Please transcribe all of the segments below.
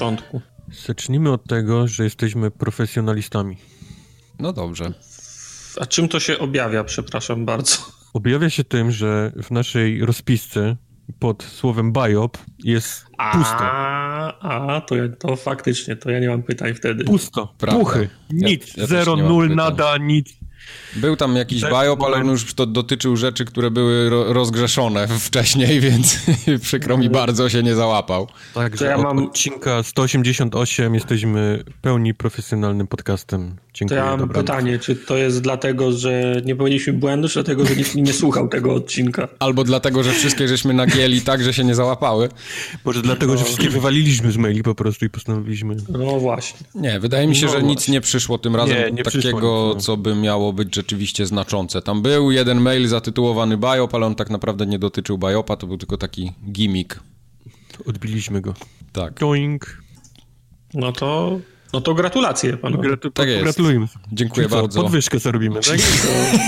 początku. Zacznijmy od tego, że jesteśmy profesjonalistami. No dobrze. A czym to się objawia, przepraszam bardzo? Objawia się tym, że w naszej rozpisce pod słowem biop jest pusto. A, a to, ja, to faktycznie, to ja nie mam pytań wtedy. Pusto. Prawda. Puchy. Ja- Nic. ja też Zero, nul, pytań. nada, nic. Był tam jakiś biop, ale on już to dotyczył rzeczy, które były ro rozgrzeszone wcześniej, więc przykro mi bardzo się nie załapał. Także ja mam- odcinka 188 jesteśmy pełni profesjonalnym podcastem. To Dziękuję. ja mam dobranoc. pytanie, czy to jest dlatego, że nie popełniliśmy błędu, czy dlatego, że nikt nie słuchał tego odcinka? Albo dlatego, że wszystkie żeśmy nagięli tak, że się nie załapały. Może dlatego, że wszystkie wywaliliśmy z maili po prostu i postanowiliśmy. No właśnie. Nie, wydaje mi się, No że nic właśnie. nie przyszło tym razem Nie, nie takiego, nic, no. co by miało być rzeczywiście znaczące. Tam był jeden mail zatytułowany biop, ale on tak naprawdę nie dotyczył biopa, to był tylko taki gimmick. Odbiliśmy go. Tak. Doink. No to, no to gratulacje panu. Gratu- Tak jest. Gratulujemy. Dziękuję co, bardzo. Podwyżkę zarobimy, tak?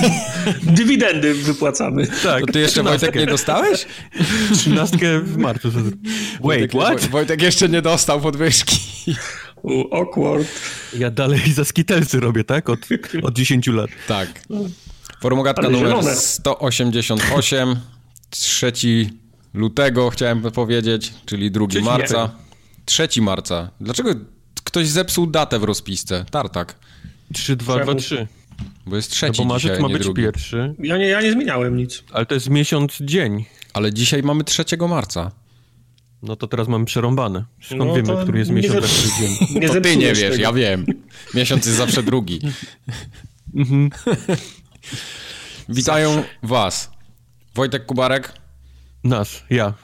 Dywidendy wypłacamy. tak. To ty jeszcze Wojtek nie dostałeś? Trzynastkę w marcu. Wait, Wojtek, what? Wojtek jeszcze nie dostał podwyżki. U, awkward. Ja dalej za skitelsy robię, tak? Od, od 10 lat. Tak. Formogatka Ale numer zielone. 188, 3 lutego chciałem powiedzieć, czyli 2 Trzeci marca. 3 marca. Dlaczego ktoś zepsuł datę w rozpisce? Tartak. 3, 2, 2, 3. Bo jest No trzeci bo dzisiaj, ma być drugi. pierwszy, Ja nie, ja nie zmieniałem nic. ale to jest miesiąc, dzień. Ale dzisiaj mamy 3 marca. No to teraz mamy przerąbane. Skąd No wiemy, który jest miesiąc, zepsu- który dzień? Nie to ty nie wiesz, tego. ja wiem. Miesiąc jest zawsze drugi. Witają was. Wojtek Kubarek, Nas, ja.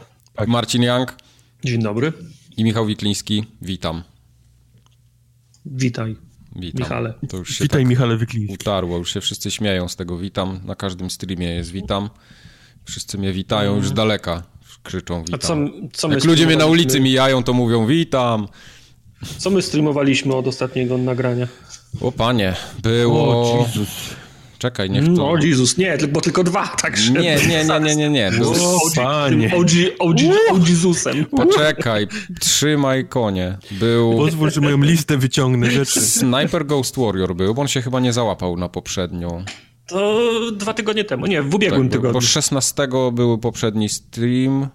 Marcin Young Dzień dobry. i Michał Wikliński. Witam. Witaj. Witam. Michale. To już się Witaj tak Michale Wykliński. utarło, już się wszyscy śmieją z tego witam. Na każdym streamie jest witam. Wszyscy mnie witają już z daleka. Krzyczą A witam. co, co my Jak ludzie mnie na ulicy mijają, to mówią witam. Co my streamowaliśmy od ostatniego nagrania? O panie, było... O, Jezus. Czekaj, niech to... No, Jezus, nie, bo tylko dwa, także... Nie, nie, nie, nie, nie, nie. O, panie. OG Jezusem. Poczekaj, trzymaj konie. Był... Pozwól, że moją listę wyciągnę rzeczy. Sniper Ghost Warrior był, bo on się chyba nie załapał na poprzednią. To dwa tygodnie temu, nie, w ubiegłym Tak, tygodniu. bo 16 był poprzedni stream.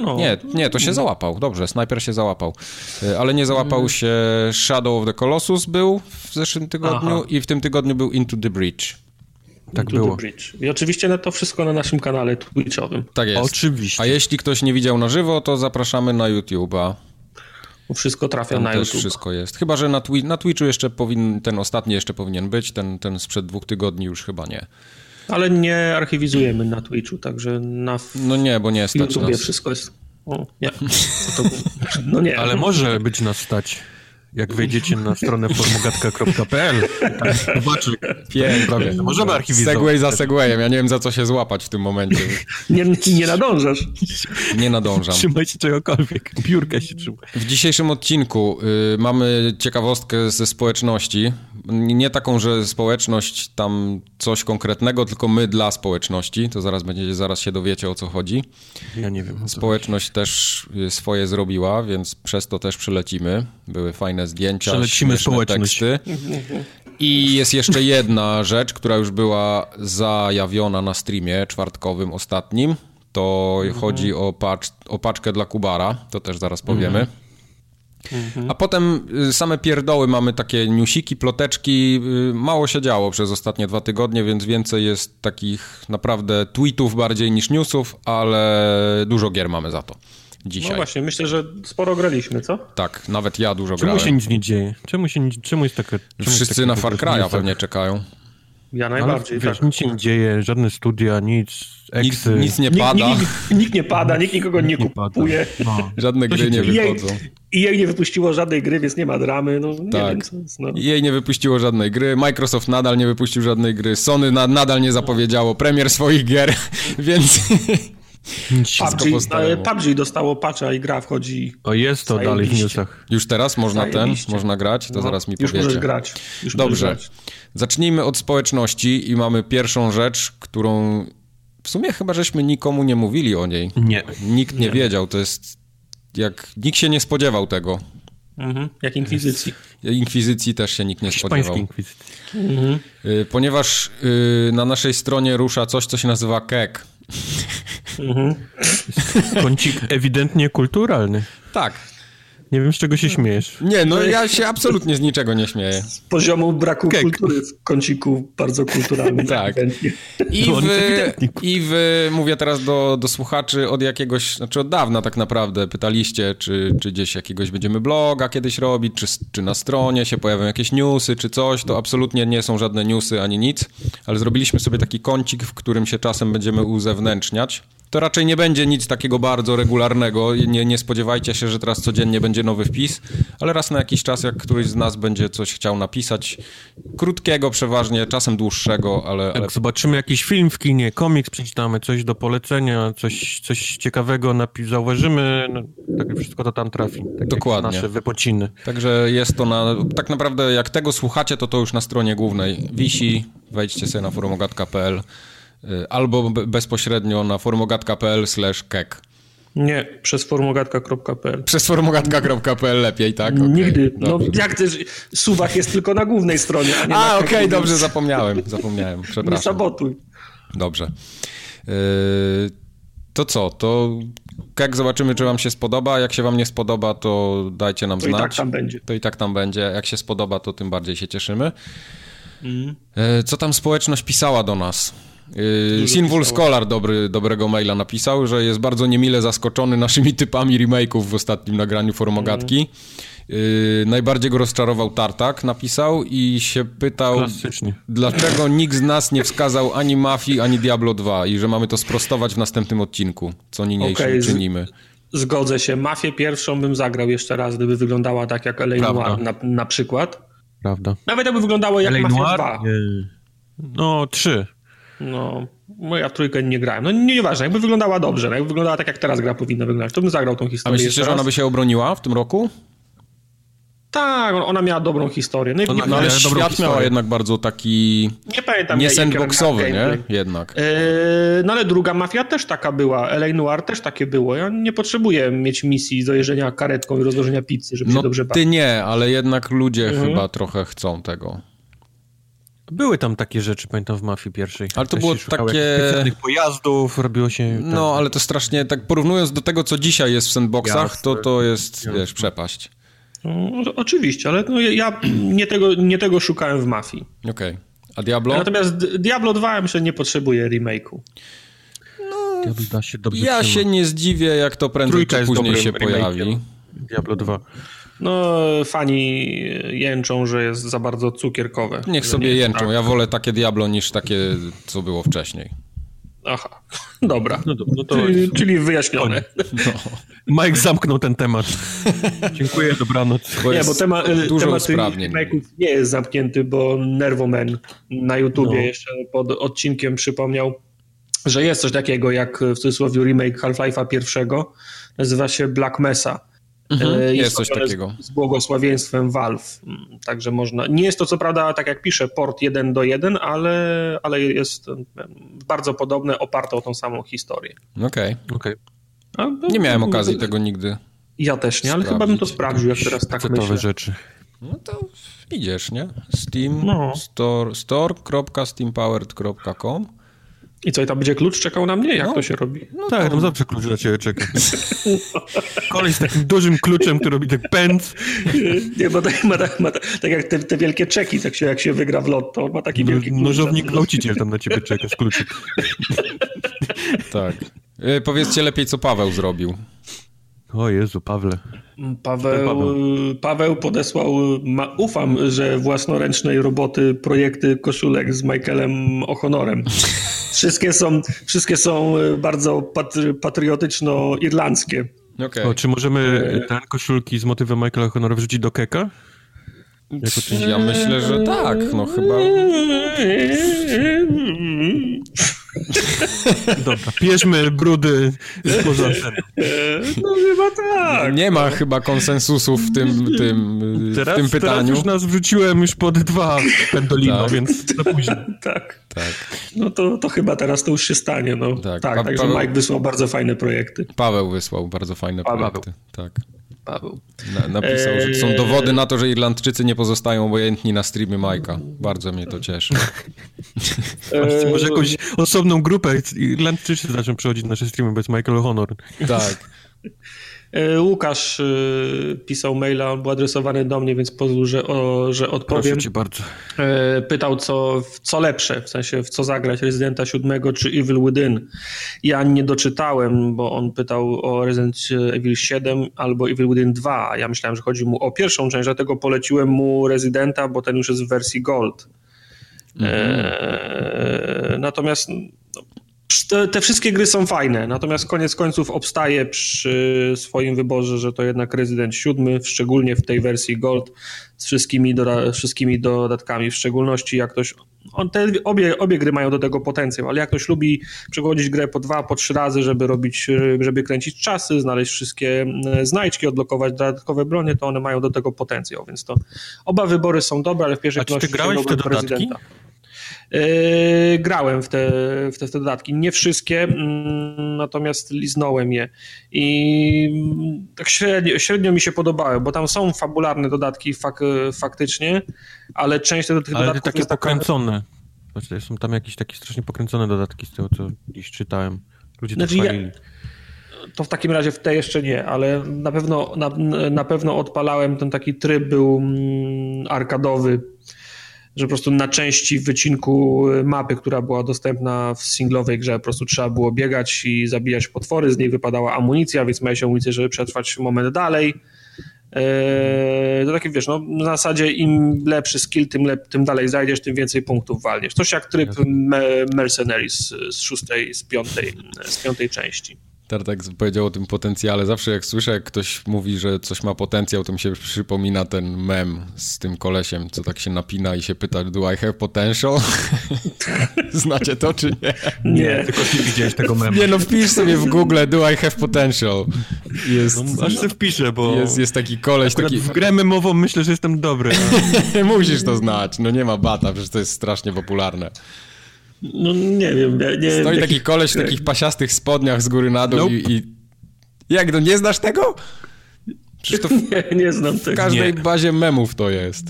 No, Nie, nie, to się załapał. Dobrze, Sniper się załapał. Y, Ale nie załapał się Shadow of the Colossus był w zeszłym tygodniu Aha. i w tym tygodniu był Into the Bridge. Tak To było. The Bridge. I oczywiście na to wszystko na naszym kanale Twitchowym. Tak jest. Oczywiście. A jeśli ktoś nie widział na żywo, to zapraszamy na YouTube'a. Wszystko trafia Tam na też YouTube. wszystko jest. Chyba, że na, twi- na Twitchu jeszcze powinien, ten ostatni jeszcze powinien być, ten, ten sprzed dwóch tygodni już chyba nie. Ale nie archiwizujemy na Twitchu, także na f- No nie, bo nie stać YouTubie nas. wszystko jest... O, nie. To? No nie. Ale może być nas stać. Jak wejdziecie na stronę formogatka.pl, tam zobaczy. Pięknie. Możemy archiwizować. Segway za segwayem, ja nie wiem za co się złapać w tym momencie. Nie, nie nadążasz. Nie nadążam. Trzymaj się czegokolwiek. Biurka się trzyma. W dzisiejszym odcinku y, mamy ciekawostkę ze społeczności. Nie taką, że społeczność tam coś konkretnego, tylko my dla społeczności. To zaraz będziecie, zaraz się dowiecie o co chodzi. Ja nie wiem. Społeczność też y, swoje zrobiła, więc przez to też przelecimy. Były fajne zdjęcia, Przelecimy śmieszne społeczność. teksty. I jest jeszcze jedna rzecz, która już była zajawiona na streamie czwartkowym ostatnim. To chodzi o, pacz, o paczkę dla Kubara, to też zaraz powiemy. A potem y, same pierdoły, mamy takie newsiki, ploteczki. y, Mało się działo przez ostatnie dwa tygodnie, więc więcej jest takich naprawdę tweetów bardziej niż newsów, ale dużo gier mamy za to No dzisiaj. właśnie, myślę, że sporo graliśmy, co? tak, nawet ja dużo Czemu grałem. się nic nie dzieje? Czemu, się, nic- czemu jest taka... czemu jest Wszyscy na Far Cry'a pewnie czekają. Ja Ale, najbardziej, wiesz, tak. nic się nie dzieje, żadne studia, nic, Nic, eksy. nic nie Nikt, pada, nikt, nikt nie pada, nikt nikogo nie, nie kupuje. No. żadne To gry nie wychodzą. EA nie wypuściło żadnej gry, więc nie ma dramy. No, nie Tak. wiem, co jest, no. Jej nie wypuściło żadnej gry, Microsoft nadal nie wypuścił żadnej gry, Sony na, nadal nie zapowiedziało premier swoich gier, więc Nic PUBG, e, PUBG dostało patcha i gra wchodzi. O, jest to dalej w newsach. już teraz można ten, można grać, to No, zaraz mi Już powiecie. możesz grać. Już możesz Dobrze, grać. zacznijmy od społeczności i mamy pierwszą rzecz, którą w sumie chyba żeśmy nikomu nie mówili o niej. Nie. Nikt nie, wiedział, to jest jak nikt się nie spodziewał tego. Mhm. Jak inkwizycji. Inkwizycji też się nikt nie spodziewał. Inkwizycji. Y, Ponieważ y, na naszej stronie rusza coś, co się nazywa KEK. Kącik ewidentnie kulturalny. Tak. Nie wiem, z czego się śmiejesz. Nie, no ja się absolutnie z niczego nie śmieję. Z poziomu braku Kek. kultury w kąciku bardzo kulturalnym. Tak. I wy, ewidentnie. I wy, mówię teraz do, do słuchaczy od jakiegoś, znaczy od dawna tak naprawdę, pytaliście, czy, czy gdzieś jakiegoś będziemy bloga kiedyś robić, czy, czy na stronie się pojawią jakieś newsy, czy coś. To absolutnie nie są żadne newsy ani nic, ale zrobiliśmy sobie taki kącik, w którym się czasem będziemy uzewnętrzniać. To raczej nie będzie nic takiego bardzo regularnego. Nie, nie spodziewajcie się, że teraz codziennie będzie nowy wpis, ale raz na jakiś czas, jak któryś z nas będzie coś chciał napisać, krótkiego przeważnie, czasem dłuższego, ale, ale Jak zobaczymy jakiś film w kinie, komiks przeczytamy, coś do polecenia, coś, coś ciekawego napi- zauważymy, no, tak wszystko to tam trafi. Tak Dokładnie. Nasze wypociny. Także jest to na. Tak naprawdę, jak tego słuchacie, to to już na stronie głównej wisi. Wejdźcie sobie na forumogatka.pl y, albo be- bezpośrednio na forumogatka.pl/slash kek. Nie, przez formogatka.pl. Przez forumogatka.pl lepiej, tak? Okej, Nigdy. No dobrze. jak też Suwak jest tylko na głównej stronie, a nie A, okej, Keku, dobrze, zapomniałem. Zapomniałem, Nie przepraszam. sabotuj. Dobrze. Yy, to co? To jak zobaczymy, czy wam się spodoba. Jak się wam nie spodoba, to dajcie nam To i znać. tak tam będzie. To i tak tam będzie. Jak się spodoba, to tym bardziej się cieszymy. E, Co tam społeczność pisała do nas? E, Sinful Scholar dobry, dobrego maila napisał, że jest bardzo niemile zaskoczony naszymi typami remake'ów w ostatnim nagraniu Formogatki. E, Najbardziej go rozczarował Tartak, napisał i się pytał, Klasycznie. dlaczego nikt z nas nie wskazał ani Mafii, ani Diablo 2 i że mamy to sprostować w następnym odcinku, co niniejszym z- czynimy. Zgodzę się. Mafię pierwszą bym zagrał jeszcze raz, gdyby wyglądała tak jak L.A. Prawda. Noir na, na przykład. Prawda. Nawet jakby wyglądało jak Mafia Noir? 2. Nie. No, trzy. No, moja trójkę nie grałem. No nie- nieważne, jakby wyglądała dobrze, no, jakby wyglądała tak jak teraz gra powinna wyglądać, to bym zagrał tą A historię myślicie, jeszcze że ona by się obroniła w tym roku? Tak, ona miała dobrą historię. No, Ona nie, No ale miała świat historię. miała jednak bardzo taki nie pamiętam. nie sandboxowy, nie? gameplay. Jednak. Eee, no ale druga mafia też taka była. L.A. Noir też takie było. Ja nie potrzebuję mieć misji do jeżdżenia karetką i rozłożenia pizzy, żeby No się dobrze bawić. ty nie, ale jednak ludzie Mhm. chyba trochę chcą tego. Były tam takie rzeczy, pamiętam, w Mafii pierwszej. Ale to Też było takie- specjalnych pojazdów, robiło się... No, ale to strasznie, tak porównując do tego, co dzisiaj jest w sandboxach, Jasne. to to jest, Jasne. wiesz, przepaść. No, oczywiście, ale no, ja nie tego, nie tego szukałem w mafii. Okej. A Diablo? Natomiast Diablo 2 myślę nie potrzebuje remake'u. Diablo da się dobrze Ja trzyma. się nie zdziwię, jak to prędzej Trójka czy później się remake'iem. pojawi. Diablo 2. No, fani jęczą, że jest za bardzo cukierkowe. Niech sobie nie jest jęczą. tak. Ja wolę takie Diablo niż takie, co było wcześniej. Aha, dobra. No, to- no to czyli, czyli wyjaśnione. Mike zamknął ten temat. Dziękuję, dobranoc. Bo Nie, jest bo tema, dużo temat remake'ów nie jest zamknięty, bo Nerwoman na YouTubie No. jeszcze pod odcinkiem przypomniał, że jest coś takiego jak w cudzysłowie remake Half-Life'a pierwszego. Nazywa się Black Mesa. Mhm, E, jest coś takiego. Z, z błogosławieństwem Valve. Także można. Nie jest to co prawda, tak jak pisze, port 1 do 1, ale, ale jest em, bardzo podobne, oparte o tą samą historię. Okej. Okej. A, no, Nie miałem okazji tego nigdy. Ja też nie, ale chyba bym to sprawdził, jak teraz tak myślę. rzeczy. No to idziesz, nie? Steam, No. store, store.steampowered.com I co, i tam będzie klucz czekał na mnie? Jak No. to się robi? tak, tam zawsze klucz na ciebie czeka. Kolej z takim dużym kluczem, który robi tak pędz. Nie, bo tak, ma, tak, ma, tak tak jak te, te wielkie czeki, tak się, jak się wygra w lotto, on ma taki wielki klucz. Nożownik gwałciciel tam na ciebie czeka z kluczyk. Tak. E, Powiedzcie lepiej, co Paweł zrobił. O Jezu, Pawle. Paweł, Paweł. Paweł podesłał, ma, ufam, że własnoręcznej roboty projekty koszulek z Michaelem O'Honorem. Wszystkie są, wszystkie są bardzo patry, patriotyczno-irlandzkie. Okej. O, czy możemy ten koszulki z motywem Michaela Honora wrzucić do keka? Ja myślę, że tak, no chyba. Dobra, pieśmy brudy poza. No chyba tak. Nie ma chyba konsensusu w tym, tym, Teraz, w tym pytaniu. teraz już nas wrzuciłem już pod dwa pendolino, Tak. więc za późno. Tak. Tak. No to, to chyba teraz to już się stanie. No. Tak. Tak, Pa- także Paweł- Mike wysłał bardzo fajne projekty. Paweł wysłał bardzo fajne Paweł. projekty. Tak. Paweł. Na, napisał, że są Eee. dowody na to, że Irlandczycy nie pozostają obojętni na streamie Majka. Bardzo mnie to cieszy. Może Eee, jakąś osobną grupę Irlandczycy zaczną przychodzić na nasze streamy, bo jest Michael Honor. Tak. E, Łukasz e, pisał maila, on był adresowany do mnie, więc pozwól, że, o, że Proszę odpowiem. cię bardzo. E, Pytał, co, co lepsze, w sensie w co zagrać, Rezydenta 7 czy Evil Within. Ja nie doczytałem, bo on pytał o Resident Evil 7 albo Evil Within 2. a Ja myślałem, że chodzi mu o pierwszą część, dlatego poleciłem mu Residenta, bo ten już jest w wersji Gold. E, natomiast no, te, te wszystkie gry są fajne, natomiast koniec końców obstaję przy swoim wyborze, że to jednak Resident 7, szczególnie w tej wersji Gold, z wszystkimi, doda wszystkimi dodatkami, w szczególności jak ktoś, on te, obie, obie gry mają do tego potencjał, ale jak ktoś lubi przechodzić grę po dwa, po trzy razy, żeby robić, żeby kręcić czasy, znaleźć wszystkie e, znajdźki, odblokować dodatkowe bronie, to one mają do tego potencjał, więc to oba wybory są dobre, ale w pierwszej A czy ty kolejności grałeś w te dodatki? Residenta. Yy, grałem w te, w, te, w te dodatki. Nie wszystkie, mm, natomiast liznąłem je. I mm, tak średnio, średnio mi się podobały, bo tam są fabularne dodatki fak, faktycznie, ale część tych Ale dodatków takie jest taka... pokręcone. Znaczy, są tam jakieś takie strasznie pokręcone dodatki z tego, co dziś czytałem. Ludzie to Znaczy, ja- chwalili. To w takim razie w te jeszcze nie, ale na pewno, na, na pewno odpalałem ten taki tryb był mm, arkadowy, że po prostu na części wycinku mapy, która była dostępna w singlowej grze, po prostu trzeba było biegać i zabijać potwory, z niej wypadała amunicja, więc miałeś amunicję, żeby przetrwać moment dalej. Eee, to takie wiesz, no, na zasadzie im lepszy skill, tym, lep, tym dalej zajdziesz, tym więcej punktów walniesz. Coś jak tryb me, Mercenaries z szóstej, z piątej, z piątej części. Tartak powiedział o tym potencjale. Zawsze jak słyszę, jak ktoś mówi, że coś ma potencjał, to mi się przypomina ten mem z tym kolesiem, co tak się napina i się pyta, do I have potential? Znacie to, czy nie? Nie. Tylko ty widziałeś tego memu. Nie no, wpisz sobie w Google, do I have potential. Jest, No, aż się wpiszę, bo jest, jest taki koleś, taki... w grę memową myślę, że jestem dobry. a- Musisz to znać, no nie ma bata, przecież to jest strasznie popularne. No nie wiem, nie, nie Stoi jaki- taki koleś w takich pasiastych spodniach z góry na dół Nope. i, i... Jak, no nie znasz tego? Przecież to w Nie, nie znam tego. każdej Nie. bazie memów to jest.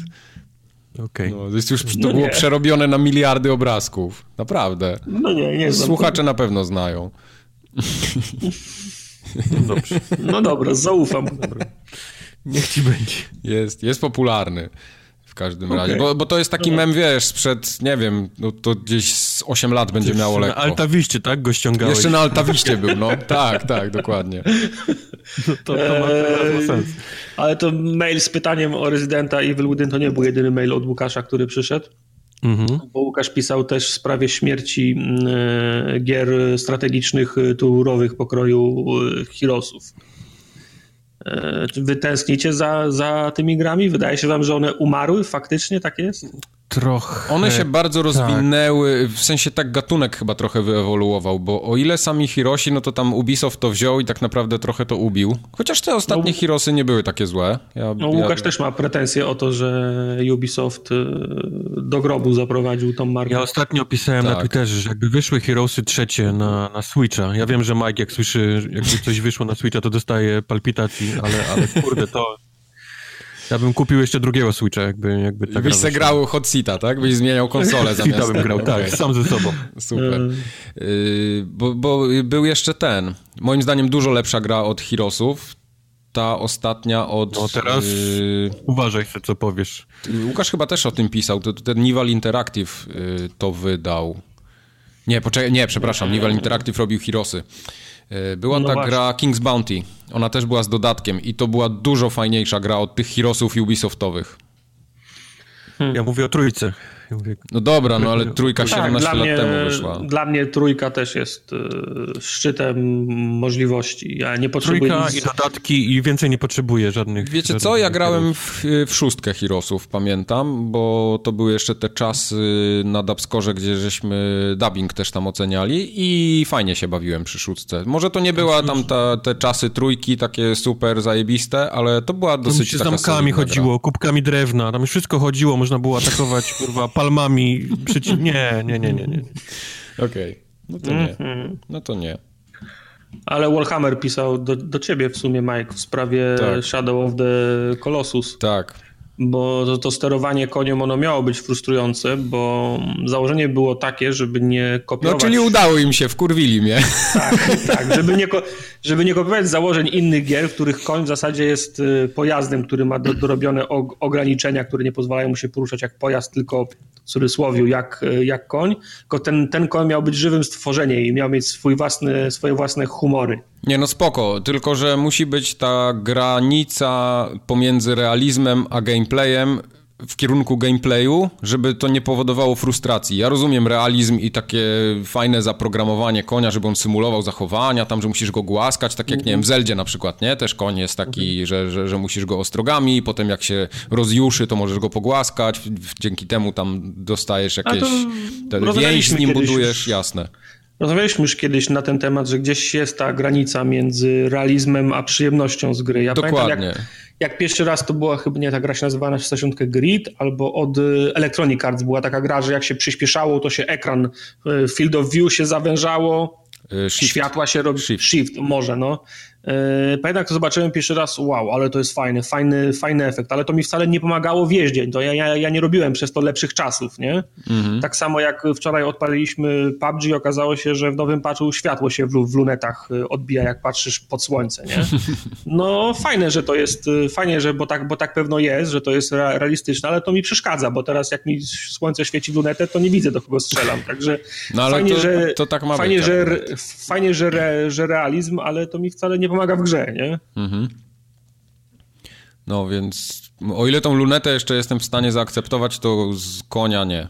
Okej. No, to jest już to No było nie. przerobione na miliardy obrazków. Naprawdę. No nie, nie znam. Słuchacze na pewno znają. No dobrze. No dobra, zaufam. Niech ci będzie. Jest, jest popularny w każdym Okej. razie. Bo, bo to jest taki mem, wiesz, sprzed, nie wiem, no to gdzieś z 8 lat będzie miało Na lekko. Altawiście, tak? Go ściągałeś. Jeszcze na Altawiście był, no. Tak, tak, dokładnie. To, to ma, teraz ma sens. Ale to mail z pytaniem o rezydenta Evil Within to nie był jedyny mail od Łukasza, który przyszedł. Mhm. Bo Łukasz pisał też w sprawie śmierci e, gier strategicznych e, turowych pokroju e, Heroesów. Wy tęsknicie za, za tymi grami? Wydaje się wam, że one umarły? Faktycznie tak jest? Trochę. One się bardzo rozwinęły, w sensie tak gatunek chyba trochę wyewoluował, bo o ile sami Hiroshi, no to tam Ubisoft to wziął i tak naprawdę trochę to ubił. Chociaż te ostatnie No- Hirosy nie były takie złe. Ja, No, ja, Łukasz też ma pretensje o to, że Ubisoft e, do grobu zaprowadził tą markę. Ja ostatnio pisałem na Tak. Twitterze, że jakby wyszły Heroesy trzecie na, na Switcha. Ja wiem, że Mike jak słyszy, jakby coś wyszło na Switcha, to dostaje palpitacji, ale, ale kurde, to... Ja bym kupił jeszcze drugiego Switcha, jakby, jakby ta gra Byś se grał Hot Seata, tak? Byś zmieniał konsolę zamiast Switcha bym grał, tak, sam ze sobą. Super. Yy, bo, bo był jeszcze ten, moim zdaniem dużo lepsza gra od Hirosów. Ta ostatnia od... No teraz- yy, Uważaj się, co powiesz. Łukasz chyba też o tym pisał. To, to ten Nival Interactive yy, to wydał. Nie, poczekaj, nie, przepraszam. Nival Interactive robił Hirosy. Yy, Była No ta właśnie. gra King's Bounty. Ona też była z dodatkiem i to była dużo fajniejsza gra od tych Hirosów Ubisoftowych. Ja mówię o trójce. Ja mówię, No dobra, no ale trójka 17 Tak, lat mnie, temu wyszła. Dla mnie trójka też jest y, szczytem możliwości. Ja nie potrzebuję trójka nic... i dodatki i więcej nie potrzebuję żadnych... Wiecie żadnych co, ja grałem w, w szóstkę Heroesów, pamiętam, bo to były jeszcze te czasy na Dubscorze, gdzie żeśmy dubbing też tam oceniali i fajnie się bawiłem przy szóstce. Może to nie była tam ta, te czasy trójki takie super zajebiste, ale to była Tam dosyć się z solidna chodziło, kubkami drewna, tam już wszystko chodziło, można było atakować, kurwa, palmami, przeciw... Nie, nie, nie, nie, nie. Okej, no to nie. No to nie. Ale Warhammer pisał do, do ciebie w sumie, Mike, w sprawie Tak. Shadow of the Colossus. Tak. Bo to, to sterowanie koniem ono miało być frustrujące, bo założenie było takie, żeby nie No kopiować... czyli udało im się, wkurwili mnie. Tak, tak żeby, nie, żeby nie kopiować założeń innych gier, w których koń w zasadzie jest y, pojazdem, który ma do, dorobione og- ograniczenia, które nie pozwalają mu się poruszać jak pojazd, tylko w cudzysłowie jak, jak koń. Tylko ten, ten koń miał być żywym stworzeniem i miał mieć swój własny, swoje własne humory. Nie no spoko, tylko że musi być ta granica pomiędzy realizmem a gameplayem w kierunku gameplayu, żeby to nie powodowało frustracji. Ja rozumiem realizm i takie fajne zaprogramowanie konia, żeby on symulował zachowania, tam, że musisz go głaskać, tak jak, nie wiem, w Zeldzie na przykład, nie? Też koń jest taki, że, że, że musisz go ostrogami, potem jak się rozjuszy, to możesz go pogłaskać, dzięki temu tam dostajesz jakieś... Te więź z nim budujesz, już. jasne. Rozmawialiśmy już kiedyś na ten temat, że gdzieś jest ta granica między realizmem a przyjemnością z gry. Ja Dokładnie. pamiętam, jak, jak pierwszy raz to była chyba nie ta gra się nazywała na 60 Grid, albo od y, Electronic Arts była taka gra, że jak się przyspieszało, to się ekran y, Field of View się zawężało, Y, Shift. światła się robi. Shift. Shift, może, no. Yy, Pamiętam, jak to zobaczyłem pierwszy raz, wow, ale to jest fajny, fajny, fajny efekt, ale to mi wcale nie pomagało w jeździe, to ja, ja, ja nie robiłem przez to lepszych czasów, nie? Tak samo jak wczoraj odpaliliśmy PUBG i okazało się, że w nowym patchu światło się w, w lunetach y, odbija, jak patrzysz pod słońce, nie? No fajne, że to jest, y, fajnie, że, bo tak, bo tak pewno jest, że to jest rea- realistyczne, ale to mi przeszkadza, bo teraz jak mi słońce świeci w lunetę, to nie widzę do kogo strzelam, także No ale fajnie, to- że, to tak ma fajnie, być że, akurat. fajnie, że, re, że realizm, ale to mi wcale nie pomaga w grze, nie? No więc o ile tą lunetę jeszcze jestem w stanie zaakceptować, to z konia nie.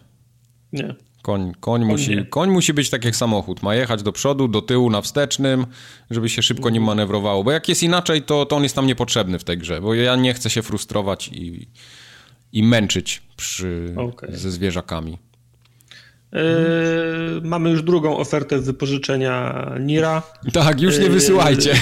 Nie. Koń, koń, musi, nie. koń musi być tak jak samochód. Ma jechać do przodu, do tyłu, na wstecznym, żeby się szybko nim manewrowało. Bo jak jest inaczej, to, to on jest tam niepotrzebny w tej grze. Bo ja nie chcę się frustrować i, i męczyć przy, Okej. ze zwierzakami. Yy, mamy już drugą ofertę wypożyczenia Nira. Tak, już nie wysyłajcie.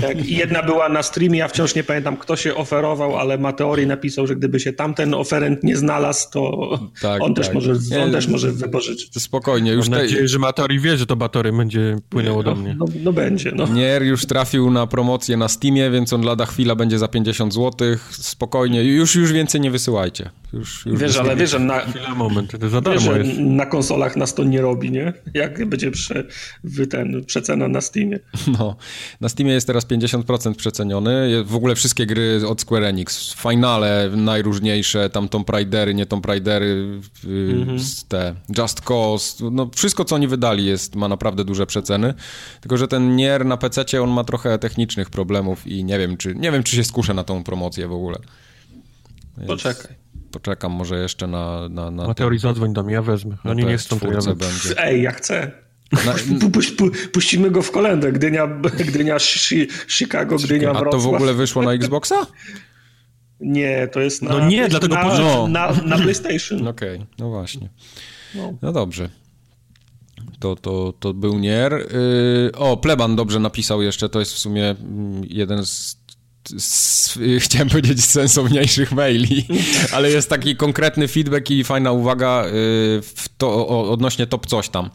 Tak, i jedna była na streamie, ja wciąż nie pamiętam kto się oferował, ale Mateori napisał, że gdyby się tamten oferent nie znalazł, to Tak, on, też tak. może, Nie, on też może wypożyczyć. Spokojnie, już Mam te, nadzieję, że Matori wie, że to Batory będzie płynęło do No, mnie. no, no będzie, no. Nier już trafił na promocję na Steamie, więc on lada chwila będzie za 50 zł. Spokojnie, już, już więcej nie wysyłajcie. Już, już Wiesz, ale wiesz, że na, Chwila, moment, to za wiesz, darmo że jest. na konsolach nas to nie robi, nie? Jak będzie prze, wy ten, przecena na Steamie. No, na Steamie jest teraz 50% przeceniony. W ogóle wszystkie gry od Square Enix, finale najróżniejsze, tam Tomb Raidery, nie Tomb Raidery, y, z te Just Cause, no wszystko co oni wydali jest, ma naprawdę duże przeceny. Tylko, że ten Nier na PC on ma trochę technicznych problemów i nie wiem, czy nie wiem, czy się skuszę na tą promocję w ogóle. Więc Poczekaj. Poczekam może jeszcze na... na, na Mateori zadzwoń do mnie, ja wezmę. Oni nie PS4 chcą, to ja będzie. Ej, ja chcę. Na, Pu, pu, pu, puścimy go w kolendę. Gdynia, Gdynia Chi- Chicago, Gdynia a to Wrocław. w ogóle wyszło na Xboxa? Nie, to jest na, No nie, dlatego na, No. na, na PlayStation. Okej, no właśnie. No. No dobrze. To, to, to był Nier. Yy, o, Pleban dobrze napisał jeszcze, to jest w sumie mm, jeden z chciałem powiedzieć sensowniejszych maili, ale jest taki konkretny feedback i fajna uwaga w to, odnośnie top coś tam,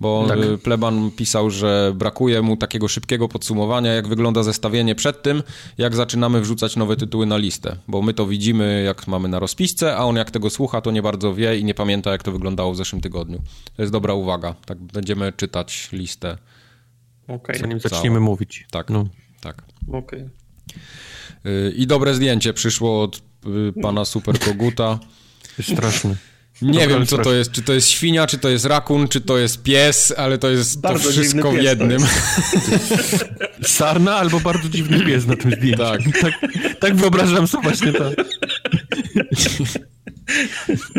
bo Tak. yy, Pleban pisał, że brakuje mu takiego szybkiego podsumowania, jak wygląda zestawienie przed tym, jak zaczynamy wrzucać nowe tytuły na listę, bo my to widzimy, jak mamy na rozpisce, a on jak tego słucha, to nie bardzo wie i nie pamięta, jak to wyglądało w zeszłym tygodniu. To jest dobra uwaga, tak będziemy czytać listę, Okej, Zanim Całe. zaczniemy mówić. tak, No. tak. okej. Yy, I dobre zdjęcie przyszło od yy, pana Super Koguta. Straszny. Nie Dobra, wiem, co to jest. Czy to jest świnia, czy to jest rakun, czy to jest pies, ale to jest Bardzo to wszystko w jednym. Sarna albo bardzo dziwny pies na tym zdjęciu. Tak. tak, tak wyobrażam sobie właśnie to.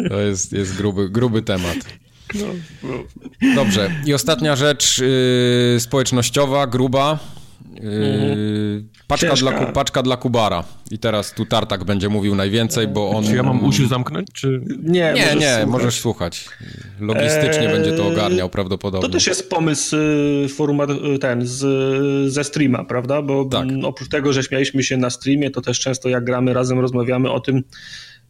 To jest, jest gruby, gruby temat. No. Dobrze. I ostatnia rzecz yy, społecznościowa, gruba. Yy, paczka, dla, paczka dla Kubara. I teraz tu Tartak będzie mówił najwięcej, bo on... Czy ja mam uszy zamknąć, czy... Nie, nie, możesz, nie słuchać. możesz słuchać. Logistycznie eee, będzie to ogarniał prawdopodobnie. To też jest pomysł y, y, ten, z, ze streama, prawda? Bo tak. oprócz tego, że śmialiśmy się na streamie, to też często jak gramy razem rozmawiamy o tym,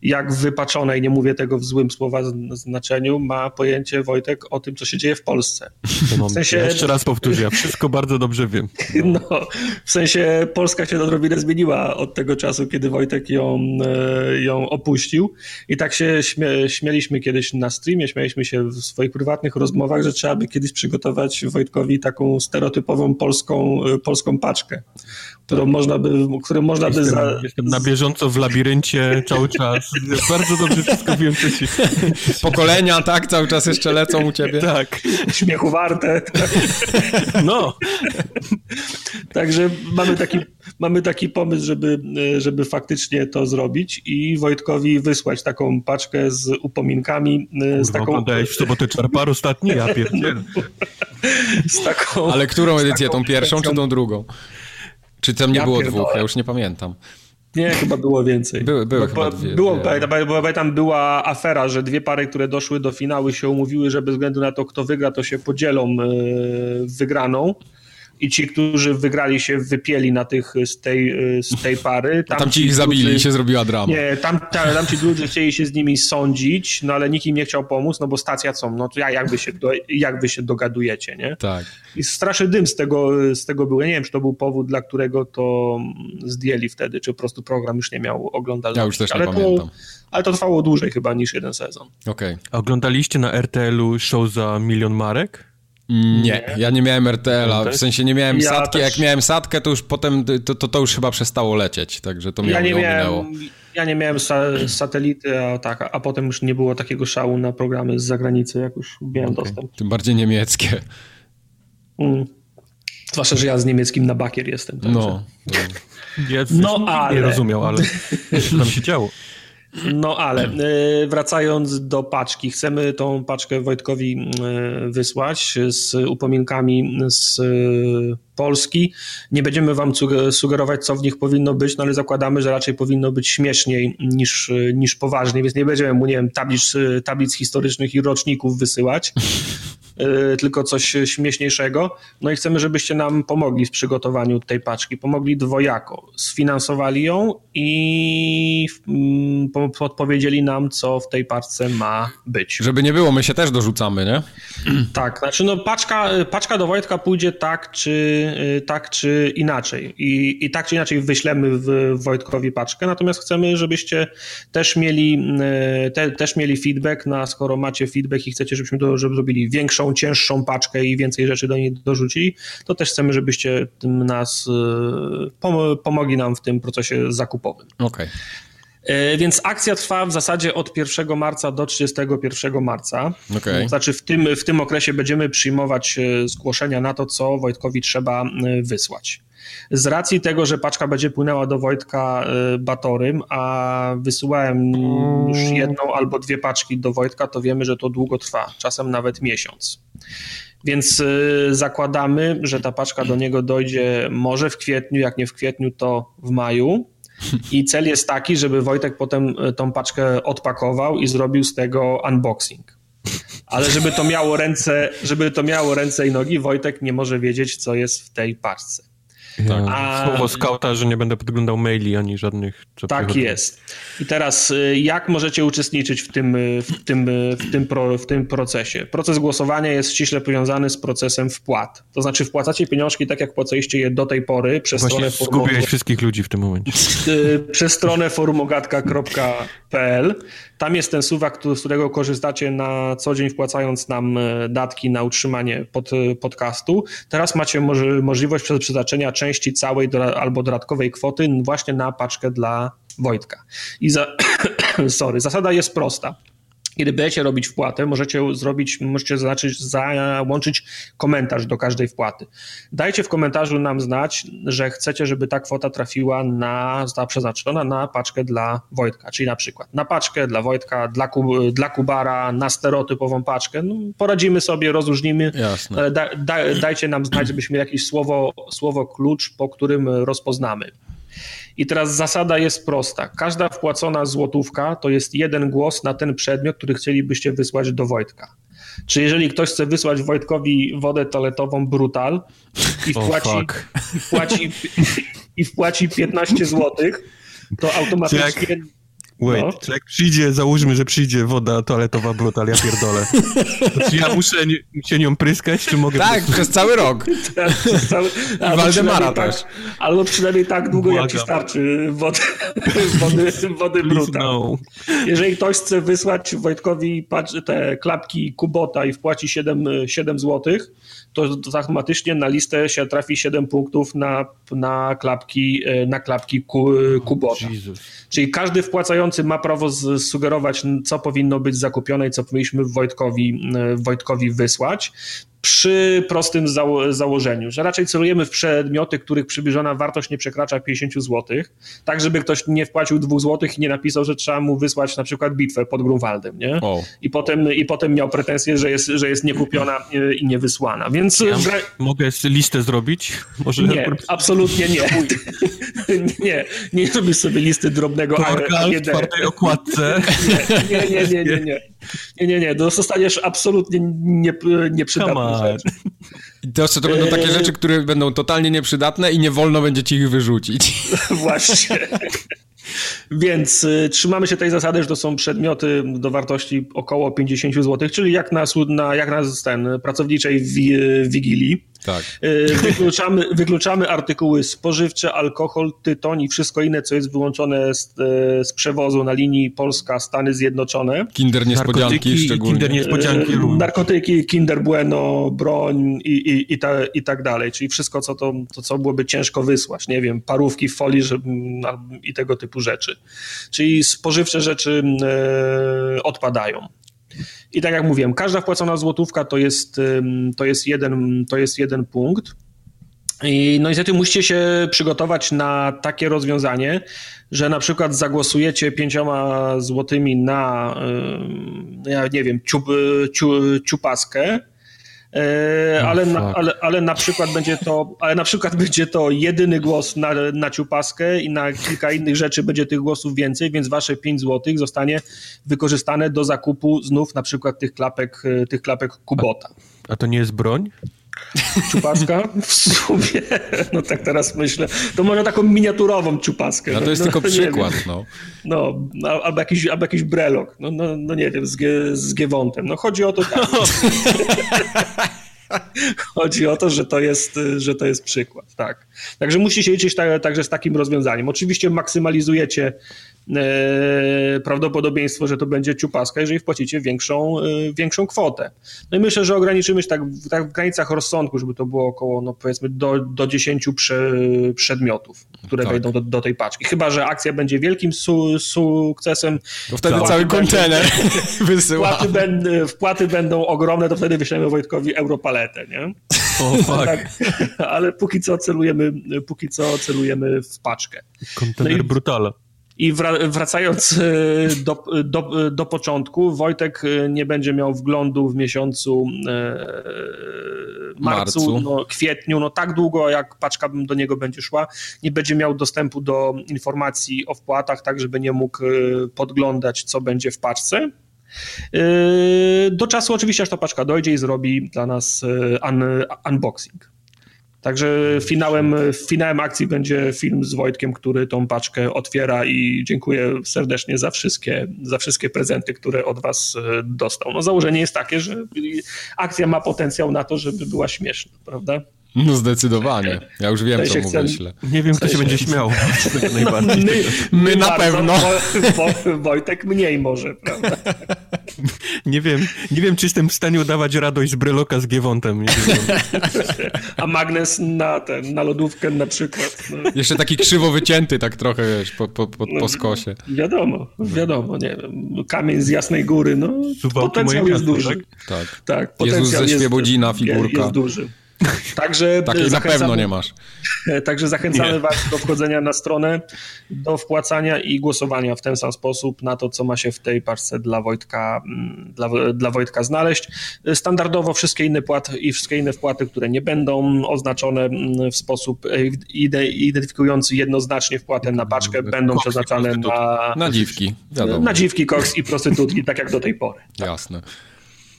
jak wypaczone, i nie mówię tego w złym słowa znaczeniu, ma pojęcie Wojtek o tym, co się dzieje w Polsce. W sensie... Ja jeszcze raz powtórzę, ja wszystko bardzo dobrze wiem. No. no, w sensie Polska się odrobinę zmieniła od tego czasu, kiedy Wojtek ją, e, ją opuścił i tak się śmie śmieliśmy kiedyś na streamie, śmialiśmy się w swoich prywatnych rozmowach, że trzeba by kiedyś przygotować Wojtkowi taką stereotypową polską, e, polską paczkę którą tak. można by, którą można jestem, by za... Jestem na bieżąco w labiryncie cały czas. Bardzo dobrze wszystko wiem, co się... Pokolenia, tak, cały czas jeszcze lecą u ciebie. Tak. Śmiechu warte. No. Także mamy taki, mamy taki pomysł, żeby, żeby faktycznie to zrobić i Wojtkowi wysłać taką paczkę z upominkami. Kurwa, z taką... Oglądałeś w sobotę czarpar ostatni? Ja pierdzielę. Z taką... Ale którą edycję? Tą pierwszą czy tą drugą? Czy tam nie ja było pierdolę. dwóch? Ja już nie pamiętam. Nie, chyba było więcej. Były, były bo, chyba dwie. Było. Bo, tam była afera, że dwie pary, które doszły do finału się umówiły, że bez względu na to, kto wygra, to się podzielą yy, wygraną i ci, którzy wygrali się wypieli na tych z tej, z tej pary. Tam, tam ci ich zabili i się zrobiła drama. Nie, tam, tam, tam ci ludzie chcieli się z nimi sądzić, no ale nikt im nie chciał pomóc, no bo stacja co, no to jak wy się, do, jak wy się dogadujecie, nie? Tak. I straszny dym z tego, z tego był. Ja nie wiem, czy to był powód, dla którego to zdjęli wtedy, czy po prostu program już nie miał oglądalności. Ja już też nie ale pamiętam. To, ale to trwało dłużej chyba niż jeden sezon. Okej. Okay. Oglądaliście na RTL-u show za milion marek? Nie, ja nie miałem RTL-a, w sensie nie miałem ja satki, też... jak miałem satkę, to już potem, to, to, to, już chyba przestało lecieć, także to mnie ja nie miałem, Ja nie miałem sa satelity, a, tak, a potem już nie było takiego szału na programy z zagranicy, jak już miałem okay. dostęp. Tym bardziej niemieckie. Mm. Zwłaszcza, że ja z niemieckim na bakier jestem. Także. No. Ja no, ale... Nie rozumiał, ale tam się działo? No ale e, wracając do paczki, chcemy tą paczkę Wojtkowi e, wysłać z upominkami z Polski. Nie będziemy wam sugerować, co w nich powinno być, no ale zakładamy, że raczej powinno być śmieszniej niż, niż poważniej, więc nie będziemy mu, nie wiem, tablic, tablic historycznych i roczników wysyłać. Y, tylko coś śmieszniejszego. No i chcemy, żebyście nam pomogli w przygotowaniu tej paczki. Pomogli dwojako. Sfinansowali ją i mm, podpowiedzieli nam, co w tej paczce ma być. Żeby nie było, my się też dorzucamy, nie? Tak, znaczy no paczka, paczka do Wojtka pójdzie tak czy, y, tak, czy inaczej. I, I tak czy inaczej wyślemy w Wojtkowi paczkę, natomiast chcemy, żebyście też mieli, y, te, też mieli feedback na, skoro macie feedback i chcecie, żebyśmy to, żeby zrobili większą cięższą paczkę i więcej rzeczy do niej dorzucili, to też chcemy, żebyście tym nas y, pomogli nam w tym procesie zakupowym. Okej. Okay. Więc akcja trwa w zasadzie od 1 marca do 31 marca. Okay. Znaczy w tym, w tym okresie będziemy przyjmować y, zgłoszenia na to, co Wojtkowi trzeba y, wysłać. Z racji tego, że paczka będzie płynęła do Wojtka Batorym, a wysyłałem już jedną albo dwie paczki do Wojtka, to wiemy, że to długo trwa, czasem nawet miesiąc. Więc zakładamy, że ta paczka do niego dojdzie może w kwietniu, jak nie w kwietniu, to w maju. I cel jest taki, żeby Wojtek potem tą paczkę odpakował i zrobił z tego unboxing. Ale żeby to miało ręce, żeby to miało ręce i nogi, Wojtek nie może wiedzieć, co jest w tej paczce. Tak. A... Słowo skauta, że nie będę podglądał maili ani żadnych. Tak jest. I teraz y, jak możecie uczestniczyć w tym, y, w, tym, y, w, tym pro, w tym procesie? Proces głosowania jest ściśle powiązany z procesem wpłat. To znaczy wpłacacie pieniążki tak, jak płaciliście je do tej pory przez Właśnie stronę forum... wszystkich ludzi w tym momencie. przez stronę forumogatka.pl tam jest ten suwak, z którego korzystacie na co dzień, wpłacając nam e, datki na utrzymanie pod, e, podcastu. Teraz macie możliwość przeznaczenia części całej do, albo dodatkowej kwoty właśnie na paczkę dla Wojtka. I za, sorry, zasada jest prosta. Kiedy będziecie robić wpłatę, możecie zrobić, możecie zaznaczyć, załączyć komentarz do każdej wpłaty. Dajcie w komentarzu nam znać, że chcecie, żeby ta kwota trafiła na, została przeznaczona na paczkę dla Wojtka, czyli na przykład na paczkę dla Wojtka, dla, dla Kubara, na stereotypową paczkę. No, poradzimy sobie, rozróżnimy, ale da, da, dajcie nam znać, żebyśmy jakieś słowo, słowo klucz, po którym rozpoznamy. I teraz zasada jest prosta. Każda wpłacona złotówka to jest jeden głos na ten przedmiot, który chcielibyście wysłać do Wojtka. Czy jeżeli ktoś chce wysłać Wojtkowi wodę toaletową Brutal i wpłaci, Oh, i wpłaci, i wpłaci 15 złotych, to automatycznie... Wait, No. czy jak przyjdzie, załóżmy, że przyjdzie woda toaletowa brutal, ja pierdolę. To czy ja muszę się nią pryskać, czy mogę... Tak, przez cały rok. Cały, albo Waldemara przynajmniej też. Tak, albo przynajmniej tak długo, jak ci Błagam. starczy wody, wody, wody Brutal. no. Jeżeli ktoś chce wysłać Wojtkowi te klapki Kubota i wpłaci 7, 7 zł, to, to automatycznie na listę się trafi 7 punktów na, na klapki, e, na klapki ku, Kubota. Jesus. Czyli każdy wpłacający ma prawo sugerować, co powinno być zakupione i co powinniśmy Wojtkowi, e, Wojtkowi wysłać. Przy prostym zało- założeniu, że raczej celujemy w przedmioty, których przybliżona wartość nie przekracza 50 zł, tak żeby ktoś nie wpłacił 2 zł i nie napisał, że trzeba mu wysłać na przykład bitwę pod Grunwaldem, nie? O. I potem, I potem miał pretensję, że jest, że jest niekupiona e, i niewysłana. Więc Ja gra- mogę jeszcze listę zrobić? Może nie, absolutnie nie. nie, nie robisz sobie listy drobnego Portal w AGD. czwartej okładce. Nie, nie, nie, nie, nie. Nie, nie, nie. Dostaniesz absolutnie nie, nieprzydatne rzeczy. To, to będą takie rzeczy, które będą totalnie nieprzydatne i nie wolno będzie ci ich wyrzucić. Właśnie. Więc y, trzymamy się tej zasady, że to są przedmioty do wartości około 50 zł, czyli jak na, na, jak na ten, pracowniczej wi, Wigilii. Tak. Y, Wykluczamy, wykluczamy artykuły spożywcze, alkohol, tytoń i wszystko inne, co jest wyłączone z, e, z przewozu na linii Polska-Stany Zjednoczone. Kinder niespodzianki Narkotyki szczególnie. Kinder niespodzianki. Lubię. narkotyki, Kinder Bueno, broń i, i, i, ta, i tak dalej. Czyli wszystko, co, to, to, co byłoby ciężko wysłać. Nie wiem, parówki w folii że, mm, i tego typu rzeczy. Czyli spożywcze rzeczy e, odpadają. I tak jak mówiłem, każda wpłacona złotówka to jest, to jest, jeden, to jest jeden punkt. I no niestety musicie się przygotować na takie rozwiązanie, że na przykład zagłosujecie pięcioma złotymi na, ym, ja nie wiem, ciup, ciu, ciupaskę, e, ale, na, fuck. ale, ale na przykład będzie to, ale na przykład będzie to jedyny głos na, na ciupaskę i na kilka innych rzeczy będzie tych głosów więcej, więc wasze 5 złotych zostanie wykorzystane do zakupu znów na przykład tych klapek, e, tych klapek Kubota. A to nie jest broń? Ciupaska? W sumie, no tak teraz myślę, to może taką miniaturową ciupaskę. No to jest tylko nie przykład, wiem. no. No, a- albo jakiś, albo jakiś brelok, no, no, no nie wiem, z, G, z Giewontem. No chodzi o to tak. Chodzi o to, że to jest, że to jest przykład, tak. Także musicie liczyć ta, także z takim rozwiązaniem. Oczywiście maksymalizujecie prawdopodobieństwo, że to będzie ciupaska, jeżeli wpłacicie większą, e, większą kwotę. No i myślę, że ograniczymy się tak, w- tak w granicach rozsądku, żeby to było około, no powiedzmy, do, do 10 prze, przedmiotów, które Tak. wejdą do, do tej paczki. Chyba, że akcja będzie wielkim su, sukcesem, To wtedy Wpłaty cały kontener wysyła. wpłaty, będą, wpłaty będą ogromne, to wtedy wyślemy Wojtkowi europaletę, nie? O, fuck. Tak, ale póki co celujemy, póki co celujemy w paczkę. Kontener No i-. I wra- wracając e, do, do, do początku, Wojtek e, nie będzie miał wglądu w miesiącu e, marcu, Marcu. No, kwietniu, no tak długo jak paczka do niego będzie szła, nie będzie miał dostępu do informacji o wpłatach, tak żeby nie mógł podglądać, co będzie w paczce. Do czasu oczywiście, aż ta paczka dojdzie i zrobi dla nas un, unboxing. Także finałem, finałem akcji będzie film z Wojtkiem, który tą paczkę otwiera i dziękuję serdecznie za wszystkie, za wszystkie prezenty, które od was e, dostał. No założenie jest takie, że akcja ma potencjał na to, żeby była śmieszna, prawda? No zdecydowanie. Ja już wiem, co mu chcę- wyślę. Nie wiem, kto się będzie śmiał. Najbardziej. My, My na bardzo, pewno. Wo, Wo, Wojtek mniej może, prawda? Nie wiem, nie wiem, czy jestem w stanie udawać radość z Breloka z Giewontem. A magnes na ten, na lodówkę na przykład. No. Jeszcze taki krzywo wycięty, tak trochę, wiesz, po, po, po, po skosie. Wiadomo, wiadomo, nie wiem. Kamień z Jasnej Góry, no potencjał jest duży. Tak, tak. Jezus ze Świebodzina, figurka. Jest duży. Także Takiej na pewno nie masz. Także zachęcamy nie. Was do wchodzenia na stronę, do wpłacania i głosowania w ten sam sposób na to, co ma się w tej parce dla Wojtka, mm, dla, dla Wojtka znaleźć. Standardowo wszystkie inne płaty i wszystkie inne wpłaty, które nie będą oznaczone mm, w sposób identyfikujący jednoznacznie wpłatę na paczkę, będą przeznaczane na... Na dziwki, wiadomo. Na dziwki, koks i prostytutki, tak jak do tej pory. Jasne.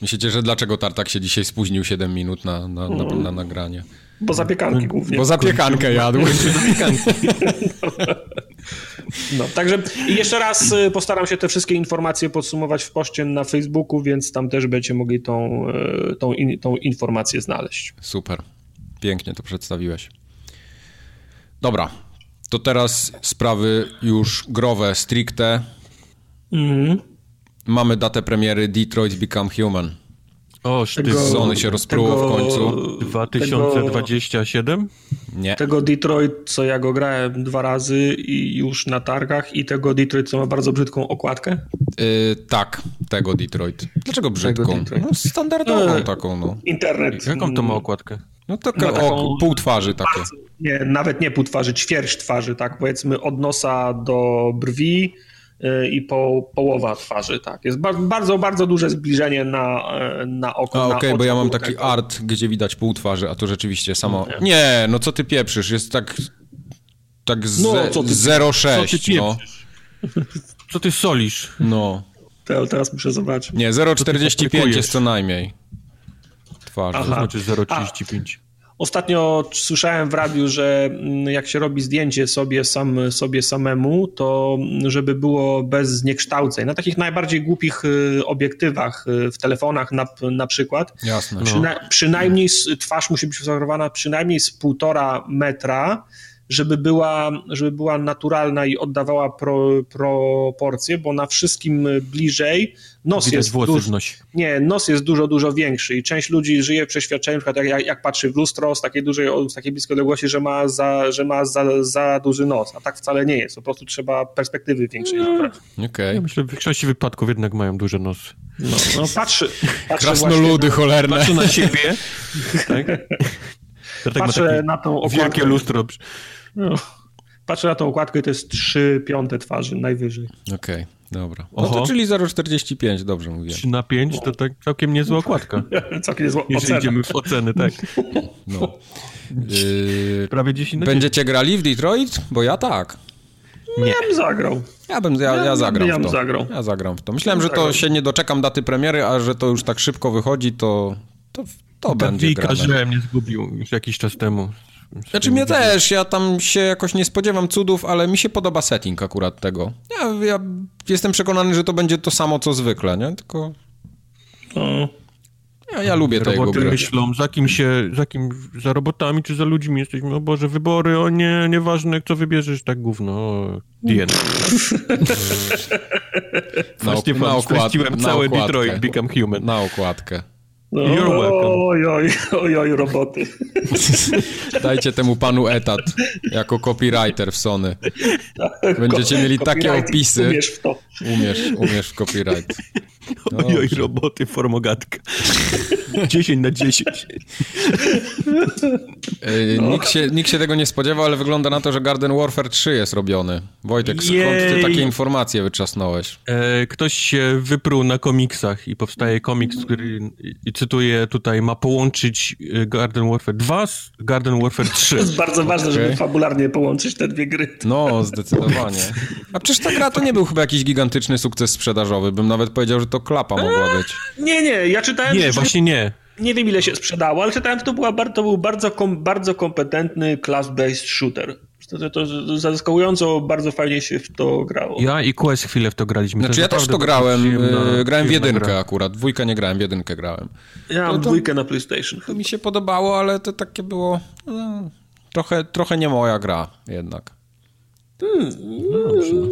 Myślicie, że dlaczego Tartak się dzisiaj spóźnił 7 minut na, na, na, na, na nagranie? Bo zapiekanki głównie. Bo zapiekankę jadł. No, także jeszcze raz y, postaram się te wszystkie informacje podsumować w poście na Facebooku, więc tam też będziecie mogli tą, y, tą, in, tą informację znaleźć. Super. Pięknie to przedstawiłeś. Dobra, to teraz sprawy już growe, stricte. Mhm. Mamy datę premiery Detroit Become Human. O, sztyk. Sony się rozpruło w końcu. 2027? Tego, nie. Tego Detroit, co ja go grałem dwa razy i już na targach i tego Detroit, co ma bardzo brzydką okładkę? Yy, tak, tego Detroit. Dlaczego brzydką? No, standardową yy, taką, no. Internet. Jaką to ma okładkę? No taka o, pół twarzy takie. Bardzo, nie, nawet nie pół twarzy, ćwierć twarzy, tak powiedzmy od nosa do brwi, i po, połowa twarzy, tak. Jest bardzo, bardzo duże zbliżenie na, na oko. Okej, okay, bo ja mam taki art, gdzie widać pół twarzy, a to rzeczywiście samo... Nie, nie no co ty pieprzysz, jest tak... Tak z, no, 0,6, no. Co ty solisz? No. To, teraz muszę zobaczyć. Nie, 0,45 jest co najmniej. Twarzy. Aha. To znaczy 0,35. Ostatnio słyszałem w radiu, że mm, jak się robi zdjęcie sobie, sam, sobie samemu, to mm, żeby było bez zniekształceń. Na takich najbardziej głupich y, obiektywach y, w telefonach na, na przykład. Jasne. Przyna no. Przynajmniej twarz musi być fotografowana przynajmniej z półtora metra żeby była, żeby była naturalna i oddawała pro, proporcje, bo na wszystkim bliżej nos Widać jest dużo, nie, nos jest dużo, dużo większy i część ludzi żyje w przeświadczeniu, na przykład jak, jak patrzy w lustro z takiej dużej, z takiej bliskiej odległości, że ma, za, że ma za, za duży nos, a tak wcale nie jest, po prostu trzeba perspektywy większej. No, Okej. Okay. Ja myślę, że w większości wypadków jednak mają duże nosy. No, no patrzy, patrzy Krasnoludy na, cholerne. Patrzy na siebie. tak? Patrzę na tą okładkę. Wielkie lustro. No. Patrzę na tą okładkę i to jest 3 piąte twarzy, najwyżej. Okej, okay, dobra. No to czyli 0,45, dobrze mówię. 3 na 5 to tak całkiem niezła okładka. całkiem niezła Jeżeli ocena. idziemy w oceny, tak. No. Yy, Prawie 10 Będziecie grali w Detroit? Bo ja tak. Nie. Ja bym zagrał. Ja bym, ja, ja zagram ja w to. Zagrał. Ja zagram w to. Myślałem, że to się nie doczekam daty premiery, a że to już tak szybko wychodzi, to, to, to będzie grane. że mnie zgubił już jakiś czas temu. Znaczy mnie też, ja tam się jakoś nie spodziewam cudów, ale mi się podoba setting akurat tego. Ja, ja jestem przekonany, że to będzie to samo, co zwykle, nie? Tylko... No. Ja, ja lubię tego Roboty gry. myślą, za kim się, za kim, za robotami czy za ludźmi jesteśmy, o Boże, wybory, o nie, nieważne, kto wybierzesz, tak gówno, DN. na, ok na, okład, na całe okładkę. Detroit Become Human. Na okładkę. No, You're welcome. Oj, oj, oj, oj, roboty. Dajcie temu panu etat jako copywriter w Sony. Będziecie mieli takie opisy. Umiesz w to. Umiesz, umiesz w copyright. Oj, oj, roboty, formogatka. 10 na 10. No. Nikt, się, nikt się tego nie spodziewał, ale wygląda na to, że Garden Warfare 3 jest robiony. Wojtek, skąd ty takie informacje wyczasnąłeś? E, ktoś się wypruł na komiksach i powstaje komiks, który, i cytuję tutaj, ma połączyć e, Garden Warfare 2 z Garden Warfare 3. To jest bardzo ważne, okay. żeby fabularnie połączyć te dwie gry. No, zdecydowanie. A przecież ta gra to nie był chyba jakiś gigantyczny sukces sprzedażowy. Bym nawet powiedział, że to klapa mogła być. Nie, nie, ja czytałem... Nie, właśnie nie. Nie wiem, ile się sprzedało, ale czytałem, że to, była, to był bardzo, kom, bardzo kompetentny class-based shooter. To, to, zaskakująco bardzo fajnie się w to grało. Ja i Quest chwilę w to graliśmy. Znaczy to ja też to grałem, przyjemna, grałem w jedynkę gra. akurat, dwójkę nie grałem, w jedynkę grałem. Ja mam dwójkę na PlayStation. To mi się podobało, ale to takie było no, trochę, trochę nie moja gra jednak. Hmm. No,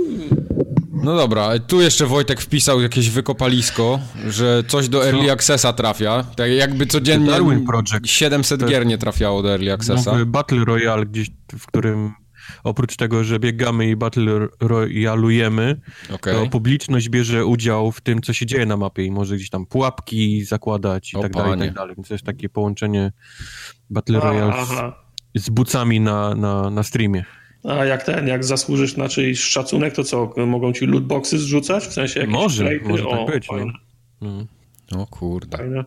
No dobra, tu jeszcze Wojtek wpisał jakieś wykopalisko, że coś do Early Accessa trafia. Tak jakby codziennie Darwin Project. 700 gier nie trafiało do Early Accessa. Battle Royale gdzieś, w którym oprócz tego, że biegamy i Battle Royalujemy, Okej. to publiczność bierze udział w tym, co się dzieje na mapie i może gdzieś tam pułapki zakładać i O tak dalej, i panie. tak dalej. Więc to jest takie połączenie Battle Royale z, z bucami na, na, na streamie. A jak ten, jak zasłużysz na czyjś szacunek, to co, mogą ci lootboxy zrzucać? W sensie jakieś Może, może tak O, być, no. Fajne, No, O kurde. fajne,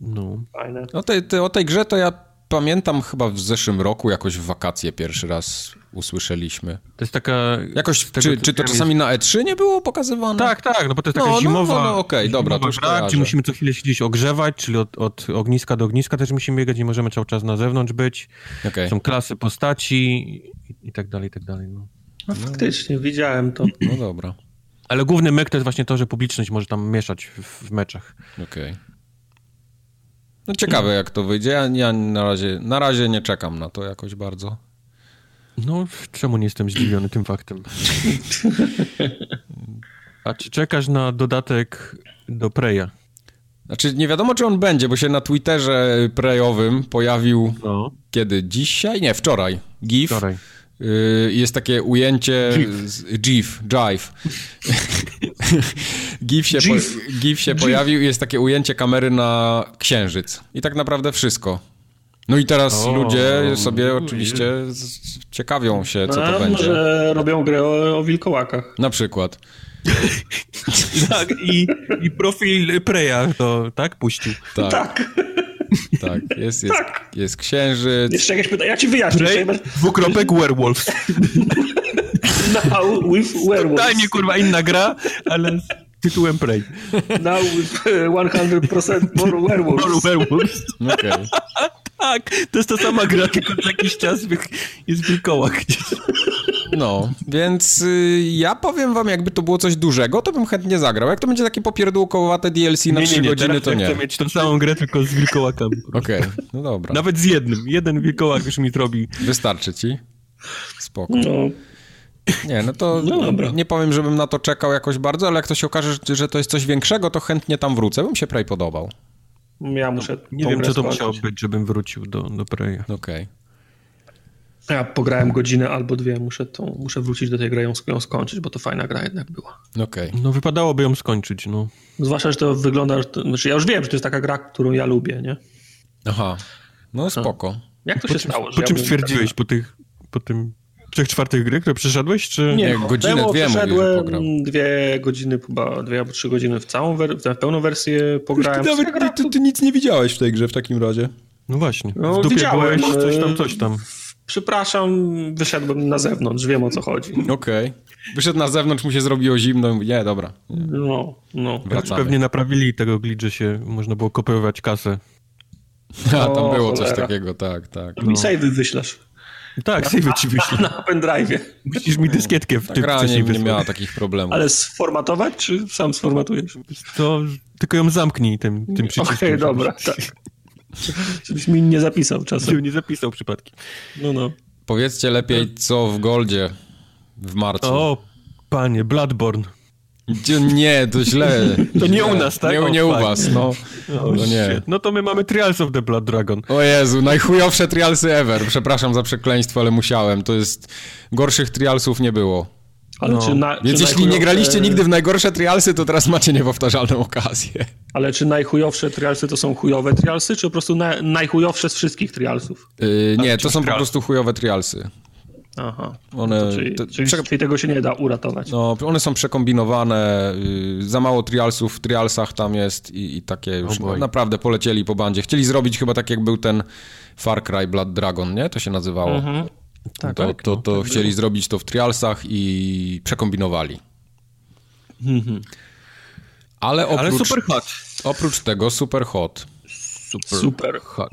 no. fajne. O tej, tej, o tej grze to ja pamiętam chyba w zeszłym roku jakoś w wakacje pierwszy raz usłyszeliśmy. To jest taka... Jakoś, czy, czy to czasami na E3 nie było pokazywane? Tak, tak, no bo to jest taka No, no, zimowa, no, no, okej, dobra, to już gra, gdzie musimy co chwilę się gdzieś ogrzewać, czyli od, od ogniska do ogniska też musimy biegać, nie możemy cały czas na zewnątrz być. Okej. Są klasy postaci i, i tak dalej, i tak dalej. No. No, faktycznie, widziałem to. No dobra, Ale główny myk to jest właśnie to, że publiczność może tam mieszać w, w meczach. okej. No ciekawe jak to wyjdzie. Ja, ja na, razie, na razie nie czekam na to jakoś bardzo. No, czemu nie jestem zdziwiony tym faktem? A czy czekasz na dodatek do Preya? Znaczy nie wiadomo czy on będzie, bo się na Twitterze prejowym pojawił No, kiedy? Dzisiaj? Nie, wczoraj. GIF. wczoraj. Y, Jest takie ujęcie. GIF. Z, GIF, Jive. GIF się, po, GIF. GIF się pojawił i jest takie ujęcie kamery na księżyc. I tak naprawdę wszystko. No i teraz O, ludzie sobie oczywiście z- ciekawią się, co to będzie. Może robią grę o, o wilkołakach. Na przykład. Tak, i, i profil Preya to tak puścił. Tak, tak. Tak. Jest, jest, Tak. jest księżyc. Jeszcze jakieś pytanie, ja ci wyjaśnię. Dwukropek werewolves. Now with werewolves. Daj mi kurwa inna gra, ale z tytułem Prey. Now with e, 100% more werewolves. All werewolves. Okej. Tak, to jest ta sama gra, tylko co jakiś czas jest wilkołak gdzieś. No, więc y, ja powiem wam, jakby to było coś dużego, to bym chętnie zagrał. Jak to będzie takie popierdółkowate DLC na 3 godziny, teraz to ja nie. chcę mieć tą samą grę, tylko z wilkołakami. Okej, no dobra. Nawet z jednym. Jeden wilkołak już mi zrobi. Wystarczy ci. Spoko. No, Nie, no to No dobra. nie powiem, żebym na to czekał jakoś bardzo, ale jak to się okaże, że- to jest coś większego, to chętnie tam wrócę. Bym się Prey podobał. ja muszę Nie tą wiem, co to musiało być, żebym wrócił do, do Preya. Okej. Ja pograłem godzinę albo dwie, muszę, tą, muszę wrócić do tej gry i ją, ją skończyć, bo to fajna gra jednak była. Okej. No wypadałoby ją skończyć, no. Zwłaszcza, że to wygląda, to, znaczy ja już wiem, że to jest taka gra, którą ja lubię, nie? Aha. No spoko. Jak to Po się czym, stało? że po ja czym stwierdziłeś? Po, tych, po tym trzech czwartych gry, które przeszedłeś, czy... Nie, no, godzinę, dwie że pograł. dwie godziny, chyba dwie albo trzy godziny w całą wer- w pełną wersję pograłem. nic nie widziałeś w tej grze w takim razie. No właśnie. No, w dupie widziałem, byłeś, coś tam, e, coś tam. Przepraszam, wyszedłem na zewnątrz, wiem o co chodzi. Okej. Wyszedł na zewnątrz, mu się zrobiło zimno i mówi, nie, dobra, No, no. wracamy. Pewnie naprawili tego glitch, że się można było kopiować kasę. A, tam O, było coś cholera. takiego, tak, tak. Mi save'y wyślesz Tak, save ci wyślę. na pendrive'ie. Musisz mi dyskietkę w Ta tym gra wcześniej nie, nie miała takich problemów. Ale sformatować, czy sam sformatujesz? To tylko ją zamknij tym, tym Okej, przyciskiem. dobra, tak. Żebyś mi nie zapisał czasem. Żebym nie zapisał przypadkiem. No, no. Powiedzcie lepiej, co w Goldzie w marcu. O, panie, Bloodborne. Nie, to źle. To nie u nas, tak? Nie, nie u was, no. O, No nie. No to my mamy Trials of the Blood Dragon. O Jezu, najchujowsze trialsy ever. Przepraszam za przekleństwo, ale musiałem. To jest... Gorszych trialsów nie było. Ale No. czy na, Więc czy jeśli nie graliście nigdy w najgorsze trialsy, to teraz macie niepowtarzalną okazję. Ale czy najchujowsze trialsy to są chujowe trialsy, czy po prostu na, najchujowsze z wszystkich trialsów? Yy, nie, to są po trial? prostu chujowe trialsy. Aha. One, To czyli, to- czyli, prze- czyli tego się nie da uratować. no, one są przekombinowane, yy, za mało trialsów w trialsach tam jest i, i takie już no, naprawdę polecieli po bandzie. Chcieli zrobić chyba tak jak był ten Far Cry Blood Dragon, nie? To się nazywało. Mhm. Tak, to tak, to, no, to tak chcieli zrobić to w trialsach i przekombinowali. Ale oprócz, Ale super hot. oprócz tego Super Hot. Super. Super hot.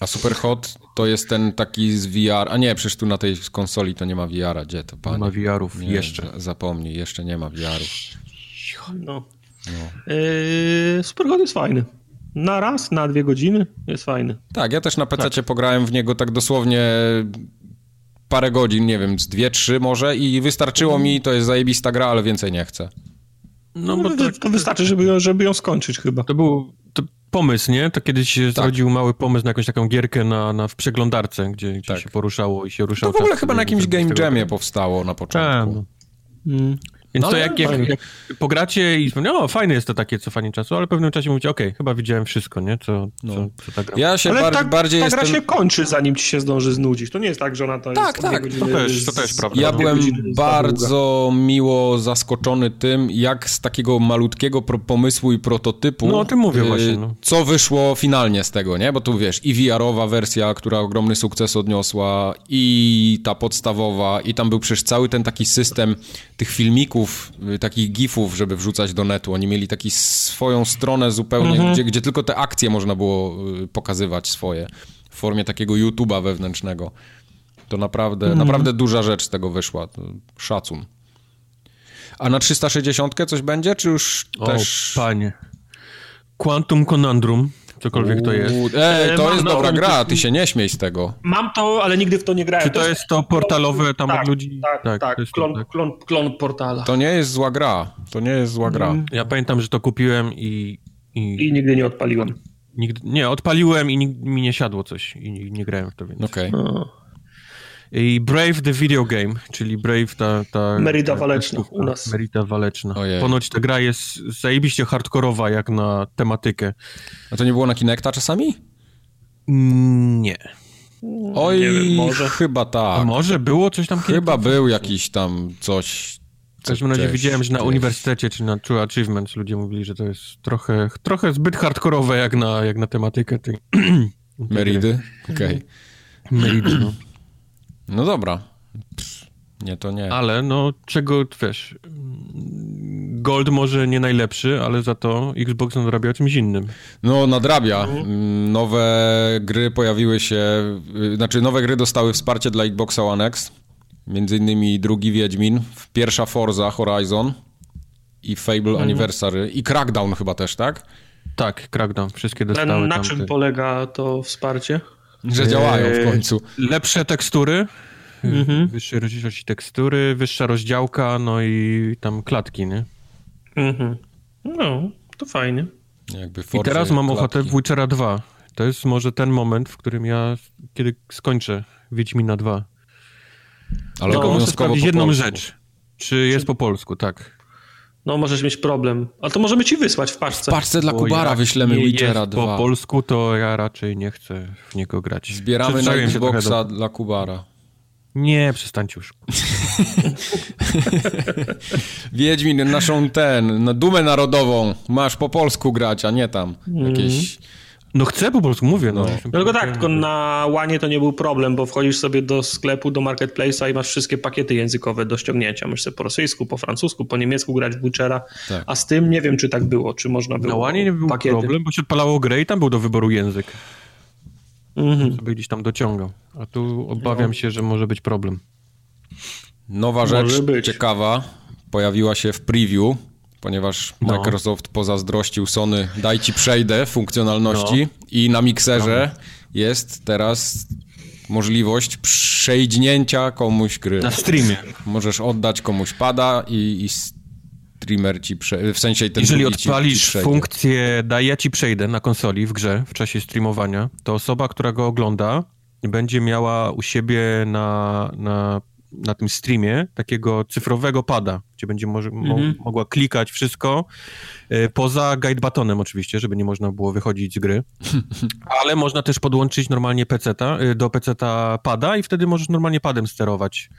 A Super Hot to jest ten taki z VR. A nie, przecież tu na tej konsoli to nie ma VR-a. Gdzie to panie? Nie ma VR-ów Nie, jeszcze. za- Zapomnij, jeszcze nie ma VR-ów. No. Yy, super hot jest fajny. Na raz, na dwie godziny jest fajny. Tak, ja też na PC pograłem w niego tak dosłownie parę godzin, nie wiem, z dwie, trzy może i wystarczyło mi, to jest zajebista gra, ale więcej nie chcę. No, bo to, to wystarczy, żeby ją, żeby ją skończyć chyba. To był to pomysł, nie? To kiedyś się tak. zrodził mały pomysł na jakąś taką gierkę na, na w przeglądarce, gdzie, gdzie tak. się poruszało i się ruszało. To w ogóle chyba na jakimś game jamie powstało na początku. Tak. Mm. Więc no, to jak, jak, jak, pogracie i no fajne jest to takie cofanie czasu, ale w pewnym czasie mówicie, okej, okay, chyba widziałem wszystko, nie? Co, no. co, co ta gra. Ja się ale bar tak, bardziej ta jestem... gra się kończy, zanim ci się zdąży znudzić. To nie jest tak, że ona to tak, jest tak, to też, to też prawda. Ja byłem bardzo miło zaskoczony tym, jak z takiego malutkiego pomysłu i prototypu no, o tym mówię y, właśnie, no. co wyszło finalnie z tego, nie? Bo tu wiesz, i VR-owa wersja, która ogromny sukces odniosła, i ta podstawowa, i tam był przecież cały ten taki system tych filmików, y, takich gifów, żeby wrzucać do netu. Oni mieli taki swoją stronę zupełnie, mhm. gdzie, gdzie tylko te akcje można było y, pokazywać swoje w formie takiego YouTube'a wewnętrznego. To naprawdę, mhm. naprawdę duża rzecz z tego wyszła. Szacun. A na 360 coś będzie, czy już o, też... panie. Quantum Conundrum cokolwiek to jest. Ej, to jest dobra gra, ty się nie śmiej z tego. Mam to, ale nigdy w to nie grałem. Czy to, jest to portalowe tam tak, od ludzi? Tak, tak, tak klon, tak. Klon, klon portala. To nie jest zła gra, to nie jest zła gra. Mm. Ja pamiętam, że to kupiłem i... I, I nigdy nie odpaliłem. Nigdy, nie, odpaliłem i mi nie siadło coś i nie, nie grałem w to, więc... Okej. Okay. I Brave the Video Game, czyli Brave ta... ta Merida Waleczna u nas. Merida Waleczna. Ojej. Ponoć ta gra jest zajebiście hardkorowa jak na tematykę. A to nie było na Kinecta czasami? Nie. Oj, wiem, może. chyba tak. A może było coś tam? Chyba był jakiś tam coś... W każdym razie widziałem, że na uniwersytecie czy na True Achievements ludzie mówili, że to jest trochę, trochę zbyt hardkorowe jak na, jak na tematykę tej... Meridy? Okej. Okay. Meridy, no. No dobra. Pff, nie, to nie. Ale no, czego, wiesz, Gold może nie najlepszy, ale za to Xbox nadrabia czymś innym. No, nadrabia. Nowe gry pojawiły się, znaczy nowe gry dostały wsparcie dla Xboxa One X. Między innymi drugi Wiedźmin, pierwsza Forza Horizon i Fable mhm. Anniversary i Crackdown chyba też, tak? Tak, Crackdown. Wszystkie dostały. Na, na czym polega to wsparcie? Że działają w końcu. Lepsze tekstury, mhm. wyższej rozdzielczości tekstury, wyższa rozdziałka, no i tam klatki, nie? Mhm. No, to fajnie. I teraz mam klatki. ochotę w Witchera 2. To jest może ten moment, w którym ja, kiedy skończę Wiedźmina 2. Ale Tylko muszę sprawdzić jedną polsku. rzecz. Czy jest po polsku, tak. No, możesz mieć problem. Ale to możemy ci wysłać w paczce. W paczce dla Kubara wyślemy Witchera 2. po polsku, to ja raczej nie chcę w niego grać. Zbieramy na Xboxa do... dla Kubara. Nie, przestańcie już. Wiedźmin, naszą ten, na dumę narodową masz po polsku grać, a nie tam jakieś... No chcę po polsku, mówię. No, no tylko tak, tylko na łanie to nie był problem, bo wchodzisz sobie do sklepu, do marketplace'a i masz wszystkie pakiety językowe do ściągnięcia. Możesz sobie po rosyjsku, po francusku, po niemiecku grać w Butchera, tak. a z tym nie wiem, czy tak było, czy można było Na łanie nie był pakiety. problem, bo się odpalało grę i tam był do wyboru język. Mhm. Sobie gdzieś tam dociągał. A tu obawiam no. się, że może być problem. Nowa rzecz ciekawa pojawiła się w preview, ponieważ no. Microsoft pozazdrościł Sony daj ci przejdę funkcjonalności no. i na mikserze no. jest teraz możliwość przejdźnięcia komuś gry. Na streamie. Możesz oddać komuś pada i, i streamer ci prze... w sensie ten Jeżeli odpalisz funkcję daj ja ci przejdę na konsoli w grze w czasie streamowania, to osoba, która go ogląda będzie miała u siebie na, na, na tym streamie takiego cyfrowego pada, gdzie będzie mo mhm. mogła klikać wszystko, y, poza guide batonem oczywiście, żeby nie można było wychodzić z gry, ale można też podłączyć normalnie PC-ta, y, do PC-ta pada i wtedy możesz normalnie padem sterować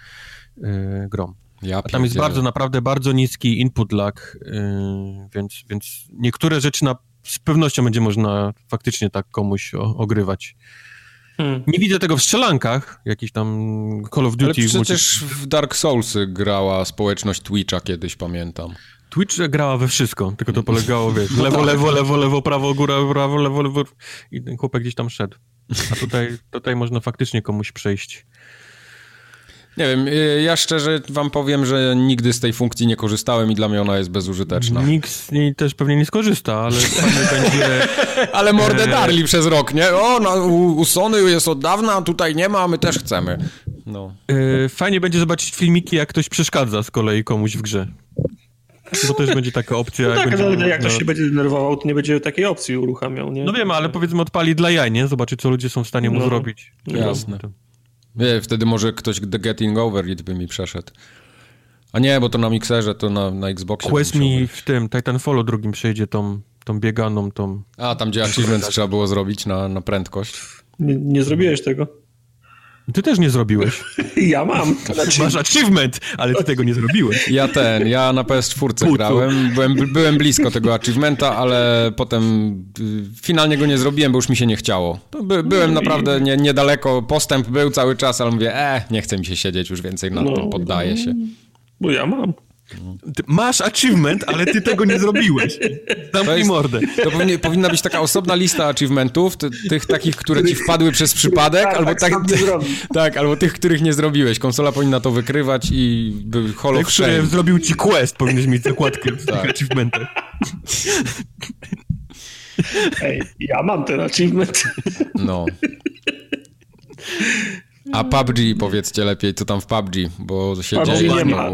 y, grą. Ja A tam jest bardzo, naprawdę bardzo niski input lag, więc, więc niektóre rzeczy na, z pewnością będzie można faktycznie tak komuś o, ogrywać. Hmm. Nie widzę tego w strzelankach, jakiś tam Call of Duty. Ale przecież multi... w Dark Soulsy grała społeczność Twitcha kiedyś, pamiętam. Twitch grała we wszystko, tylko to polegało, wiesz, lewo, lewo, lewo, lewo, prawo, góra, prawo, lewo, lewo i ten chłopak gdzieś tam szedł. A tutaj, tutaj można faktycznie komuś przejść. Nie wiem, y, ja szczerze wam powiem, że nigdy z tej funkcji nie korzystałem i dla mnie ona jest bezużyteczna. Nikt z niej też pewnie nie skorzysta, ale będzie... ale mordę e, darli przez rok, nie? O, no, u, u Sony jest od dawna, a tutaj nie ma, a my też chcemy. No. E, fajnie będzie zobaczyć filmiki, jak ktoś przeszkadza z kolei komuś w grze. Bo też będzie taka opcja. No jak tak, będzie, ale jak no, ktoś się będzie denerwował, to nie będzie takiej opcji uruchamiał, nie? No wiem, ale powiedzmy odpali dla jaj, nie? Zobaczy, co ludzie są w stanie mu No. zrobić. Jasne. To- Nie, wtedy może ktoś The Getting Over It by mi przeszedł. A nie, bo to na mikserze, to na, na Xboxie. Quest mi w tym Titanfallu drugim przejdzie tą, tą bieganą, tą... A, tam gdzie achievement trzeba było zrobić na, na prędkość. Nie, nie zrobiłeś tego. Ty też nie zrobiłeś. Ja mam. Znaczy, Masz achievement, ale ty tego nie zrobiłeś. Ja ten, ja na PS4 Pucu. grałem, byłem, byłem blisko tego achievementa, ale potem y, finalnie go nie zrobiłem, bo już mi się nie chciało. By, byłem naprawdę nie, niedaleko, postęp był cały czas, ale mówię, e, nie chce mi się siedzieć już więcej nad No. tym, poddaję się. bo ja mam. Ty masz achievement, ale ty tego nie zrobiłeś. Zamknij jest, mordę. to powinni, powinna być taka osobna lista achievementów, ty, tych takich, które ci wpadły przez przypadek, Tak, albo tak tak, sam nie zrobił. tak, albo tych, których nie zrobiłeś. Konsola powinna to wykrywać i by Tych, które Shame. zrobił ci quest, powinieneś mieć zakładkę w tych Tak. achievementach. Ej, ja mam ten achievement. No. A PUBG, powiedzcie lepiej, co tam w PUBG, bo się PUBG dzieje nie ma.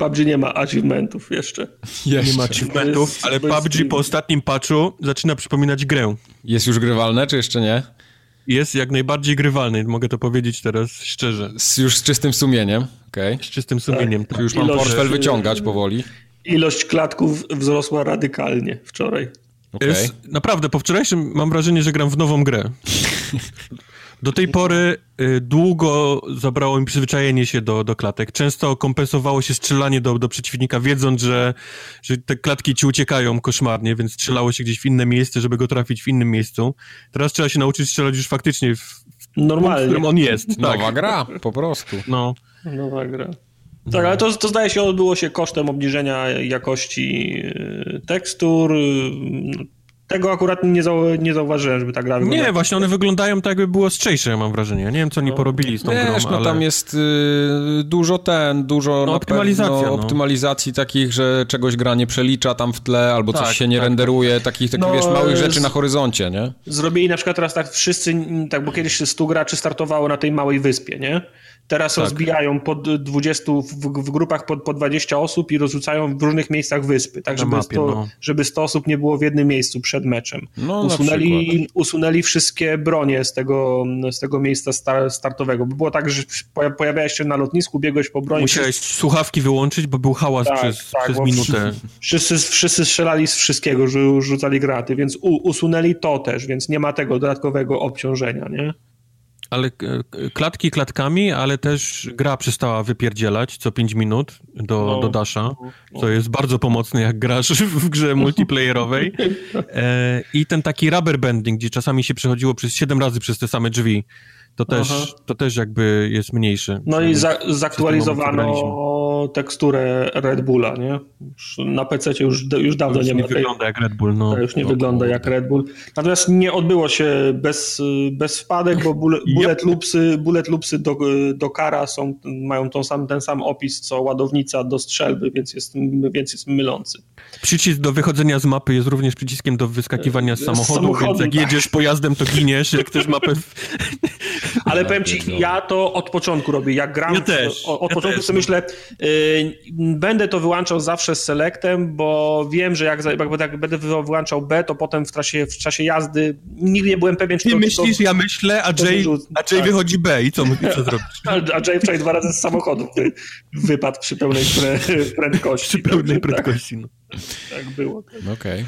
PUBG nie ma achievementów jeszcze. Nie ma Jeszcze. achievementów, ale PUBG po ostatnim patchu zaczyna przypominać grę. Jest już grywalne, czy jeszcze nie? Jest jak najbardziej grywalny, mogę to powiedzieć teraz szczerze. Z, już z czystym sumieniem, okej. Z czystym sumieniem. Czy Już mam Ilość- portfel wyciągać powoli. Ilość klatków wzrosła radykalnie wczoraj. Okej. Jest, naprawdę, po wczorajszym mam wrażenie, że gram w nową grę. Do tej pory y, długo zabrało mi przyzwyczajenie się do, do klatek. Często kompensowało się strzelanie do, do przeciwnika, wiedząc, że, że te klatki ci uciekają koszmarnie, więc strzelało się gdzieś w inne miejsce, żeby go trafić w innym miejscu. Teraz trzeba się nauczyć strzelać już faktycznie w, w punkt, w Normalnie. którym on jest. Tak. Nowa gra, po prostu. No. Nowa gra. Tak, ale to, to zdaje się odbyło się kosztem obniżenia jakości y, tekstur. Tego akurat nie, zau nie zauważyłem, żeby ta gra wyglądała. Nie, właśnie one wyglądają tak, jakby było ostrzejsze, mam wrażenie. Ja nie wiem, co oni porobili z tą grą, Wiesz, no ale... tam jest y, dużo ten, dużo na optymalizacja, pewno no. optymalizacji takich, że czegoś gra nie przelicza tam w tle, albo coś Tak, się nie tak, renderuje, takich, takich No, wiesz, małych rzeczy na horyzoncie, nie? Zrobili na przykład teraz tak wszyscy, tak, bo kiedyś 100 graczy startowało na tej małej wyspie, nie? Teraz Tak. rozbijają pod 20, w, w grupach pod, po 20 osób i rozrzucają w różnych miejscach wyspy, tak żeby, mapie, 100, no. żeby 100 osób nie było w jednym miejscu przed meczem. No, usunęli, usunęli wszystkie bronie z tego, z tego miejsca star, startowego, bo było tak, że poja- pojawiałeś się na lotnisku, biegłeś po broni, Musiałeś słuchawki wyłączyć, bo był hałas Tak, przez, tak, przez minutę. Wszyscy, wszyscy strzelali z wszystkiego, rzu- rzucali graty, więc u, usunęli to też, więc nie ma tego dodatkowego obciążenia, nie? Ale e, klatki klatkami, ale też gra przestała wypierdzielać co 5 minut do, No. do Dasha, co jest bardzo pomocne, jak grasz w grze multiplayerowej. E, I ten taki rubber banding, gdzie czasami się przechodziło przez 7 razy przez te same drzwi, to też, Aha. to też jakby jest mniejszy. No i za, zaktualizowano teksturę Red Bulla, nie? Już na PC już, już dawno już nie nie ma wygląda jak Red Bull. No. już nie O wygląda jak Red Bull. Natomiast nie odbyło się bez, bez wpadek, bo bullet, bullet loopsy, bullet loopsy do, do kara są, mają tą sam, ten sam opis co ładownica do strzelby, więc jest, więc jest mylący. Przycisk do wychodzenia z mapy jest również przyciskiem do wyskakiwania z Z samochodu, samochodu, więc jak tak. jedziesz pojazdem, to giniesz, jak też mapę... Ale powiem ci, ja to od początku robię. Jak gram, Ja też, od, od ja początku też, sobie no. myślę, y, będę to wyłączał zawsze z selectem, bo wiem, że jak, jak, jak będę wy- wyłączał B, to potem w czasie, w czasie jazdy nigdy nie byłem pewien, czy Ty to... myślisz, to, ja myślę, a Jay, a Jay tak. wychodzi B i co, i co zrobisz? A a Jay wczoraj dwa razy z samochodu wy, wypadł przy pełnej prędkości. Przy pełnej Tak, prędkości. No. Tak było. Okej.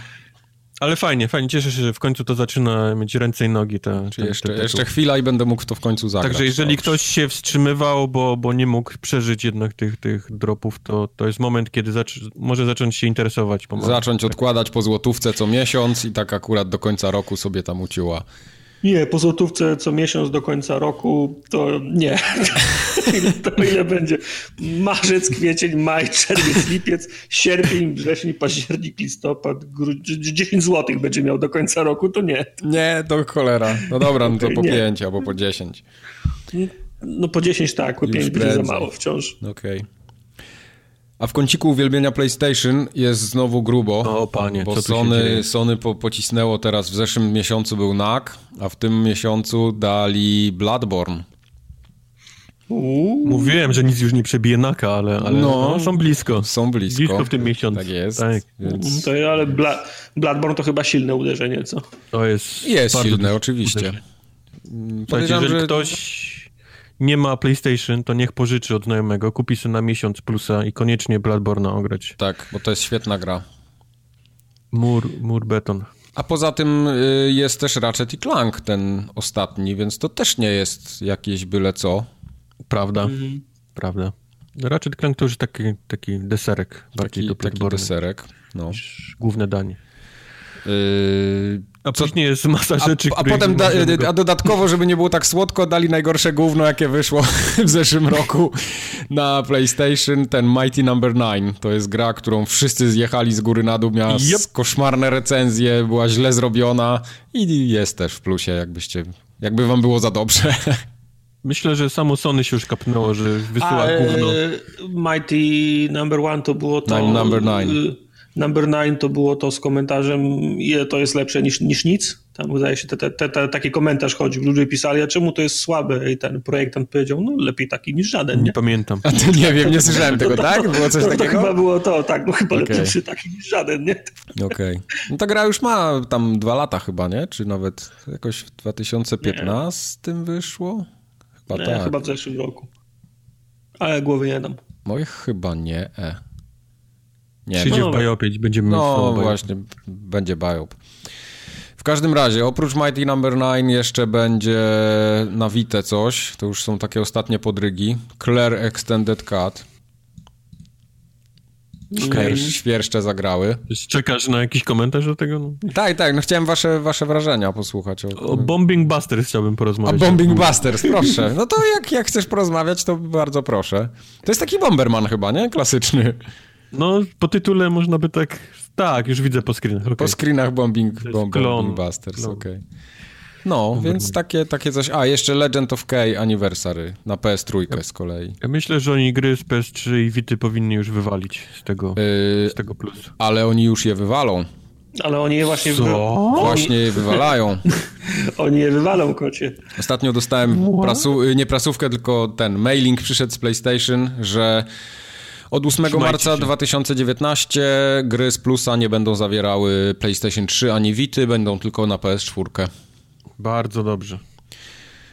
Ale fajnie, fajnie. Cieszę się, że w końcu to zaczyna mieć ręce i nogi. Te, Czyli ten- jeszcze, ten jeszcze chwila i będę mógł to w końcu zagrać. Także jeżeli ktoś się wstrzymywał, bo, bo nie mógł przeżyć jednak tych, tych dropów, to, to jest moment, kiedy zac może zacząć się interesować. Zacząć odkładać po złotówce co miesiąc i tak akurat do końca roku sobie tam uciła. Nie, po złotówce co miesiąc do końca roku, to nie. to ile będzie? Marzec, kwiecień, maj, czerwiec, lipiec, sierpień, wrzesień, październik, listopad, grudzień. 10 złotych będzie miał do końca roku, to nie. Nie, to cholera. No dobra, no to po nie. pięć albo po dziesięć. No po 10 tak, po Już 5 będzie za mało wciąż. Okej. A w kąciku uwielbienia PlayStation jest znowu grubo. O, panie, bo co tu się Sony? Sony po, pocisnęło teraz, w zeszłym miesiącu był NAK, a w tym miesiącu dali Bloodborne. Uuu. Mówiłem, że nic już nie przebije Naka, ale, ale no, no, są blisko. Są blisko. Blisko w tym miesiącu. Tak jest. Tak. Więc... To, ale Bla Bloodborne to chyba silne uderzenie, co? To jest Jest silne, oczywiście. Podejrzewam, że... ktoś nie ma PlayStation, to niech pożyczy od znajomego, kupi sobie na miesiąc plusa i koniecznie Bloodborne'a ograć. Tak, bo to jest świetna gra. Mur, mur beton. A poza tym y, jest też Ratchet i Clank, ten ostatni, więc to też nie jest jakieś byle co. Prawda, mhm. prawda. Ratchet Clank to już taki, taki deserek. Bardziej taki, taki deserek, no. Główne danie. Yy, a co, później jest masa rzeczy, A, a potem, da, a dodatkowo, żeby nie było tak słodko, dali najgorsze gówno, jakie wyszło w zeszłym roku na PlayStation, ten Mighty Number no. 9. To jest gra, którą wszyscy zjechali z góry na dół, miała yep. koszmarne recenzje, była źle zrobiona i jest też w plusie, jakbyście, jakby wam było za dobrze. Myślę, że samo Sony się już kapnęło, że wysyła a, gówno. E, Mighty Number no. One to było to... Nine, number 9. Number 9 to było to z komentarzem, ile to jest lepsze niż, niż nic. Tam zdaje się, te, te, te, taki komentarz chodził. Ludzie pisali, a czemu to jest słabe? I ten projektant powiedział, no lepiej taki niż żaden. Nie, nie pamiętam. A to nie wiem, nie słyszałem tego, to, tak? Było coś to, takiego? To chyba było to, tak, no chyba okay. lepszy taki niż żaden, nie? Okej. Okay. No ta gra już ma tam dwa lata chyba, nie? Czy nawet jakoś w 2015 tym wyszło? Chyba nie, tak. chyba w zeszłym roku. Ale głowy nie dam. Moje chyba nie, e. Nie, Przyjdzie no, w Biopić, będziemy No właśnie, będzie Biop. W każdym razie, oprócz Mighty Number no. 9 jeszcze będzie na Vita coś, to już są takie ostatnie podrygi. Claire Extended Cut. Okay. Świerszcze zagrały. Czekasz na jakiś komentarz do tego? No. Tak, tak, no chciałem wasze, wasze wrażenia posłuchać. O, o Bombing Busters chciałbym porozmawiać. O Bombing Busters, proszę. No to jak, jak chcesz porozmawiać, to bardzo proszę. To jest taki Bomberman chyba, nie? Klasyczny. No, po tytule można by tak... Tak, już widzę po screenach. Okay. Po screenach Bombing, bomb, bombing Busters, okej. Okay. No, więc takie, takie coś. A, jeszcze Legend of K Anniversary na PS3 ja, z kolei. Ja myślę, że oni gry z PS3 i Vity powinni już wywalić z tego, yy, z tego plus. Ale oni już je wywalą. Ale oni je właśnie Co? Właśnie je wywalają. oni je wywalą, kocie. Ostatnio dostałem prasu, nie prasówkę, tylko ten mailing przyszedł z PlayStation, że od 8 Trzymajcie marca się. 2019 gry z Plusa nie będą zawierały PlayStation 3 ani Vity, będą tylko na PS4. Bardzo dobrze.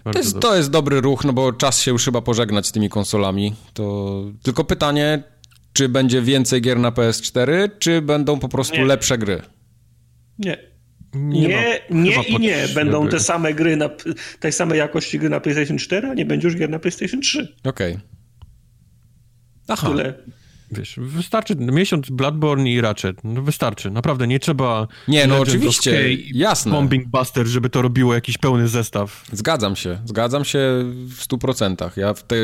Bardzo to, jest, dobrze. to jest dobry ruch, no bo czas się już chyba pożegnać z tymi konsolami. To tylko pytanie, czy będzie więcej gier na PS4, czy będą po prostu nie. lepsze gry? Nie. Nie, nie, nie i nie. Będą te same gry, na, tej samej jakości gry na PlayStation 4, a nie będzie już gier na PlayStation 3. Okej. Okay. Aha. Tyle. Wiesz, wystarczy miesiąc Bloodborne i Ratchet. No wystarczy, naprawdę, nie trzeba... Nie, no oczywiście, jasne. Bombing Buster, żeby to robiło jakiś pełny zestaw. Zgadzam się, zgadzam się w stu procentach. Ja w, te,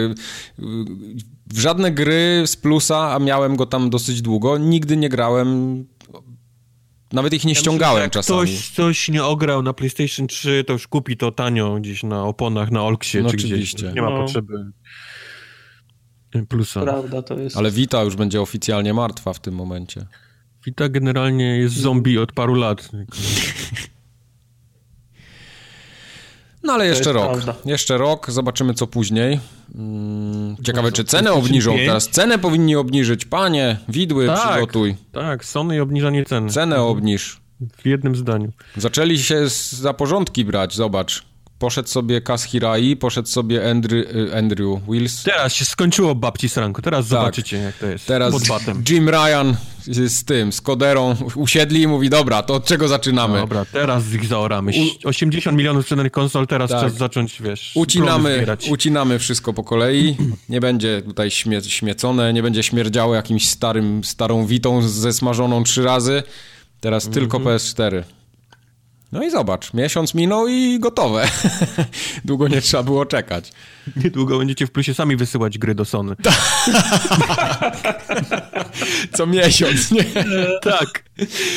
w żadne gry z plusa, a miałem go tam dosyć długo, nigdy nie grałem nawet ich nie ja ściągałem myślę, czasami. ktoś coś nie ograł na PlayStation 3, to już kupi to tanio gdzieś na oponach, na Olksie no czy oczywiście. gdzieś. Nie ma no. potrzeby plusa. Prawda, to jest... Ale Vita już będzie oficjalnie martwa w tym momencie. Vita generalnie jest zombie od paru lat. No ale jeszcze rok. Prawda. Jeszcze rok, zobaczymy co później. Mm, ciekawe, czy cenę obniżą teraz. Cenę powinni obniżyć. Panie, widły tak, przygotuj. Tak, Sony obniżanie ceny. Cenę obniż. W jednym zdaniu. Zaczęli się za porządki brać, zobacz. Poszedł sobie Kaz Hirai, poszedł sobie Andrew, y, Andrew Wills. Teraz się skończyło babci sranku, teraz tak. zobaczycie jak to jest. Teraz Jim Ryan z tym, z Koderą usiedli i mówi, dobra, to od czego zaczynamy? Dobra, teraz ich zaoramy. 80 milionów sprzedanych konsol, teraz tak. czas zacząć, wiesz, ucinamy, ucinamy wszystko po kolei, nie będzie tutaj śmie śmiecone, nie będzie śmierdziało jakimś starym, starą witą ze smażoną trzy razy, teraz mm -hmm. tylko PS4. No i zobacz, miesiąc minął i gotowe. Długo nie trzeba było czekać. Niedługo będziecie w plusie sami wysyłać gry do Sony. Co miesiąc, nie? tak.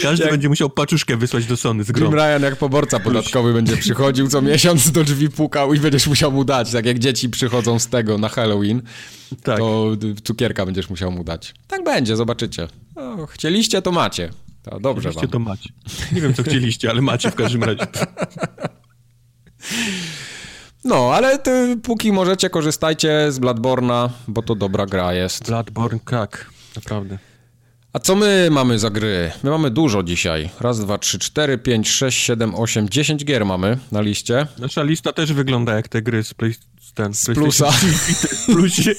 Każdy jak... będzie musiał paczuszkę wysłać do Sony z grą. Jim Ryan jak poborca podatkowy będzie przychodził co miesiąc do drzwi pukał i będziesz musiał mu dać. Tak jak dzieci przychodzą z tego na Halloween, tak. to cukierka będziesz musiał mu dać. Tak będzie, zobaczycie. O, chcieliście, to macie. Dobrze Chcieliście, to macie. Nie wiem, co chcieliście, ale macie w każdym razie. No, ale ty, póki możecie, korzystajcie z Bloodborna, bo to dobra gra jest. Bloodborne, tak, naprawdę. A co my mamy za gry? My mamy dużo dzisiaj. Raz, dwa, trzy, cztery, pięć, sześć, siedem, osiem, dziesięć gier mamy na liście. Nasza lista też wygląda jak te gry z, play, ten, z plusa. Plusie.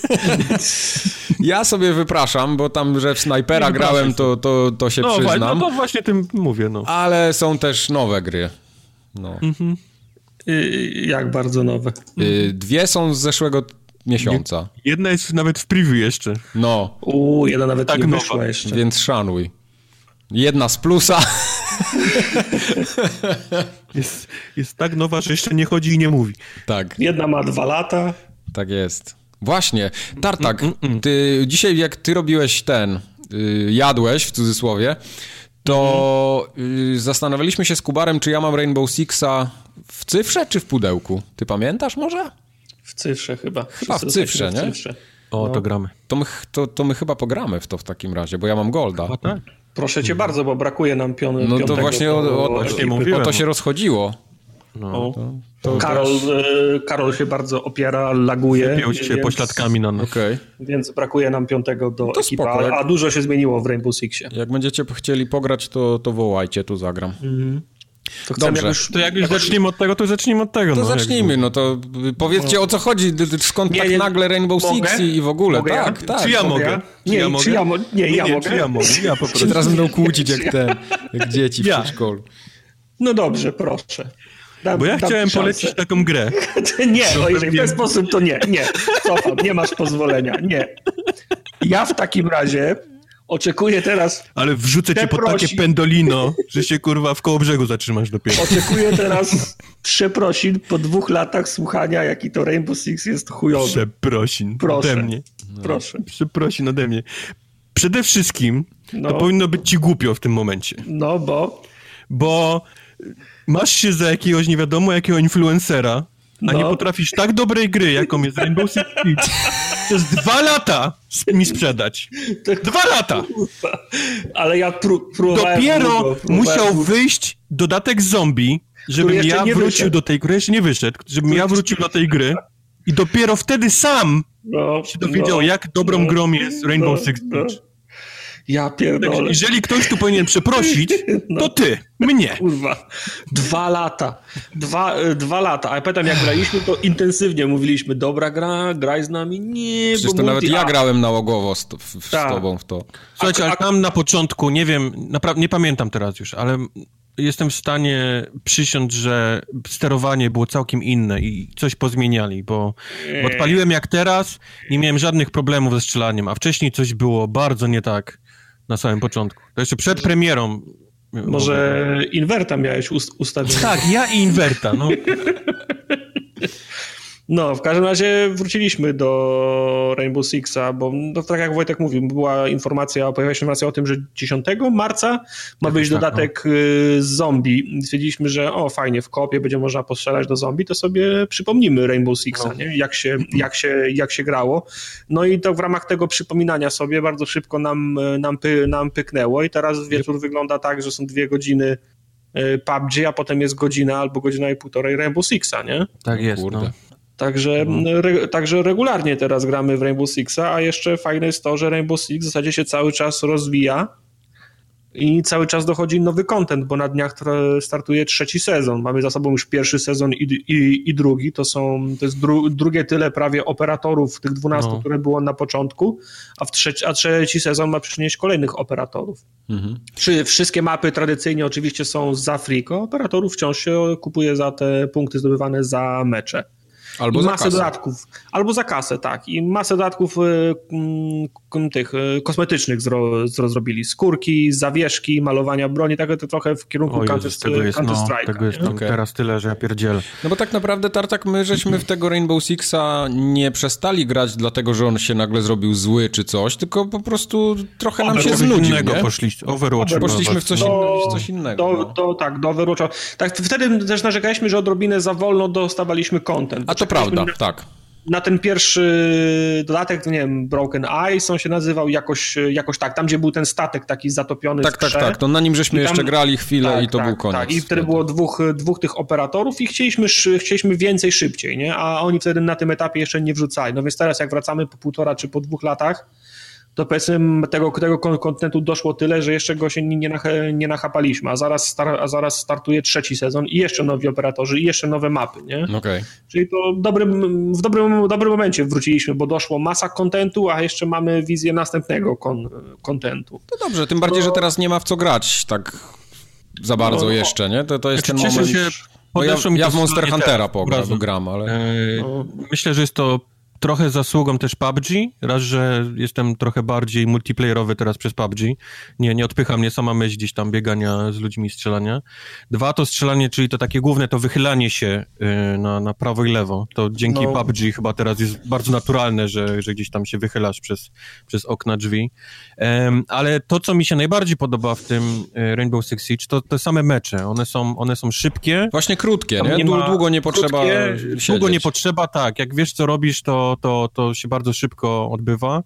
ja sobie wypraszam, bo tam, że w snajpera grałem, to, to, to się no, przyznam. No to właśnie tym mówię, no. Ale są też nowe gry. No. Mhm. Jak bardzo nowe? Y, dwie są z zeszłego miesiąca. Jedna jest nawet w preview jeszcze. No. Uuu, jedna nawet tak nie nowa. wyszła jeszcze. Więc szanuj. Jedna z plusa. jest, jest tak nowa, że jeszcze nie chodzi i nie mówi. Tak. Jedna ma dwa lata. Tak jest. Właśnie. Tartak, mm, mm, mm. ty, dzisiaj jak ty robiłeś ten, y, jadłeś w cudzysłowie, to y, zastanawialiśmy się z Kubarem, czy ja mam Rainbow Sixa w cyfrze czy w pudełku. Ty pamiętasz może? W cyfrze chyba. Chyba w cyfrze, nie? W cyfrze. O, no. to gramy. To my, to, to my chyba pogramy w to w takim razie, bo ja mam Golda. A tak. Proszę cię bardzo, bo brakuje nam piony. No to właśnie o, o, o, o to się rozchodziło. No, to, to Karol, też... Karol się bardzo opiera, laguje. Wypiął się więc, pośladkami na nas. Okay. Więc brakuje nam piątego do to ekipa, spoko, jak... a dużo się zmieniło w Rainbow Sixie. Jak będziecie chcieli pograć, to, to wołajcie, tu zagram. Mhm. To Dobrze. Jak już, to jak już zaczniemy od tego, to zacznijmy od tego. To no, zacznijmy, no to powiedzcie no. o co chodzi, skąd nie, tak nie, nagle Rainbow mogę? Six i w ogóle. Mogę tak, ja? tak. Czy ja mogę? Nie, ja mogę? Czy ja, mo nie, ja nie, mogę. Czy ja mogę? Ja po prostu. Się teraz będą kłócić jak te, jak dzieci w ja. przedszkolu. No dobrze, proszę. Dam, Bo ja chciałem szansę. polecić taką grę. nie, no jeżeli w ten sposób, to nie, nie. Cofam, nie masz pozwolenia, nie. Ja w takim razie oczekuję teraz... Ale wrzucę cię po takie pendolino, że się kurwa w koło brzegu zatrzymasz dopiero. Oczekuję teraz przeprosin po dwóch latach słuchania, jaki to Rainbow Six jest chujowy. Przeprosin Proszę. ode mnie. No. Proszę. Przeprosin ode mnie. Przede wszystkim no. to powinno być ci głupio w tym momencie. No, bo... Bo masz się za jakiegoś nie wiadomo jakiego influencera, a no. nie potrafisz tak dobrej gry, jaką jest Rainbow Six Siege, przez dwa lata mi sprzedać. Dwa lata! Ale ja pró próbowałem... Dopiero długo, musiał wyjść dodatek zombie, żebym ja wrócił wyszedł. do tej gry, jeszcze nie wyszedł, żebym ja wrócił do tej gry i dopiero wtedy sam no, się dowiedział, no, jak dobrą no, grą jest Rainbow no, Six Siege. Ja pierdolę. Jeżeli ktoś tu powinien przeprosić, no. to ty, mnie. Kurwa. Dwa lata. Dwa, e, dwa lata. A ja pamiętam, jak graliśmy, to intensywnie mówiliśmy, dobra gra, graj z nami. Nie, Przecież to nawet ja grałem nałogowo z, z, z tak. tobą w to. Słuchajcie, ale tam na początku, nie wiem, naprawdę nie pamiętam teraz już, ale jestem w stanie przysiąc, że sterowanie było całkiem inne i coś pozmieniali, bo odpaliłem jak teraz, nie miałem żadnych problemów ze strzelaniem, a wcześniej coś było bardzo nie tak na samym początku. To jeszcze przed premierą. Może inwerta miałeś ustawiony. Tak, ja i inwerta, no. No, w każdym razie wróciliśmy do Rainbow Sixa, bo no, tak jak Wojtek mówił, była informacja, pojawiła się informacja o tym, że 10 marca ma być tak, dodatek no. Y, zombie. Stwierdziliśmy, że o fajnie, w kopie będzie można postrzelać do zombie, to sobie przypomnimy Rainbow Sixa, no. nie? Jak, się, jak, się, jak się grało. No i to w ramach tego przypominania sobie bardzo szybko nam, nam, py, nam pyknęło i teraz wieczór wygląda tak, że są dwie godziny y, PUBG, a potem jest godzina albo godzina i półtorej Rainbow Sixa, nie? Tak jest, no. Także, no. re, także regularnie teraz gramy w Rainbow Sixa, a jeszcze fajne jest to, że Rainbow Six w zasadzie się cały czas rozwija i cały czas dochodzi nowy content, bo na dniach startuje trzeci sezon. Mamy za sobą już pierwszy sezon i, i, i drugi. To są to jest dru, drugie tyle prawie operatorów, tych 12, no. które było na początku, a, w trzeci, a trzeci sezon ma przynieść kolejnych operatorów. Mhm. Wszystkie mapy tradycyjnie oczywiście są za friko, operatorów wciąż się kupuje za te punkty zdobywane za mecze. Albo I masę kasę. dodatków. Albo za kasę, tak. I masę dodatków y, tych y, kosmetycznych zro, zrobili. Skórki, zawieszki, malowania broni, tak to trochę w kierunku Counter-Strike'a. Counter no, tego jest okay. teraz tyle, że ja pierdzielę. No bo tak naprawdę, Tartak, my żeśmy w tego Rainbow Sixa nie przestali grać dlatego, że on się nagle zrobił zły czy coś, tylko po prostu trochę nam się znudził, innego nie? poszliśmy. Overwatch. Poszliśmy w coś, do, w coś innego. Do, no. do, tak, do Overwatcha. Tak, wtedy też narzekaliśmy, że odrobinę za wolno dostawaliśmy content. A to prawda, tak. na ten pierwszy dodatek, nie wiem, Broken Eyes, on się nazywał jakoś, jakoś tak, tam gdzie był ten statek taki zatopiony Tak, tak, tak, to na nim żeśmy tam- jeszcze grali chwilę Tak, i to tak, był koniec. Tak, i wtedy było dwóch, dwóch tych operatorów i chcieliśmy, chcieliśmy więcej szybciej, nie? A oni wtedy na tym etapie jeszcze nie wrzucali. No więc teraz jak wracamy po półtora czy po dwóch latach, to powiedzmy tego, tego kon- kontentu doszło tyle, że jeszcze go się nie, nach, nie nachapaliśmy, a zaraz, star, a zaraz startuje trzeci sezon i jeszcze nowi operatorzy i jeszcze nowe mapy, nie? Okej. Czyli to dobrym, w dobrym, dobrym momencie wróciliśmy, bo doszło masa kontentu, a jeszcze mamy wizję następnego kon, kontentu. To dobrze, tym bardziej, że teraz nie ma w co grać tak za bardzo No. jeszcze, nie? To, to jest Znaczy, ten moment... się, Bo ja, podeszło mi ja to w Monster Huntera pogram, gram, ale... E, No. Myślę, że jest to trochę zasługą też PUBG. Raz, że jestem trochę bardziej multiplayerowy teraz przez PUBG. Nie, nie odpycha mnie sama myśl gdzieś tam biegania z ludźmi i strzelania. Dwa to strzelanie, czyli to takie główne, to wychylanie się y, na, na prawo i lewo. To dzięki No. PUBG chyba teraz jest bardzo naturalne, że, że gdzieś tam się wychylasz przez, przez okna drzwi. Em, ale to, co mi się najbardziej podoba w tym y, Rainbow Six Siege, to te same mecze. One są, one są szybkie, Właśnie krótkie, nie? nie ma- Długo nie potrzeba krótkie. Długo nie potrzeba, tak. Jak wiesz, co robisz, to, to, to się bardzo szybko odbywa.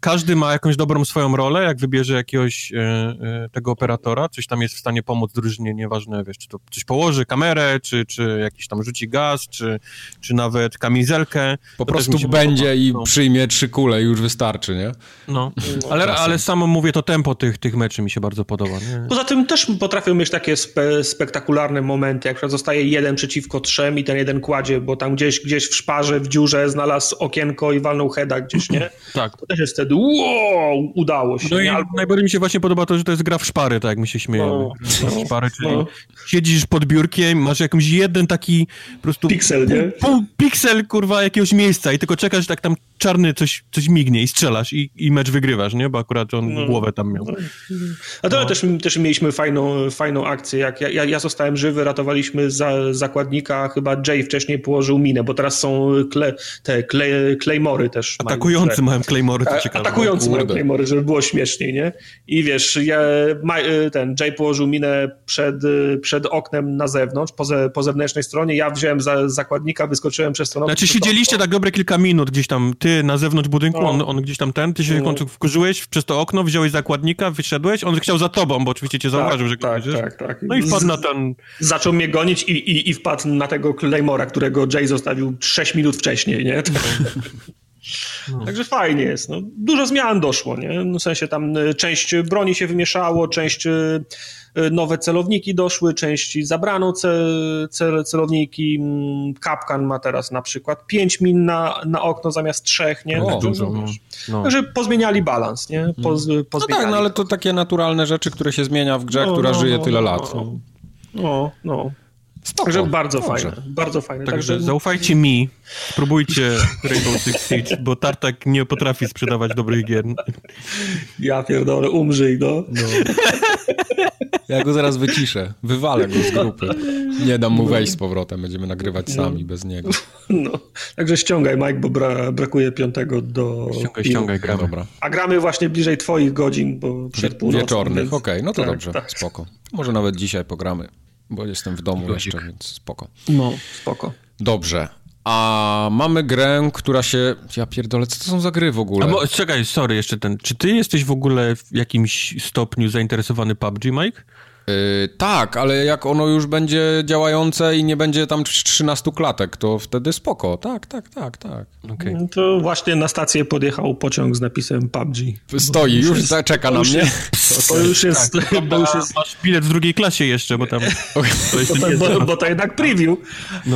Każdy ma jakąś dobrą swoją rolę, jak wybierze jakiegoś e, e, tego operatora, coś tam jest w stanie pomóc drużynie, nieważne, wiesz, czy to coś położy, kamerę, czy, czy jakiś tam rzuci gaz, czy, czy nawet kamizelkę. Po To prostu będzie podoba. i No. przyjmie trzy kule i już wystarczy, nie? No, ale, ale samo mówię, to tempo tych, tych meczy mi się bardzo podoba. Nie? Poza tym też potrafią mieć takie spe, spektakularne momenty, jak zostaje jeden przeciwko trzem i ten jeden kładzie, bo tam gdzieś, gdzieś w szparze, w dziurze znalazł okienko i walnął heada gdzieś, nie? Tak. To też jest wtedy wow, udało się. No i nie? Albo, najbardziej mi się właśnie podoba to, że to jest gra w szpary, tak jak my się śmiejemy. No, Gra w no, szpary, czyli no. siedzisz pod biurkiem, masz jakąś jeden taki po prostu... Piksel, nie? Pół piksel, kurwa, jakiegoś miejsca i tylko czekasz, tak tam czarny coś, coś mignie i strzelasz i, i mecz wygrywasz, nie? Bo akurat on No. głowę tam miał. A to też, też mieliśmy fajną, fajną akcję. Jak ja, ja, ja zostałem żywy, ratowaliśmy za, zakładnika, chyba Jay wcześniej położył minę, bo teraz są kle, te klej, Claymory też. mają Atakujący małem Claymory, to ciekawe. Atakujący mają. Claymory, żeby było śmieszniej, nie? I wiesz, ja, ma, ten Jay położył minę przed, przed oknem na zewnątrz, po, ze, po zewnętrznej stronie, ja wziąłem za, zakładnika, wyskoczyłem przez stronę. Znaczy siedzieliście tak dobre kilka minut gdzieś tam, ty na zewnątrz budynku, No. on, on gdzieś tam ten, ty się No. wkurzyłeś przez to okno, wziąłeś zakładnika, wyszedłeś, on chciał za tobą, bo oczywiście cię zauważył, że go tak, widzisz. tak, tak. No i wpadł na ten... Zaczął mnie gonić i, i, i wpadł na tego Claymora, którego Jay zostawił 6 minut wcześniej, nie? Także fajnie jest. No, dużo zmian doszło, nie? No, w sensie tam y, część broni się wymieszało, część y, y, nowe celowniki doszły, części zabrano ce, cel, celowniki. Mm, Kapkan ma teraz na przykład 5 min na, na okno zamiast trzech, nie? O, Także, dużo, no. no. Także pozmieniali balans, nie? Poz, No tak, no ale to takie naturalne rzeczy, które się zmienia w grze, No, która no, żyje no, tyle no, lat. no. No, no. Spoko. Także bardzo Dobrze. fajne, bardzo fajne. Także Także zaufajcie mi, spróbujcie Rainbow Six Siege, bo Tartak nie potrafi sprzedawać dobrych gier. ja pierdolę, umrzyj, no. Ja go zaraz wyciszę, wywalę go z grupy. Nie dam mu wejść z powrotem, będziemy nagrywać sami bez niego. no. Także ściągaj, Mike, bo bra, brakuje piątego do... Ściągaj, pił. ściągaj, No gramy. dobra. A gramy właśnie bliżej twoich godzin, bo przed północą. Wieczornych, więc- okej, no to tak, dobrze, Tak. spoko. Może nawet dzisiaj pogramy, bo jestem w domu jeszcze, więc spoko. No, spoko. Dobrze. A mamy grę, która się... Ja pierdolę, co to są za gry w ogóle? A bo, czekaj, sorry, jeszcze ten. Czy ty jesteś w ogóle w jakimś stopniu zainteresowany PUBG, Mike? Yy, tak, ale jak ono już będzie działające i nie będzie tam 13 klatek, to wtedy spoko. Tak, tak, tak, tak. Okej. No To właśnie na stację podjechał pociąg z napisem PUBG. Stoi, już jest- za- czeka na już mnie. jest- To już jest... Bo już jest Masz bilet w drugiej klasie jeszcze, bo tam... To bo, jest- bo, bo to jednak preview,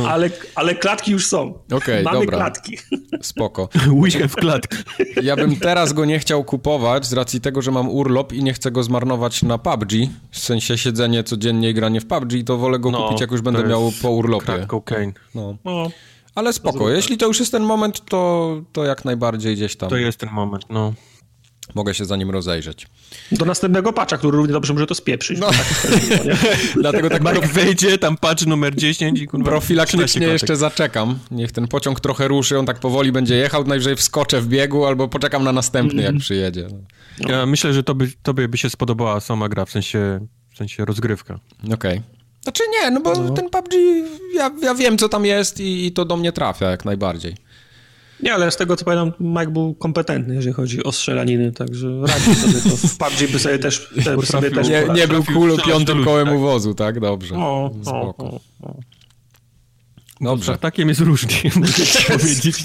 ale, ale klatki już są. Okej, Mamy dobra. klatki. Spoko. Łyżkę w klatki. Ja bym teraz go nie chciał kupować z racji tego, że mam urlop i nie chcę go zmarnować na PUBG. W sensie siedzenie codziennie i granie w PUBG, to wolę go No, kupić, jak już to będę miał po urlopie. Crack cocaine. No. No, Ale spoko, jeśli to już jest ten moment, to, to jak najbardziej gdzieś tam To jest ten moment, no. mogę się za nim rozejrzeć. do następnego patcha, który równie dobrze może to spieprzyć. No. Tak, nie? Dlatego tak Mark wejdzie, tam patch numer 10 i kurwa... 13 profilaktycznie jeszcze zaczekam. Niech ten pociąg trochę ruszy, on tak powoli będzie jechał, najwyżej wskoczę w biegu albo poczekam na następny, jak przyjedzie. Ja myślę, że tobie, tobie by się spodobała sama gra, w sensie, sensie rozgrywka. Okej. Znaczy nie, no bo no. ten PUBG, ja, ja wiem co tam jest i, i to do mnie trafia jak najbardziej. Nie, ale z tego co pamiętam, Mike był kompetentny, jeżeli chodzi o strzelaniny, także radził sobie to. W PUBG by sobie też, te, sobie też Nie, nie był kulu piątym kołem tak. uwozu, tak? Dobrze. O, Spoko. O, o, o. Dobrze. Takiem jest różnie, powiedzieć.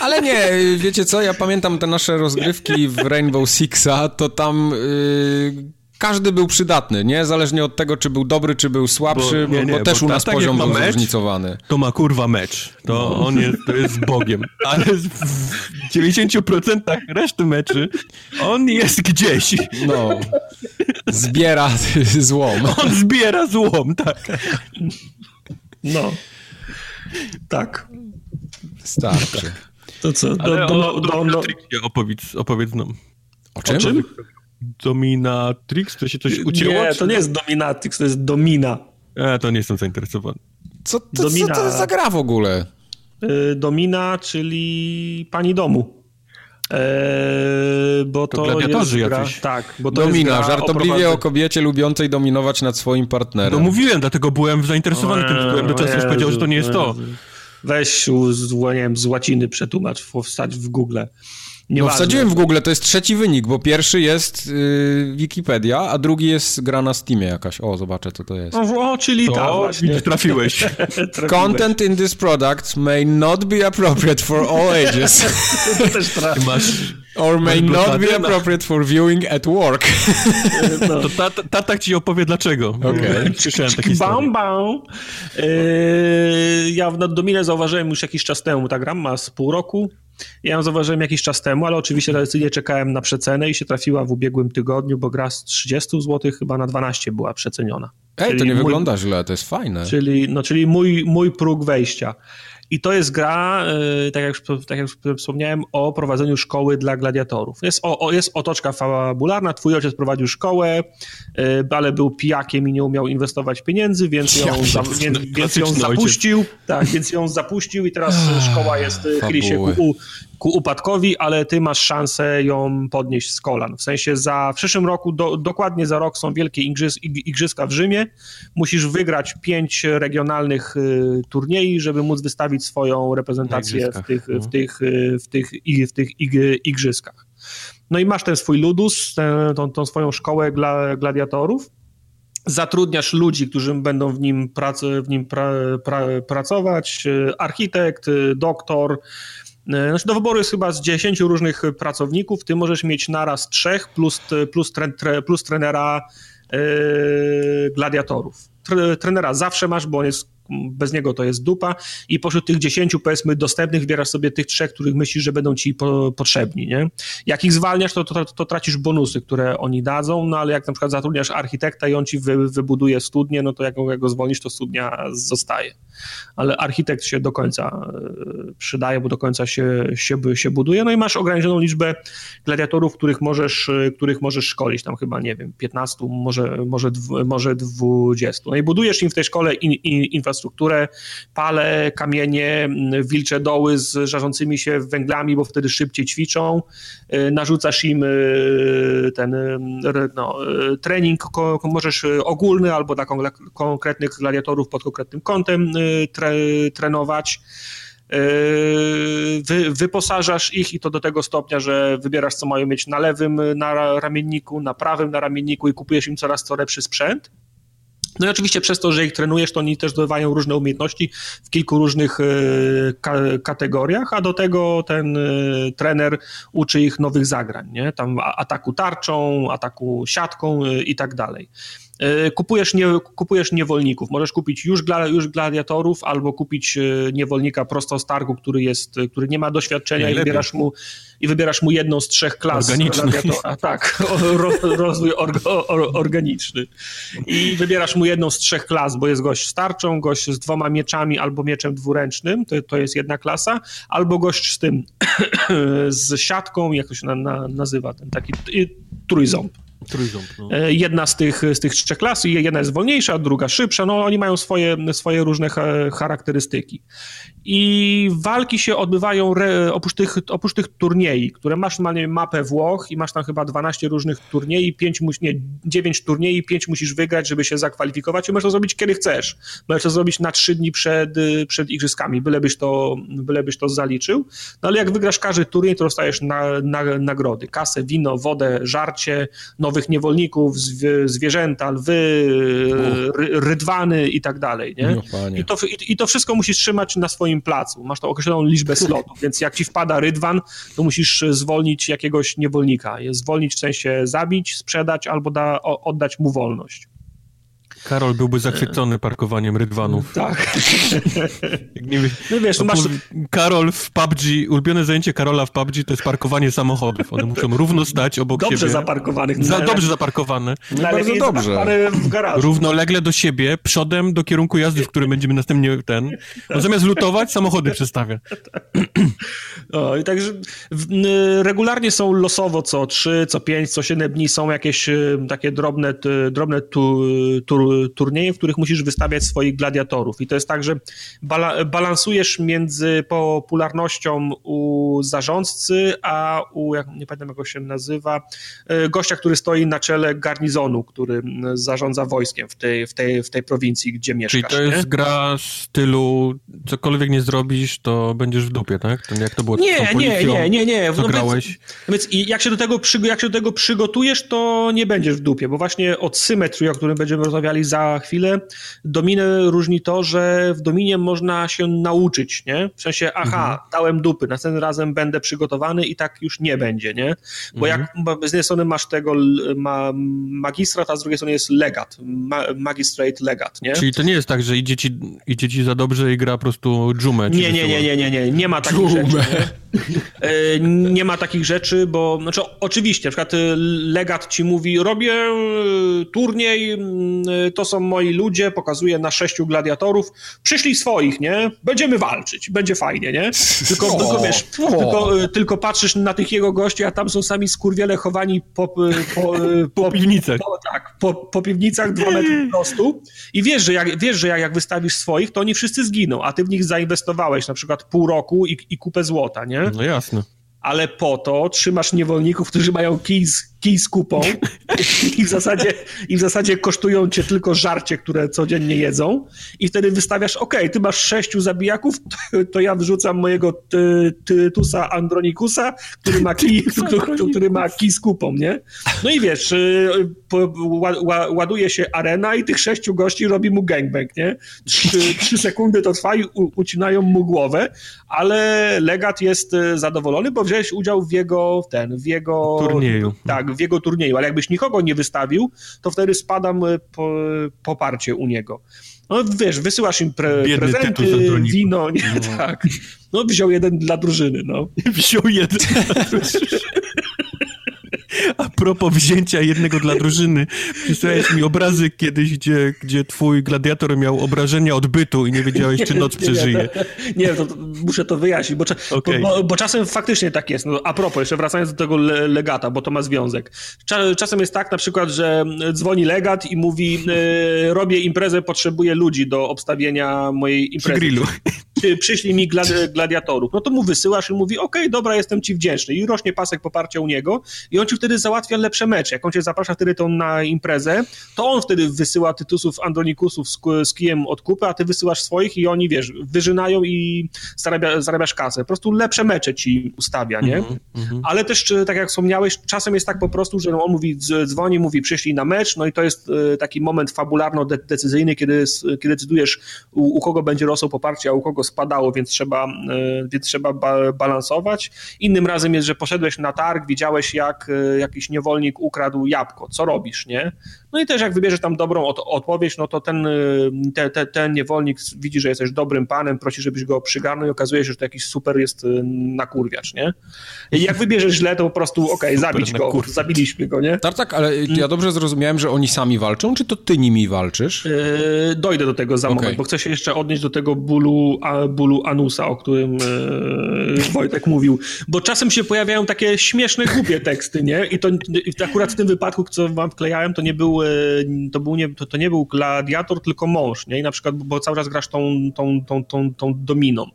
Ale nie, wiecie co, ja pamiętam te nasze rozgrywki w Rainbow Sixa, to tam... Yy każdy był przydatny, niezależnie od tego, czy był dobry, czy był słabszy, bo, nie, nie, bo też bo u nas ta, poziom był zróżnicowany. To ma kurwa mecz. To no. on jest, to jest Bogiem. Ale w 90% reszty meczy on jest gdzieś. No. Zbiera złom. On zbiera złom, tak. No. Tak. Starczy. To co? Do, do, do, do, do... opowiedz, opowiedz nam. O czym? O czym? Dominatrix? To się coś ucięło? Nie, to nie jest Dominatrix, to jest Domina. E, to nie jestem zainteresowany. Co, to, Domina, co to za gra w ogóle? Y, Domina, czyli pani domu. Eee, bo to, to jest gra, jacyś. Tak, bo to Domina, jest żartobliwie o, o kobiecie lubiącej dominować nad swoim partnerem. No mówiłem, dlatego byłem zainteresowany tym tytułem, do czasu powiedział, że to nie jest to. Weź z, nie wiem, z łaciny przetłumacz, wstać w Google. Nie no wsadziłem w Google, to jest trzeci wynik, bo pierwszy jest yy, Wikipedia, a drugi jest gra na Steamie jakaś. O, zobaczę, co to jest. O, o czyli to ta właśnie. Trafiłeś. trafiłeś. Content in this product may not be appropriate for all ages. to też trafi. Masz... Or may not be appropriate for viewing at work. No. To tata, tata ci opowie dlaczego. Okay. Słyszałem takie bam, bam. Yy, ja w Dominę zauważyłem już jakiś czas temu, ta gra ma z pół roku. Ja ją zauważyłem jakiś czas temu, ale oczywiście tradycyjnie czekałem na przecenę i się trafiła w ubiegłym tygodniu, bo gra z 30 zł chyba na 12 była przeceniona. Ej, czyli to nie mój, wygląda źle, to jest fajne. Czyli, no, czyli mój, mój próg wejścia. I to jest gra, yy, tak, jak, tak jak wspomniałem, o prowadzeniu szkoły dla gladiatorów. Jest, o, o, jest otoczka fabularna, twój ojciec prowadził szkołę, yy, ale był pijakiem i nie umiał inwestować pieniędzy, więc ją, za, więc, więc ją zapuścił. Tak, więc ją zapuścił i teraz szkoła jest, chyli się ku, ku upadkowi, ale ty masz szansę ją podnieść z kolan. W sensie za w przyszłym roku, do, dokładnie za rok są wielkie igrzys, igrzyska w Rzymie. Musisz wygrać pięć regionalnych y, turniej, żeby móc wystawić swoją reprezentację w tych, w, tych, y, w, tych, w tych igrzyskach. No i masz ten swój ludus, tę, tą, tą swoją szkołę dla, gladiatorów zatrudniasz ludzi, którzy będą w nim, prac, w nim pra, pra, pracować, architekt, doktor, znaczy do wyboru jest chyba z 10 różnych pracowników, ty możesz mieć naraz trzech plus, plus, tre, plus trenera yy, gladiatorów. Trenera zawsze masz, bo on jest bez niego to jest dupa i pośród tych dziesięciu powiedzmy dostępnych wybierasz sobie tych trzech, których myślisz, że będą ci po, potrzebni, nie? Jak ich zwalniasz, to, to, to, tracisz bonusy, które oni dadzą, no ale jak na przykład zatrudniasz architekta i on ci wy, wybuduje studnię, no to jak, go zwolnisz, to studnia zostaje. Ale architekt się do końca e, przydaje, bo do końca się, się, się buduje, no i masz ograniczoną liczbę gladiatorów, których możesz, e, których możesz szkolić, tam chyba, nie wiem, 15, może, może, może 20. No i budujesz im w tej szkole in, in, infrastrukturę infrastrukturę, pale, kamienie, wilcze doły z żarzącymi się węglami, bo wtedy szybciej ćwiczą, y, narzucasz im y, ten y, no, trening, możesz ogólny albo dla konkretnych gladiatorów pod konkretnym kątem tre, trenować. Wy, wyposażasz ich i to do tego stopnia, że wybierasz, co mają mieć na lewym na ramienniku, na prawym na ramienniku i kupujesz im coraz co lepszy sprzęt. No i oczywiście przez to, że ich trenujesz, to oni też zdobywają różne umiejętności w kilku różnych e, kategoriach, a do tego ten e, trener uczy ich nowych zagrań, nie? Tam ataku tarczą, ataku siatką e, i tak dalej. E, kupujesz, nie, kupujesz niewolników. Możesz kupić już, gla, już gladiatorów albo kupić e, niewolnika prosto z targu, który, jest, który nie ma doświadczenia i wybierasz, mu, i wybierasz mu jedną z trzech klas. Organiczny. Tak, ro, rozwój or, organiczny. I wybierasz mu jedną z trzech klas, bo jest gość z tarczą, gość z dwoma mieczami albo mieczem dwuręcznym, to, to jest jedna klasa, albo gość z tym, z siatką, jak to się na, na, nazywa, ten taki trójząb Trójząb, no. E, jedna z tych, z tych trzech klas, jedna jest wolniejsza, druga szybsza, no oni mają swoje, swoje różne charakterystyki. I walki się odbywają re, oprócz, tych, oprócz tych turniej, które masz normalnie mapę Włoch i masz tam chyba 12 różnych turniej, 5, nie, 9 turniej, 5 musisz wygrać, żeby się zakwalifikować i możesz to zrobić kiedy chcesz. Możesz to zrobić na 3 dni przed, przed igrzyskami, bylebyś to, bylebyś to zaliczył. No ale jak wygrasz każdy turniej, to dostajesz na, na, nagrody. Kasę, wino, wodę, żarcie, nowych niewolników, zwierzęta, lwy, ry, rydwany i tak dalej. Nie? No, I, to, i, I to wszystko musisz trzymać na swoim swoim placu. Masz tą określoną liczbę slotów, więc jak ci wpada rydwan, to musisz zwolnić jakiegoś niewolnika. Zwolnić w sensie zabić, sprzedać albo da, oddać mu wolność. Karol byłby zachwycony parkowaniem rydwanów. Tak. nie no wiesz, no masz... Karol w PUBG, ulubione zajęcie Karola w PUBG to jest parkowanie samochodów. One muszą równo stać obok dobrze siebie. Zaparkowanych. Za, dobrze zaparkowane. No bardzo dobrze. W garażu. Równolegle do siebie, przodem do kierunku jazdy, w którym będziemy następnie ten. On zamiast lutować, samochody przestawia. O, i także regularnie są losowo co 3, co 5, co 7 dni są jakieś y, takie drobne, drobne tu, tu, turnieje, w których musisz wystawiać swoich gladiatorów. I to jest tak, że bala balansujesz między popularnością u zarządcy, a u, jak, nie pamiętam jak go się nazywa, e, gościa, który stoi na czele garnizonu, który zarządza wojskiem w tej, w tej, w tej prowincji, gdzie mieszkasz. Czyli to jest nie? gra stylu, cokolwiek nie zrobisz, to będziesz w dupie, tak? To jak to było nie, nie, nie, nie, nie. Co no grałeś? Więc, więc jak, się do tego jak się do tego przygotujesz, to nie będziesz w dupie, bo właśnie od symetrii, o którym będziemy rozmawiali za chwilę. Dominę różni to, że w dominie można się nauczyć, nie? W sensie, aha, mhm. dałem dupy, następnym razem będę przygotowany i tak już nie będzie, nie? Bo mhm. jak z jednej strony masz tego ma magistrat, a z drugiej strony jest legat, ma, magistrate legat, nie? Czyli to nie jest tak, że idzie ci, idzie ci za dobrze i gra po prostu dżumę. Nie, nie, nie, nie, nie, nie, nie ma takich rzeczy. Nie? E, nie ma takich rzeczy, bo znaczy oczywiście, na przykład legat ci mówi, robię e, turniej to są moi ludzie, pokazuję na sześciu gladiatorów, przyszli swoich, nie? Będziemy walczyć, będzie fajnie, nie? Tylko, o, tylko wiesz, Tylko, tylko patrzysz na tych jego gości, a tam są sami skurwiele chowani po, po, po, po piwnicach. Po, tak, po, po piwnicach dwa metry prostu i wiesz, że, jak, wiesz, że jak, jak wystawisz swoich, to oni wszyscy zginą, a ty w nich zainwestowałeś na przykład pół roku i, i kupę złota, nie? No jasne ale po to trzymasz niewolników, którzy mają kij z, kij z kupą i w, zasadzie, i w zasadzie kosztują cię tylko żarcie, które codziennie jedzą i wtedy wystawiasz, ok, ty masz sześciu zabijaków, to, to ja wrzucam mojego ty, Tytusa Andronikusa, który ma, kij, który, który ma kij z kupą, nie? No i wiesz, y, ładuje się arena i tych sześciu gości robi mu gangbang, nie? Trzy, trzy sekundy to trwa i ucinają mu głowę, ale legat jest y, zadowolony, bo wziąłeś udział w jego, ten, w jego... Turnieju. Tak, w jego turnieju, ale jakbyś nikogo nie wystawił, to wtedy spadam e, po, poparcie u niego. No wiesz, wysyłasz im pre, prezenty, wino, nie, no. tak. No wziął jeden dla drużyny, no. Wziął jeden dla drużyny. Propos wzięcia jednego dla drużyny, przysłałeś mi obrazy kiedyś, gdzie, gdzie twój gladiator miał obrażenia odbytu i nie wiedziałeś, czy noc przeżyje. Nie, to, to muszę to wyjaśnić, bo, okay. bo, bo, czasem faktycznie tak jest. No, a propos, jeszcze wracając do tego legata, bo to ma związek. Czasem jest tak na przykład, że dzwoni legat i mówi, e, robię imprezę, potrzebuję ludzi do obstawienia mojej imprezy. Przy grillu. Przyślij mi gladiatorów. No to mu wysyłasz i mówi, okej, okay, dobra, jestem ci wdzięczny. I rośnie pasek poparcia u niego i on ci wtedy załatwia lepsze mecze. Jak on cię zaprasza wtedy tą na imprezę, to on wtedy wysyła Tytusów, Andronikusów z, z kijem od kupy, a ty wysyłasz swoich i oni, wiesz, wyżynają i zarabia, zarabiasz kasę. Po prostu lepsze mecze ci ustawia, nie? Mm -hmm. Ale też, tak jak wspomniałeś, czasem jest tak po prostu, że no on mówi, dzwoni, mówi, przyszli na mecz, no i to jest e, taki moment fabularno-decyzyjny, kiedy, kiedy decydujesz, u, u kogo będzie rosło poparcie, a u kogo spadało, więc trzeba, e, więc trzeba balansować. Innym razem jest, że poszedłeś na targ, widziałeś jak e, jakiś niewolnik ukradł jabłko, co robisz, nie? No i też jak wybierzesz tam dobrą od, odpowiedź, no to ten, y, te, te, ten niewolnik widzi, że jesteś dobrym panem, prosi, żebyś go przygarnął i okazuje się, że to jakiś super jest y, nakurwiacz, nie? I jak wybierzesz źle, to po prostu okej, okay, zabić go, zabiliśmy go, nie? Tak, tak, ale ja dobrze zrozumiałem, że oni sami walczą, czy to ty nimi walczysz? Yy, dojdę do tego za okay. moment, bo chcę się jeszcze odnieść do tego bólu, a, bólu anusa, o którym yy, Wojtek mówił, bo czasem się pojawiają takie śmieszne, głupie teksty, nie? I to i akurat w tym wypadku, co wam wklejałem, to nie to był nie, to, to nie był gladiator, tylko mąż, nie? I na przykład, bo cały czas grasz tą, tą, tą, tą, tą dominą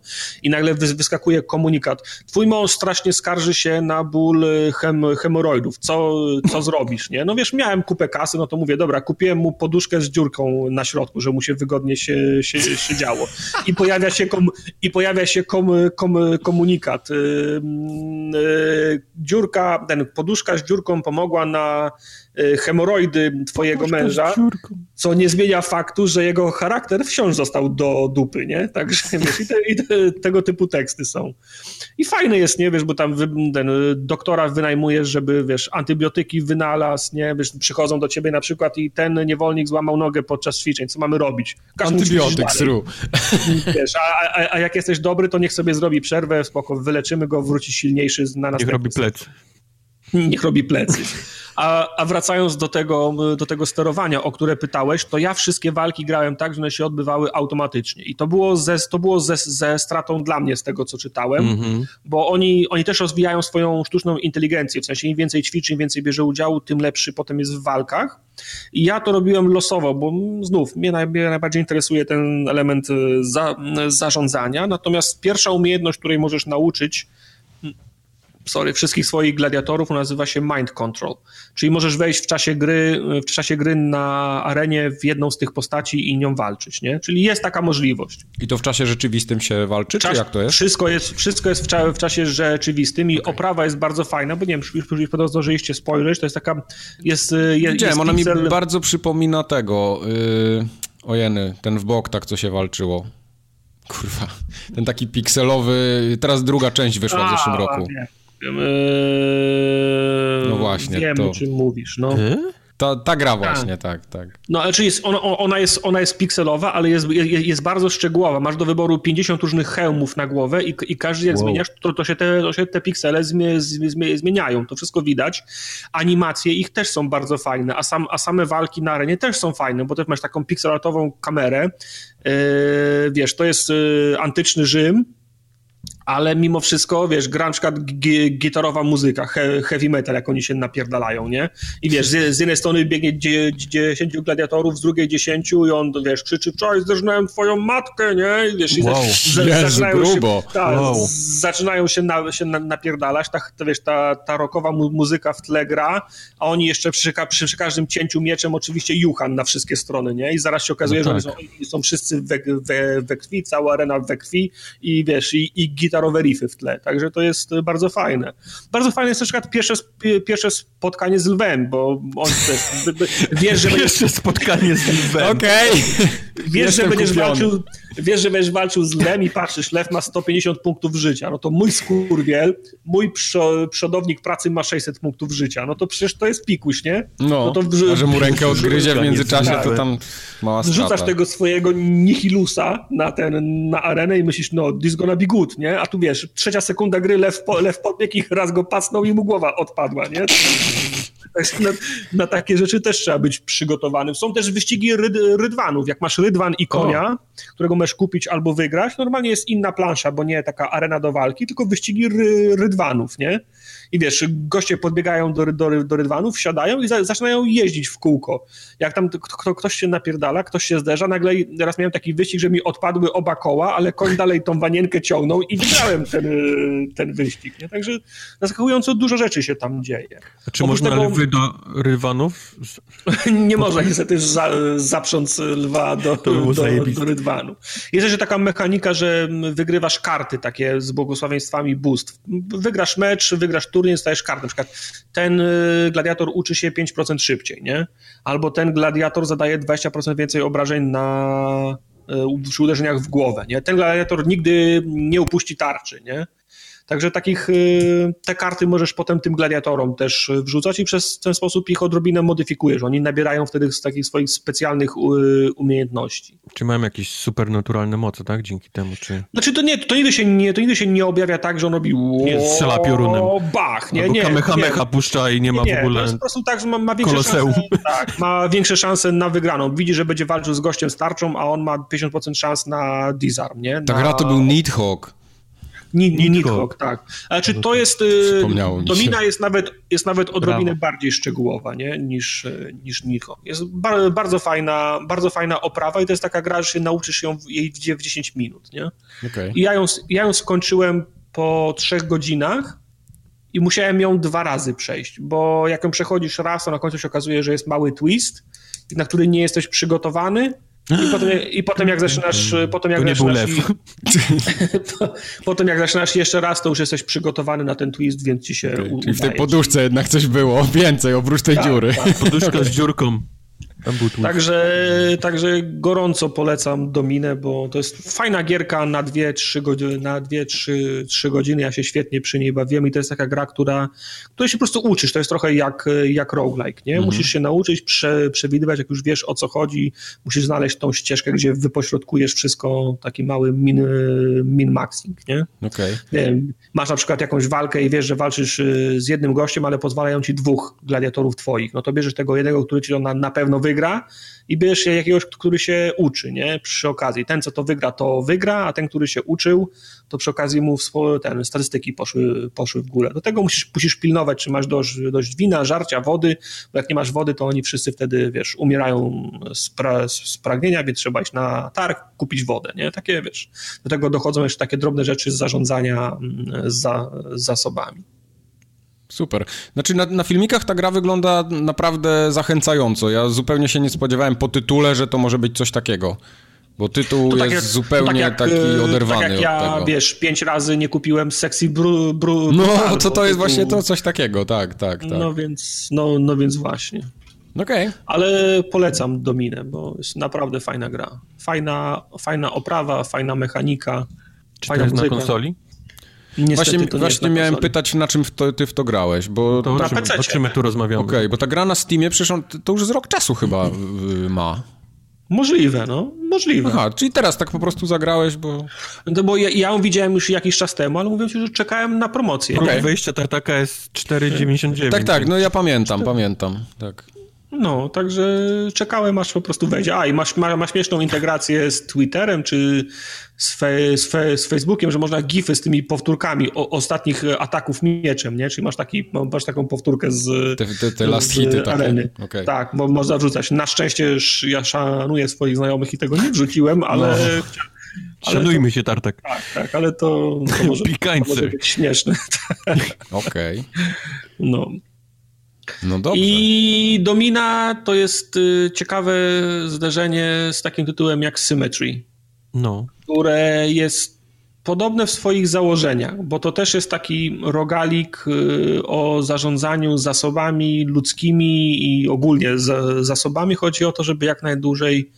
i nagle wyskakuje komunikat, twój mąż strasznie skarży się na ból yy, hem, hemoroidów, co, co zrobisz, nie? No wiesz, miałem kupę kasy, no to mówię, dobra, kupiłem mu poduszkę z dziurką na środku, że mu się wygodnie się, się, się działo. I pojawia się, kom, i pojawia się kom, kom, komunikat. Yy, yy, dziurka, ten poduszka z dziurką pomogła na hemoroidy twojego męża, co nie zmienia faktu, że jego charakter wciąż został do dupy, nie? Także wiesz, i, te, i te, tego typu teksty są. I fajne jest, nie, wiesz, bo tam wy, ten y, doktora wynajmujesz, żeby, wiesz, antybiotyki wynalazł, nie, wiesz, przychodzą do ciebie na przykład i ten niewolnik złamał nogę podczas ćwiczeń, co mamy robić? Każdy Antybiotyk, sru. Wiesz, a, a, a, jak jesteś dobry, to niech sobie zrobi przerwę, spoko, wyleczymy go, wróci silniejszy na następny. Niech robi plecy. Niech robi plecy. A, a wracając do tego, do tego sterowania, o które pytałeś, to ja wszystkie walki grałem tak, że one się odbywały automatycznie. I to było ze, to było ze, ze stratą dla mnie z tego, co czytałem, mm -hmm. bo oni, oni też rozwijają swoją sztuczną inteligencję. W sensie im więcej ćwiczy, im więcej bierze udziału, tym lepszy potem jest w walkach. I ja to robiłem losowo, bo znów mnie, naj, mnie najbardziej interesuje ten element y, za, zarządzania. Natomiast pierwsza umiejętność, której możesz nauczyć, sorry, wszystkich swoich gladiatorów nazywa się Mind Control. Czyli możesz wejść w czasie gry, w czasie gry na arenie w jedną z tych postaci i nią walczyć, nie? Czyli jest taka możliwość. I to w czasie rzeczywistym się walczy, Czas, czy jak to jest? Wszystko jest, wszystko jest w, cza w czasie rzeczywistym i okay. oprawa jest bardzo fajna, bo nie wiem, już, już podobno zdążyliście spojrzeć, to jest taka, jest... jest Widziałem, ona mi bardzo przypomina tego, yy, ojeny, ten w bok tak, co się walczyło. Kurwa, ten taki pikselowy, teraz druga część wyszła w zeszłym roku. Nie. Eee, no właśnie. Wiem, to... o czym mówisz. No. Ta, ta gra właśnie, tak, tak. tak. No, ale czyli jest, ona, ona, jest, ona jest pikselowa, ale jest, jest, jest, bardzo szczegółowa. Masz do wyboru 50 różnych hełmów na głowę i, i każdy jak wow. zmieniasz, to, to, się te, to się te piksele zmie, zmie, zmieniają. To wszystko widać. Animacje ich też są bardzo fajne, a, sam, a same walki na arenie też są fajne, bo też masz taką pikselatową kamerę. Yy, wiesz, to jest yy, antyczny Rzym, ale mimo wszystko, wiesz, gra na przykład gitarowa muzyka, he, heavy metal, jak oni się napierdalają, nie? I wiesz, z, z jednej strony biegnie 10 gladiatorów, z drugiej 10 i on, wiesz, krzyczy, wczoraj zderznąłem twoją matkę, nie? I wiesz, wow. Jezu, zaczynają grubo. się, ta, wow. zaczynają się, na, się na, napierdalać, ta, ta, wiesz, ta, ta rockowa mu, muzyka w tle gra, a oni jeszcze przy, przy, przy, każdym cięciu mieczem oczywiście juchan na wszystkie strony, nie? I zaraz się okazuje, no tak. że oni są, są wszyscy we, we, we krwi, cała arena we krwi i wiesz, i, i gitarowe riffy w tle, także to jest bardzo fajne. Bardzo fajne jest na przykład pierwsze, pierwsze spotkanie z lwem, bo on też, wiesz, że Pierwsze spotkanie z lwem. Okej. Okay. Wiesz, że będziesz walczył wiesz, że będziesz walczył z lem i patrzysz, lew ma 150 punktów życia, no to mój skurwiel, mój przodownik pracy ma 600 punktów życia, no to przecież to jest pikuś, nie? No, no to w... a że mu rękę odgryzie w międzyczasie, to tam mała strata. Rzucasz tego swojego nihilusa na, ten, na arenę i myślisz, no, this gonna be good, nie? A tu wiesz, trzecia sekunda gry, lew, lew podbiegł i raz go pasnął i mu głowa odpadła, nie? na, na, takie rzeczy też trzeba być przygotowanym. Są też wyścigi ryd, rydwanów. Jak masz rydwan i konia, o. którego możesz kupić albo wygrać, normalnie jest inna plansza, bo nie taka arena do walki, tylko wyścigi ry, rydwanów, nie? I wiesz, goście podbiegają do, do, do rydwanów, wsiadają i za, zaczynają jeździć w kółko. Jak tam kto, ktoś się napierdala, ktoś się zderza, nagle raz miałem taki wyścig, że mi odpadły oba koła, ale koń dalej tą wanienkę ciągnął i wygrałem ten, ten wyścig. Nie? Także zaskakująco dużo rzeczy się tam dzieje. A czy Oprócz można tego... lwy do rydwanów? nie można niestety za, zaprząc lwa do, do, do rydwanu. Jest jeszcze taka mechanika, że wygrywasz karty takie z błogosławieństwami bóstw. Wygrasz mecz, wygrasz turniej, dostajesz kartę. Na przykład ten y, gladiator uczy się 5% szybciej, nie? Albo ten gladiator zadaje 20% więcej obrażeń na, y, przy uderzeniach w głowę, nie? Ten gladiator nigdy nie upuści tarczy, nie? Także takich, y, te karty możesz potem tym gladiatorom też wrzucać i przez ten sposób ich odrobinę modyfikujesz. Oni nabierają wtedy z takich swoich specjalnych y, umiejętności. Czy mają jakieś supernaturalne moce, tak? Dzięki temu, czy... Znaczy to nie, to nigdy się nie, to nigdy się nie objawia tak, że on robi Nie strzela piorunem. bach, nie, Albo nie. kamehameha nie. puszcza i nie ma nie, w ogóle... to jest po prostu tak, że ma, ma większe Koloseum. szanse, tak, ma większe szanse na wygraną. Widzi, że będzie walczył z gościem z tarczą, a on ma 50% szans na disarm, nie? Ta na... gra to był Nidhogg. Ni, ni, Nidhogg. Nidhogg, tak. Ale czy to jest. y. Domina jest nawet, jest nawet odrobinę Brawo. bardziej szczegółowa nie? niż, y, niż Nidhogg. Jest bar, bardzo, fajna, bardzo fajna oprawa i to jest taka gra, że się nauczysz ją w, jej w 10 minut. Nie? Okej. I ja ją, ja ją skończyłem po trzech godzinach i musiałem ją dwa razy przejść, bo jak ją przechodzisz raz, to na końcu się okazuje, że jest mały twist, na który nie jesteś przygotowany. I potem, I potem jak zaczynasz, potem jak To nie był zaczynasz lew. i- po- potem jak zaczynasz jeszcze raz, to już jesteś przygotowany na ten twist, więc ci się u- Czyli w tej poduszce jednak coś było więcej oprócz tej dziury. Poduszka z dziurką. Także, także gorąco polecam Dominę, bo to jest fajna gierka na 2-3 godziny, na 2-3 godziny. Ja się świetnie przy niej bawiłem i to jest taka gra, która, której się po prostu uczysz. To jest trochę jak, jak roguelike, nie? Musisz się nauczyć prze, przewidywać, jak już wiesz o co chodzi. Musisz znaleźć tą ścieżkę, gdzie wypośrodkujesz wszystko, taki mały min, min-maxing, nie? Okej. nie wiem, masz na przykład jakąś walkę i wiesz, że walczysz y, z jednym gościem, ale pozwalają ci dwóch gladiatorów twoich, no to bierzesz tego jednego, który ci to na, na pewno wygra i bierzesz jakiegoś, który się uczy, nie? Przy okazji. Ten, co to wygra, to wygra, a ten, który się uczył, to przy okazji mu ten, statystyki poszły, poszły w górę. Do tego musisz, musisz pilnować, czy masz dość, dość wina, żarcia, wody, bo jak nie masz wody, to oni wszyscy wtedy, wiesz, umierają z, pra, z pragnienia, więc trzeba iść na targ, kupić wodę, nie? Takie, wiesz, do tego dochodzą jeszcze takie drobne rzeczy z zarządzania mm, za, zasobami. Super. Znaczy na, na filmikach ta gra wygląda naprawdę zachęcająco. Ja zupełnie się nie spodziewałem po tytule, że to może być coś takiego. Bo tytuł To jest tak jak- zupełnie to tak jak, taki e, oderwany tak jak ja, od tego. wiesz, pięć razy nie kupiłem sexy bru, bru, No, brutal, to to jest tytuł- właśnie to coś takiego, tak, tak, tak. No więc, no, no więc właśnie. Okej. Ale polecam Dominę, bo jest naprawdę fajna gra. Fajna, fajna oprawa, fajna mechanika. Czy to fajna jest na konsoli? Niestety Właśnie, to właśnie na miałem konsoli. pytać, na czym w to, ty w to grałeś, bo... To Okej, o czym, o czym my tu rozmawiamy? bo ta gra na Steamie przecież on, to już z rok czasu chyba y, ma. Możliwe, no. Możliwe. Aha, czyli teraz tak po prostu zagrałeś, bo... No bo ja, ja ją widziałem już jakiś czas temu, ale mówię ci, że czekałem na promocję. Okej. wejścia tartaka jest 4,99. Tak, tak, no ja pamiętam, pamiętam, tak. No, także czekałem aż po prostu wejdzie. A i masz, ma, ma śmieszną integrację z Twitterem czy z, fe, z, fe, z Facebookiem, że można gify z tymi powtórkami o, ostatnich e, ataków mieczem, nie? Czyli masz, taki, masz taką powtórkę z Te, te, te last z hity takie. areny. Okej. Tak, mo, można wrzucać. Na szczęście już ja szanuję swoich znajomych i tego nie wrzuciłem, ale... No. ale Szanujmy się, Tartak. Tak, tak, ale to, to, może, to może być śmieszne. Okej, No. no dobrze. I Domina to jest y, ciekawe zderzenie z takim tytułem jak Symmetry, No. Które jest podobne w swoich założeniach, bo to też jest taki rogalik y, o zarządzaniu zasobami ludzkimi i ogólnie z zasobami. Chodzi o to, żeby jak najdłużej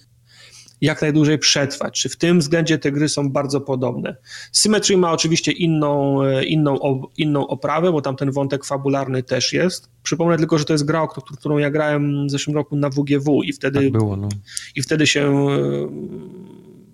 jak najdłużej przetrwać. Czy w tym względzie te gry są bardzo podobne. Symmetry ma oczywiście inną, e, inną, inną oprawę, bo tam ten wątek fabularny też jest. Przypomnę tylko, że to jest gra, o któ- którą ja grałem w zeszłym roku na WGW i wtedy, Tak było, no. i wtedy się e,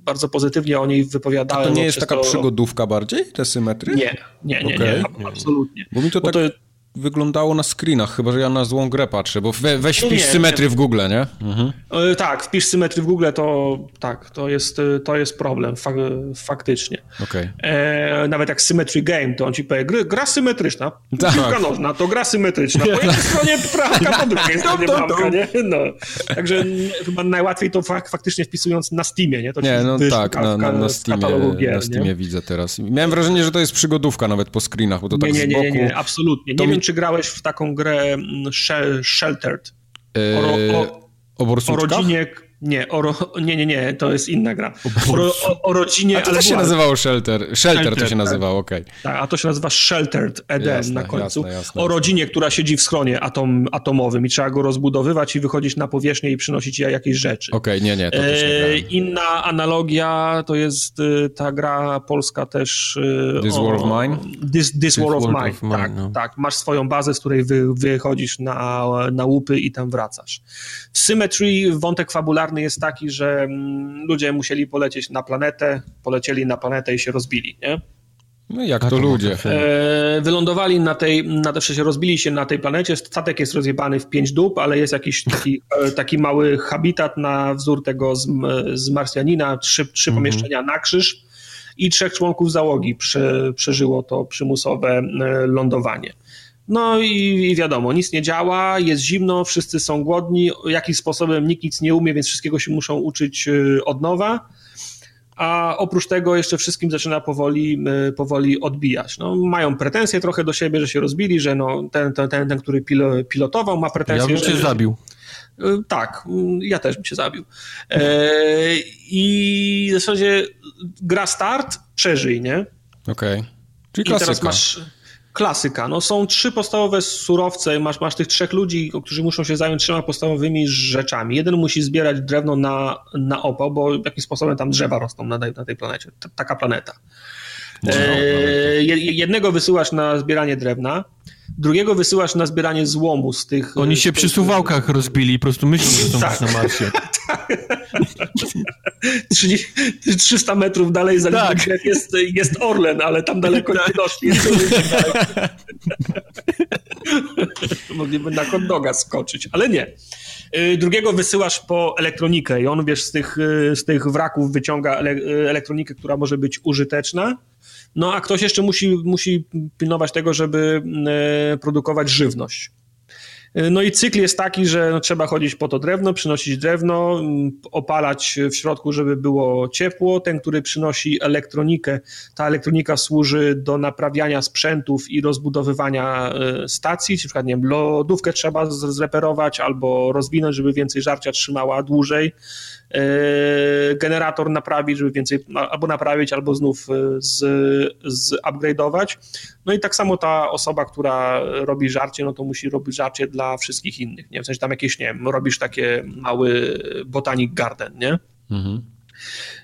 bardzo pozytywnie o niej A wypowiadałem. to nie bo jest taka to- przygodówka bardziej, te symetry? Nie, nie, nie, Okej. nie, ab- absolutnie. Bo mi to Bo tak to- wyglądało na screenach, chyba że ja na złą grę patrzę, bo we, weź Nie, wpisz nie, symetry w Google, nie? Mhm. E, Tak, wpisz symetry w Google, to tak, to jest, e, to jest problem, fak, faktycznie. Okej. E, nawet jak Symmetry Game, to on ci powie, gra symetryczna, Tak. piłka nożna, to gra symetryczna, po jednej stronie bramka, po drugiej stronie bramka, nie? No. Także chyba najłatwiej to fak, faktycznie wpisując na Steamie, nie? To Nie, no tak, na, na, na, Steamie, gier, na nie? Steamie widzę teraz. Miałem wrażenie, że to jest przygodówka nawet po screenach, bo to tak Nie, nie, z nie, boku... nie, nie, absolutnie. Nie wiem, czy grałeś w taką grę mm, Shel- Sheltered. E, O, o, o o rodzinie... Nie, o, ro... nie, nie, nie, to jest inna gra. O, ro... o, o rodzinie... A to też się nazywało Shelter. Shelter, Shelter to się nazywało, okej. Okay. Tak, a to się nazywa Sheltered Eden jasne, na końcu. Jasne, jasne, o rodzinie, która siedzi w schronie atom, atomowym i trzeba go rozbudowywać i wychodzić na powierzchnię i przynosić jakieś rzeczy. Okej, okay, nie, nie, to też nie e, Inna analogia to jest y, ta gra polska też... Y, This War of Mine? This, This, This War of Mine, of mine tak, no. tak. Masz swoją bazę, z której wy, wychodzisz na, na łupy i tam wracasz. W Symmetry wątek fabularny jest taki, że mm, ludzie musieli polecieć na planetę, polecieli na planetę i się rozbili, nie? No jak to ludzie. E, wylądowali na tej, na, się rozbili się na tej planecie, statek jest rozjebany w pięć dób, ale jest jakiś taki, e, taki mały habitat na wzór tego z, z Marsjanina, trzy, trzy mhm. pomieszczenia na krzyż i trzech członków załogi prze, przeżyło to przymusowe e, lądowanie. No i, i, wiadomo, nic nie działa, jest zimno, wszyscy są głodni, jakimś sposobem nikt nic nie umie, więc wszystkiego się muszą uczyć e, od nowa. A oprócz tego jeszcze wszystkim zaczyna powoli, e, powoli odbijać. No, mają pretensje trochę do siebie, że się rozbili, że no, ten, ten, ten, ten który pilotował ma pretensje. Ja bym cię zabił. Tak, ja też bym się zabił. I w zasadzie gra start, przeżyj, nie? Okej. Okay. Czyli klasyka. I teraz masz klasyka. No, są trzy podstawowe surowce, masz, masz tych trzech ludzi, którzy muszą się zająć trzema podstawowymi rzeczami. Jeden musi zbierać drewno na, na opał, bo jakimś sposobem tam drzewa rosną na, na tej planecie. T taka planeta. No, jednego wysyłasz na zbieranie drewna, drugiego wysyłasz na zbieranie złomu z tych... Oni się tych, przy suwałkach rozbili, po prostu myślą, że są tak. na Marsie. 300 metrów dalej za tak. jest, jest Orlen, ale tam daleko tak. nie doszli. Mogliby na kondoga skoczyć, ale nie. Y, drugiego wysyłasz po elektronikę i on, wiesz, z tych, y, z tych wraków wyciąga elektronikę, która może być użyteczna, no a ktoś jeszcze musi, musi pilnować tego, żeby e, produkować żywność. No i cykl jest taki, że no, trzeba chodzić po to drewno, przynosić drewno, opalać w środku, żeby było ciepło. Ten, który przynosi elektronikę, ta elektronika służy do naprawiania sprzętów i rozbudowywania e, stacji. Na przykład, nie wiem, lodówkę trzeba zreperować albo rozwinąć, żeby więcej żarcia trzymała dłużej. E, generator naprawić, żeby więcej, albo naprawić, albo znów e, z, z upgrade'ować. No i tak samo ta osoba, która robi żarcie, no to musi robić żarcie dla wszystkich innych, nie? W sensie tam jakieś, nie wiem, robisz takie mały botanic garden, nie? Mhm.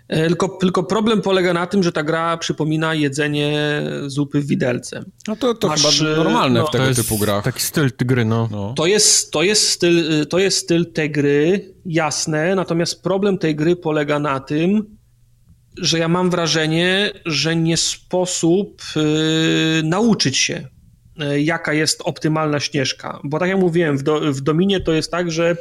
E, tylko, tylko problem polega na tym, że ta gra przypomina jedzenie zupy w widelce. No to, to Masz, chyba normalne no, w tego typu grach. Taki styl tej gry, no. no. To, jest, to, jest styl, to jest styl tej gry, jasne, natomiast problem tej gry polega na tym, że ja mam wrażenie, że nie sposób yy, nauczyć się jaka jest optymalna ścieżka. Bo tak jak mówiłem, w, do, w Dominie to jest tak, że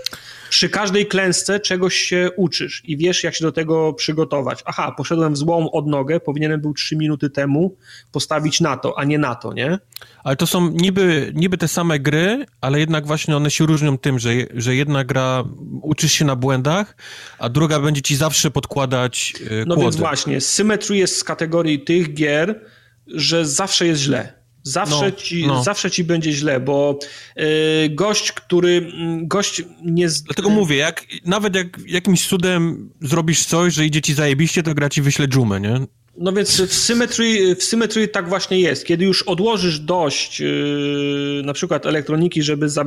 przy każdej klęsce czegoś się uczysz i wiesz, jak się do tego przygotować. Aha, poszedłem w złą odnogę, powinienem był trzy minuty temu postawić na to, a nie na to, nie? Ale to są niby, niby te same gry, ale jednak właśnie one się różnią tym, że, że jedna gra uczysz się na błędach, a druga będzie ci zawsze podkładać yy, No więc właśnie, Symmetry jest z kategorii tych gier, że zawsze jest źle Zawsze, no, ci, no. zawsze ci będzie źle, bo yy, gość, który. Gość nie. Z... Dlatego mówię, jak, nawet jak jakimś cudem zrobisz coś, że idzie ci zajebiście, to gra ci wyśle dżumę, nie? No więc w Symmetry, w Symmetry tak właśnie jest. Kiedy już odłożysz dość yy, na przykład elektroniki, żeby zab,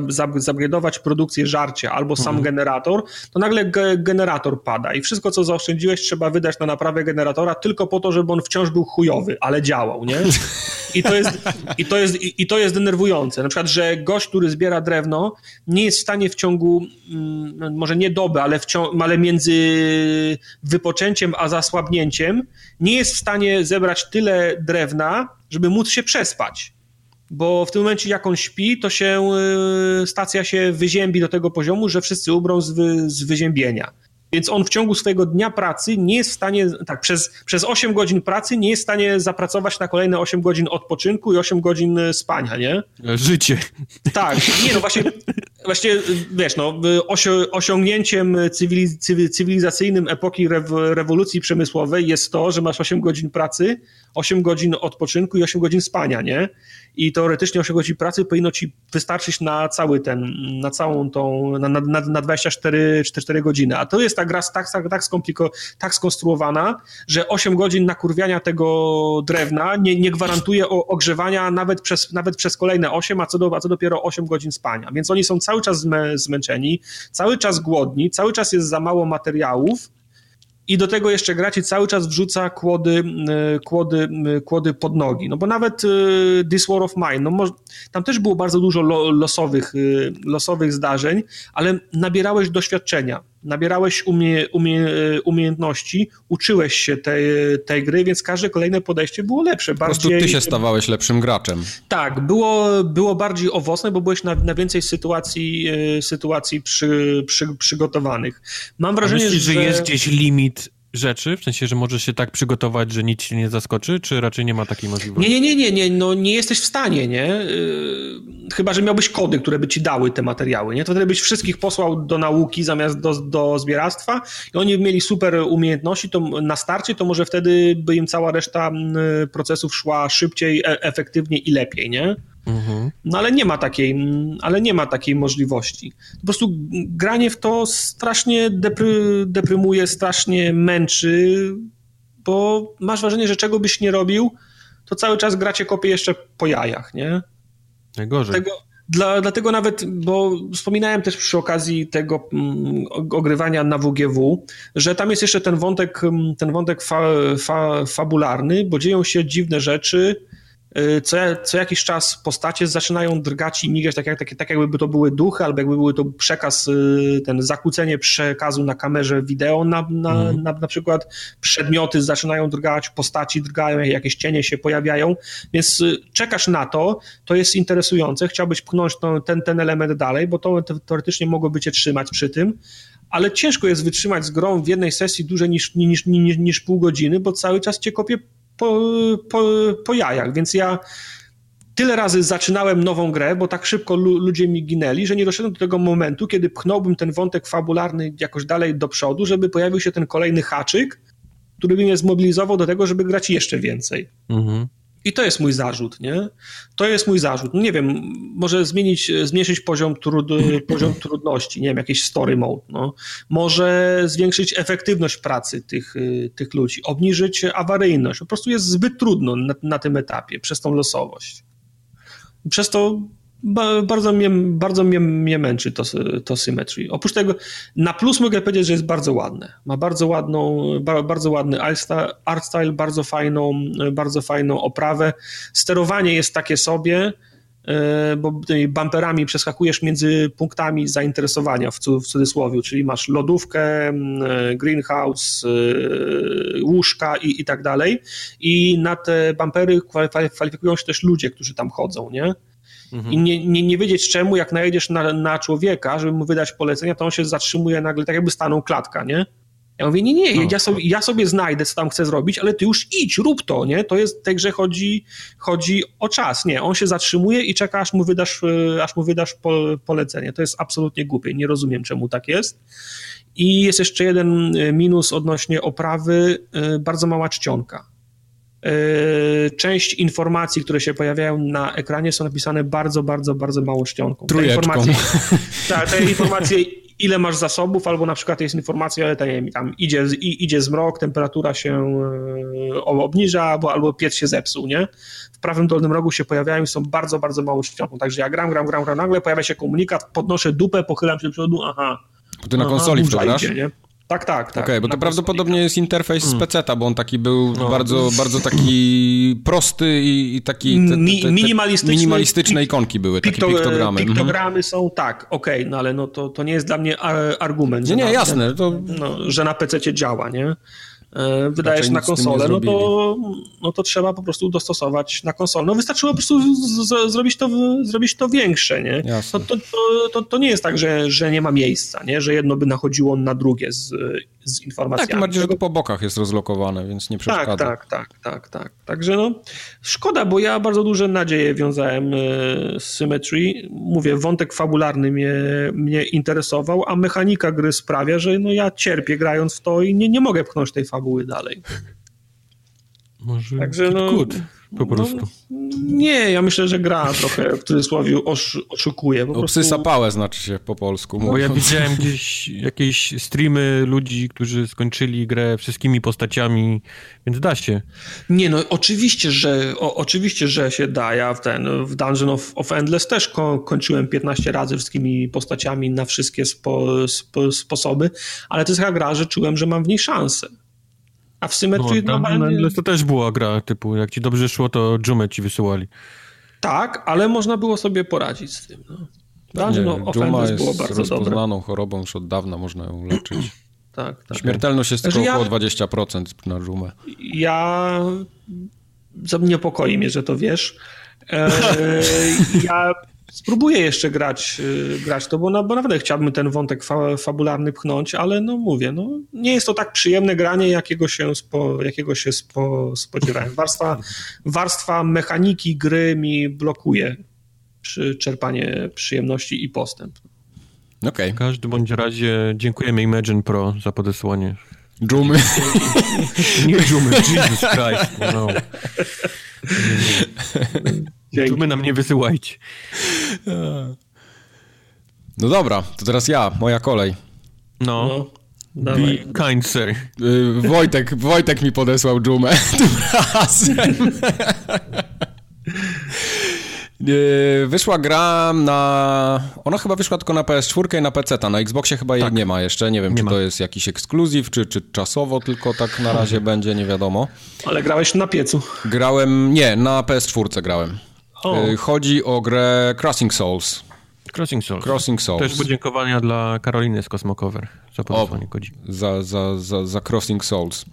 produkcję żarcia albo sam mhm. generator, to nagle ge, generator pada i wszystko, co zaoszczędziłeś, trzeba wydać na naprawę generatora tylko po to, żeby on wciąż był chujowy, ale działał, nie? I to jest, i to jest, i to jest denerwujące. Na przykład, że gość, który zbiera drewno, nie jest w stanie w ciągu, mm, może nie doby, ale, w ciągu, ale między wypoczęciem a zasłabnięciem, nie jest w stanie zebrać tyle drewna, żeby móc się przespać. Bo w tym momencie, jak on śpi, to się y, stacja się wyziębi do tego poziomu, że wszyscy ubrą z, wy, z wyziębienia. Więc on w ciągu swojego dnia pracy nie jest w stanie, tak, przez, przez 8 godzin pracy nie jest w stanie zapracować na kolejne 8 godzin odpoczynku i 8 godzin spania, nie? Życie. Tak, nie, no właśnie Właściwie, wiesz, no, osiągnięciem cywilizacyjnym epoki rewolucji przemysłowej jest to, że masz 8 godzin pracy, 8 godzin odpoczynku i 8 godzin spania, nie? I teoretycznie 8 godzin pracy powinno ci wystarczyć na cały ten, na całą tą, na, na, na 24 4 godziny. A to jest ta gra tak, tak, tak, skompliko, tak skonstruowana, że 8 godzin nakurwiania tego drewna nie, nie gwarantuje ogrzewania nawet przez, nawet przez kolejne 8, a co, do, a co dopiero 8 godzin spania. Więc oni są cały czas zmęczeni, cały czas głodni, cały czas jest za mało materiałów, i do tego jeszcze gracie cały czas wrzuca kłody, e, kłody, e, kłody pod nogi. No bo nawet e, This War of Mine, no tam też było bardzo dużo losowych, losowych zdarzeń, ale nabierałeś doświadczenia nabierałeś umie, umie, umiejętności, uczyłeś się tej, tej gry, więc każde kolejne podejście było lepsze. Bardziej... Po prostu ty się stawałeś lepszym graczem. Tak, było, było bardziej owocne, bo byłeś na, na więcej sytuacji, e, sytuacji przy, przy, przygotowanych. Mam wrażenie, myślisz, że... że jest gdzieś limit rzeczy? W sensie, że możesz się tak przygotować, że nic się nie zaskoczy, czy raczej nie ma takiej możliwości? Nie, nie, nie, nie, nie, no nie jesteś w stanie, nie? Yy, chyba, że miałbyś kody, które by ci dały te materiały, nie? To wtedy byś wszystkich posłał do nauki zamiast do, do zbieractwa i oni mieli super umiejętności, to na starcie to może wtedy by im cała reszta procesów szła szybciej, e efektywniej i lepiej, nie? Mhm. No ale nie ma takiej, ale nie ma takiej możliwości. Po prostu granie w to strasznie depry, deprymuje, strasznie męczy, bo masz wrażenie, że czego byś nie robił, to cały czas gracie kopie jeszcze po jajach, nie? Najgorzej. Tego, dla, dlatego nawet, bo wspominałem też przy okazji tego mm, ogrywania na WGW, że tam jest jeszcze ten wątek, ten wątek fa, fa, fabularny, bo dzieją się dziwne rzeczy, co, co jakiś czas postacie zaczynają drgać i migać, tak, jak, tak, tak jakby to były duchy, albo jakby były to przekaz, y, ten zakłócenie przekazu na kamerze wideo na, na, mm. na, na przykład, przedmioty zaczynają drgać, postaci drgają, jakieś cienie się pojawiają, więc y, czekasz na to, to jest interesujące, chciałbyś pchnąć to, ten, ten element dalej, bo to teoretycznie mogłoby cię trzymać przy tym, ale ciężko jest wytrzymać z grą w jednej sesji dłużej niż, niż, niż, niż pół godziny, bo cały czas cię kopie po, po, po jajach, więc ja tyle razy zaczynałem nową grę, bo tak szybko ludzie mi ginęli, że nie doszedłem do tego momentu, kiedy pchnąłbym ten wątek fabularny jakoś dalej do przodu, żeby pojawił się ten kolejny haczyk, który by mnie zmobilizował do tego, żeby grać jeszcze więcej. Mhm. I to jest mój zarzut, nie? To jest mój zarzut. No nie wiem, może zmienić, zmniejszyć poziom, trud, poziom trudności, nie wiem, jakiś story mode, no. Może zwiększyć efektywność pracy tych, tych ludzi, obniżyć awaryjność. Po prostu jest zbyt trudno na, na tym etapie przez tą losowość. Przez to bardzo mnie, bardzo mnie, mnie męczy to, to Symmetry. Oprócz tego, na plus mogę powiedzieć, że jest bardzo ładne. Ma bardzo ładną, bardzo ładny art style, bardzo fajną, bardzo fajną oprawę. Sterowanie jest takie sobie, e, bo tymi bumperami przeskakujesz między punktami zainteresowania w, cudzysłowie, czyli masz lodówkę, e, greenhouse, e, łóżka i, i tak dalej. I na te bumpery kwalifikują się też ludzie, którzy tam chodzą, nie? Mhm. I nie, nie, nie wiedzieć czemu, jak najedziesz na, na człowieka, żeby mu wydać polecenia, to on się zatrzymuje nagle, tak jakby stanął klatka, nie? Ja mówię, nie, nie, no. ja, sobie, ja sobie znajdę, co tam chcę zrobić, ale ty już idź, rób to, nie? To jest, w tej grze chodzi, chodzi o czas, nie? On się zatrzymuje i czeka, aż mu wydasz, e, aż mu wydasz po, polecenie. To jest absolutnie głupie, nie rozumiem, czemu tak jest. I jest jeszcze jeden e, minus odnośnie oprawy, e, bardzo mała czcionka. Yy, część informacji, które się pojawiają na ekranie są napisane bardzo, bardzo, bardzo małą czcionką. Te informacje, tak, te informacje ile masz zasobów, albo na przykład jest informacja, tam idzie, idzie zmrok, temperatura się yy, obniża, albo, albo piec się zepsuł, nie? W prawym dolnym rogu się pojawiają i są bardzo, bardzo małą czcionką. Także ja gram, gram, gram, gram, nagle pojawia się komunikat, podnoszę dupę, pochylam się do przodu, aha. Bo ty na konsoli wkładasz? Idzie, nie? Tak, tak, tak. Okej, okay, bo to prawdopodobnie jest interfejs z PC, bo on taki był no. bardzo, bardzo taki prosty i, i taki... Te, te, te, minimalistyczny, minimalistyczne ikonki były, pikto, takie piktogramy. Piktogramy mhm. są, tak, okej, okay, no ale no to, to nie jest dla mnie argument. Nie, nie, na, jasne. To... No, że na PC działa, nie? E, wydajesz na konsolę, no to, no to trzeba po prostu dostosować na konsolę. No wystarczyło po prostu z, z, zrobić, to, zrobić to większe, nie? To, to, to, to, nie jest tak, że, że nie ma miejsca, nie? Że jedno by nachodziło na drugie z z informacjami. Tak, bardziej, że to po bokach jest rozlokowane, więc nie przeszkadza. Tak, tak, tak, tak, tak. Także no, szkoda, bo ja bardzo duże nadzieje wiązałem e, z Symmetry. Mówię, wątek fabularny mnie, mnie interesował, a mechanika gry sprawia, że no ja cierpię grając w to i nie, nie mogę pchnąć tej fabuły dalej. Może Także no, good, po no, prostu. No, nie, ja myślę, że gra trochę w cudzysłowie osz, oszukuje. Po prostu... Psysa znaczy się po polsku. Bo ja widziałem gdzieś jakieś streamy ludzi, którzy skończyli grę wszystkimi postaciami, więc da się. Nie, no oczywiście, że o, oczywiście, że się da. Ja w ten w Dungeon of, of Endless też ko kończyłem 15 razy wszystkimi postaciami na wszystkie spo, spo, sposoby, ale to jest taka gra, że czułem, że mam w niej szansę. A w Symmetry no, normalnie... to też była gra typu, jak ci dobrze szło, to dżumę ci wysyłali. Tak, ale można było sobie poradzić z tym. No. Dungeon nie, of Endless było bardzo rozpoznaną dobre. chorobą już od dawna, można ją leczyć. tak, tak. Śmiertelność jest znaczy tylko ja... około 20% na dżumę. Ja... Niepokoi mnie, że to wiesz. E, ja spróbuję jeszcze grać, y, grać to, bo, na, bo naprawdę chciałbym ten wątek fa, fabularny pchnąć, ale no mówię, no, nie jest to tak przyjemne granie, jakiego się, spo, jakiego się spo, spodziewałem. Warstwa, warstwa mechaniki gry mi blokuje przy czerpanie przyjemności i postęp. Okay. W każdym bądź razie dziękujemy Imagine Pro za podesłanie. Dżumy. nie dżumy, Jesus Christ. No. Dzięki. my nam nie wysyłajcie. No dobra, to teraz ja, moja kolej. No. no Be kind, sir. Y, Wojtek, Wojtek mi podesłał dżumę tym razem. Y, wyszła gra na. Ona chyba wyszła tylko na PS4 i na PC. -ta. Na Xboxie chyba jej tak. nie ma jeszcze. Nie wiem, nie czy ma. to jest jakiś ekskluzyw, czy, czy czasowo tylko tak na razie będzie, nie wiadomo. Ale grałeś na piecu? Grałem. Nie, na PS4 grałem. Y, chodzi o grę Crossing Souls. Crossing Souls. Crossing Souls. Też podziękowania dla Karoliny z Cosmocover za podesłanie kodzi. Za, za, za, za Crossing Souls.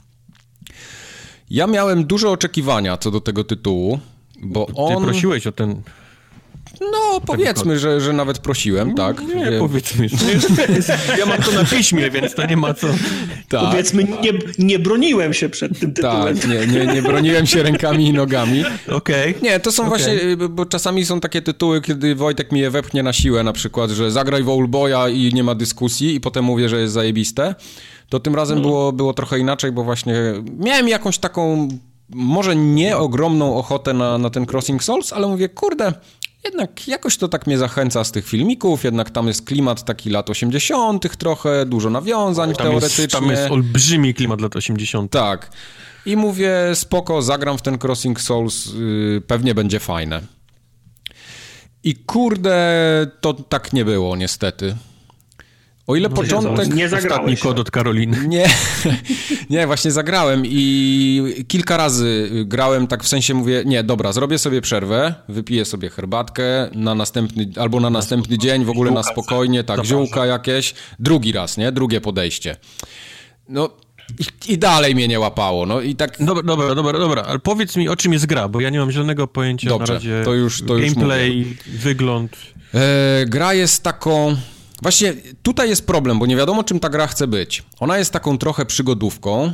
Ja miałem duże oczekiwania co do tego tytułu, bo on... Ty prosiłeś o ten no, powiedzmy, że, że nawet prosiłem, tak. Nie, nie powiedzmy. Ja mam to na piśmie, więc to nie ma co. Tak. Powiedzmy, nie, nie broniłem się przed tym tytułem. Tak, nie, nie, nie broniłem się rękami i nogami. Okej. Okay. Nie, to są okay. właśnie, bo czasami są takie tytuły, kiedy Wojtek mi je wepchnie na siłę, na przykład, że zagraj w Oldboya i nie ma dyskusji i potem mówię, że jest zajebiste. To tym razem no. było, było trochę inaczej, bo właśnie miałem jakąś taką może nie ogromną ochotę na, na ten Crossing Souls, ale mówię, kurde, jednak jakoś to tak mnie zachęca z tych filmików, jednak tam jest klimat taki lat 80. trochę, dużo nawiązań tam teoretycznie. Jest, tam jest olbrzymi klimat lat 80. Tak. I mówię, spoko, zagram w ten Crossing Souls, yy, pewnie będzie fajne. I kurde, to tak nie było niestety. O ile no, początek... Nie zagrałeś. Ostatni kod od Karoliny. Nie, nie, właśnie zagrałem i kilka razy grałem tak w sensie mówię, nie, dobra, zrobię sobie przerwę, wypiję sobie herbatkę na następny, albo na następny dzień, w ogóle na spokojnie, tak, ziółka jakieś. Drugi raz, nie? Drugie podejście. No, i, I, dalej mnie nie łapało, no i tak... Dobra, dobra, dobra, dobra, ale powiedz mi, o czym jest gra, bo ja nie mam zielonego pojęcia Dobrze, na razie. to już, to Gameplay, już wygląd... E, gra jest taką... Właśnie tutaj jest problem, bo nie wiadomo, czym ta gra chce być. Ona jest taką trochę przygodówką,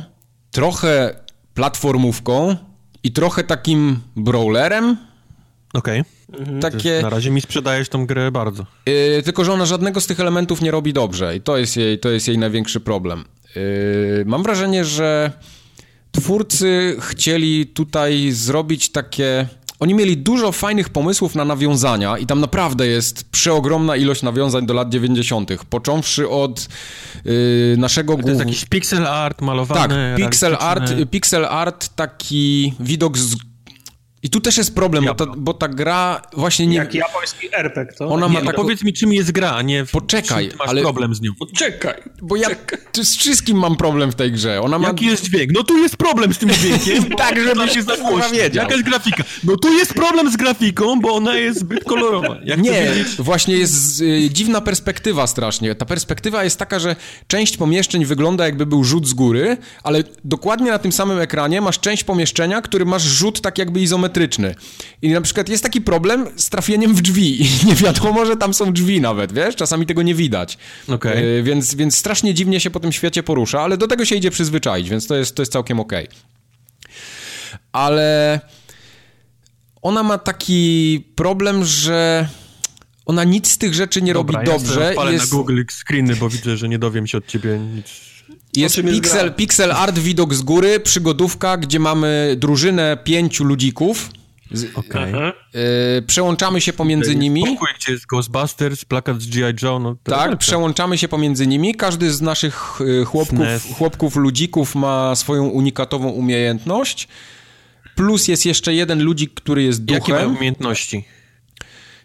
trochę platformówką i trochę takim brawlerem. Okej. Okay. Mhm. Takie... Na razie mi sprzedajesz tą grę bardzo. Yy, tylko, że ona żadnego z tych elementów nie robi dobrze i to jest jej, to jest jej największy problem. Yy, mam wrażenie, że twórcy chcieli tutaj zrobić takie oni mieli dużo fajnych pomysłów na nawiązania i tam naprawdę jest przeogromna ilość nawiązań do lat 90., począwszy od yy, naszego głównego... To jest jakiś pixel art malowany, Tak, pixel art, pixel art, taki widok z i tu też jest problem, bo ta, bo ta, gra właśnie nie... Jak japoński RPG, to? Ona ma nie, tak... Powiedz mi, czym jest gra, a nie... Poczekaj, masz ale... problem z nią. Poczekaj. Bo ja Czekaj. z wszystkim mam problem w tej grze. Ona ma... Jaki jest dźwięk? No tu jest problem z tym dźwiękiem. tak, żeby się kurwa wiedział. Jaka jest grafika? No tu jest problem z grafiką, bo ona jest zbyt kolorowa. Jak nie, właśnie jest y, dziwna perspektywa strasznie. Ta perspektywa jest taka, że część pomieszczeń wygląda jakby był rzut z góry, ale dokładnie na tym samym ekranie masz część pomieszczenia, który masz rzut tak jakby izometryczny I na przykład jest taki problem z trafieniem w drzwi i nie wiadomo, że tam są drzwi nawet, wiesz? Czasami tego nie widać. Okej. Y, więc, więc strasznie dziwnie się po tym świecie porusza, ale do tego się idzie przyzwyczaić, więc to jest, to jest całkiem okej. Ale ona ma taki problem, że ona nic z tych rzeczy nie Dobra, robi ja dobrze. odpalę jest, na Google screeny, bo widzę, że nie dowiem się od ciebie nic. Jest jest pixel, gra? pixel art widok z góry, przygodówka, gdzie mamy drużynę pięciu ludzików. Z, Okej. Aha. y, przełączamy się pomiędzy Jest nimi. Pokój, gdzie jest Ghostbusters, plakat z G.I. Joe, no Tak, lepsze. przełączamy się pomiędzy nimi. Każdy z naszych y, chłopków, SNES. chłopków, ludzików ma swoją unikatową umiejętność. Plus jest jeszcze jeden ludzik, który jest duchem. Jakie mają umiejętności?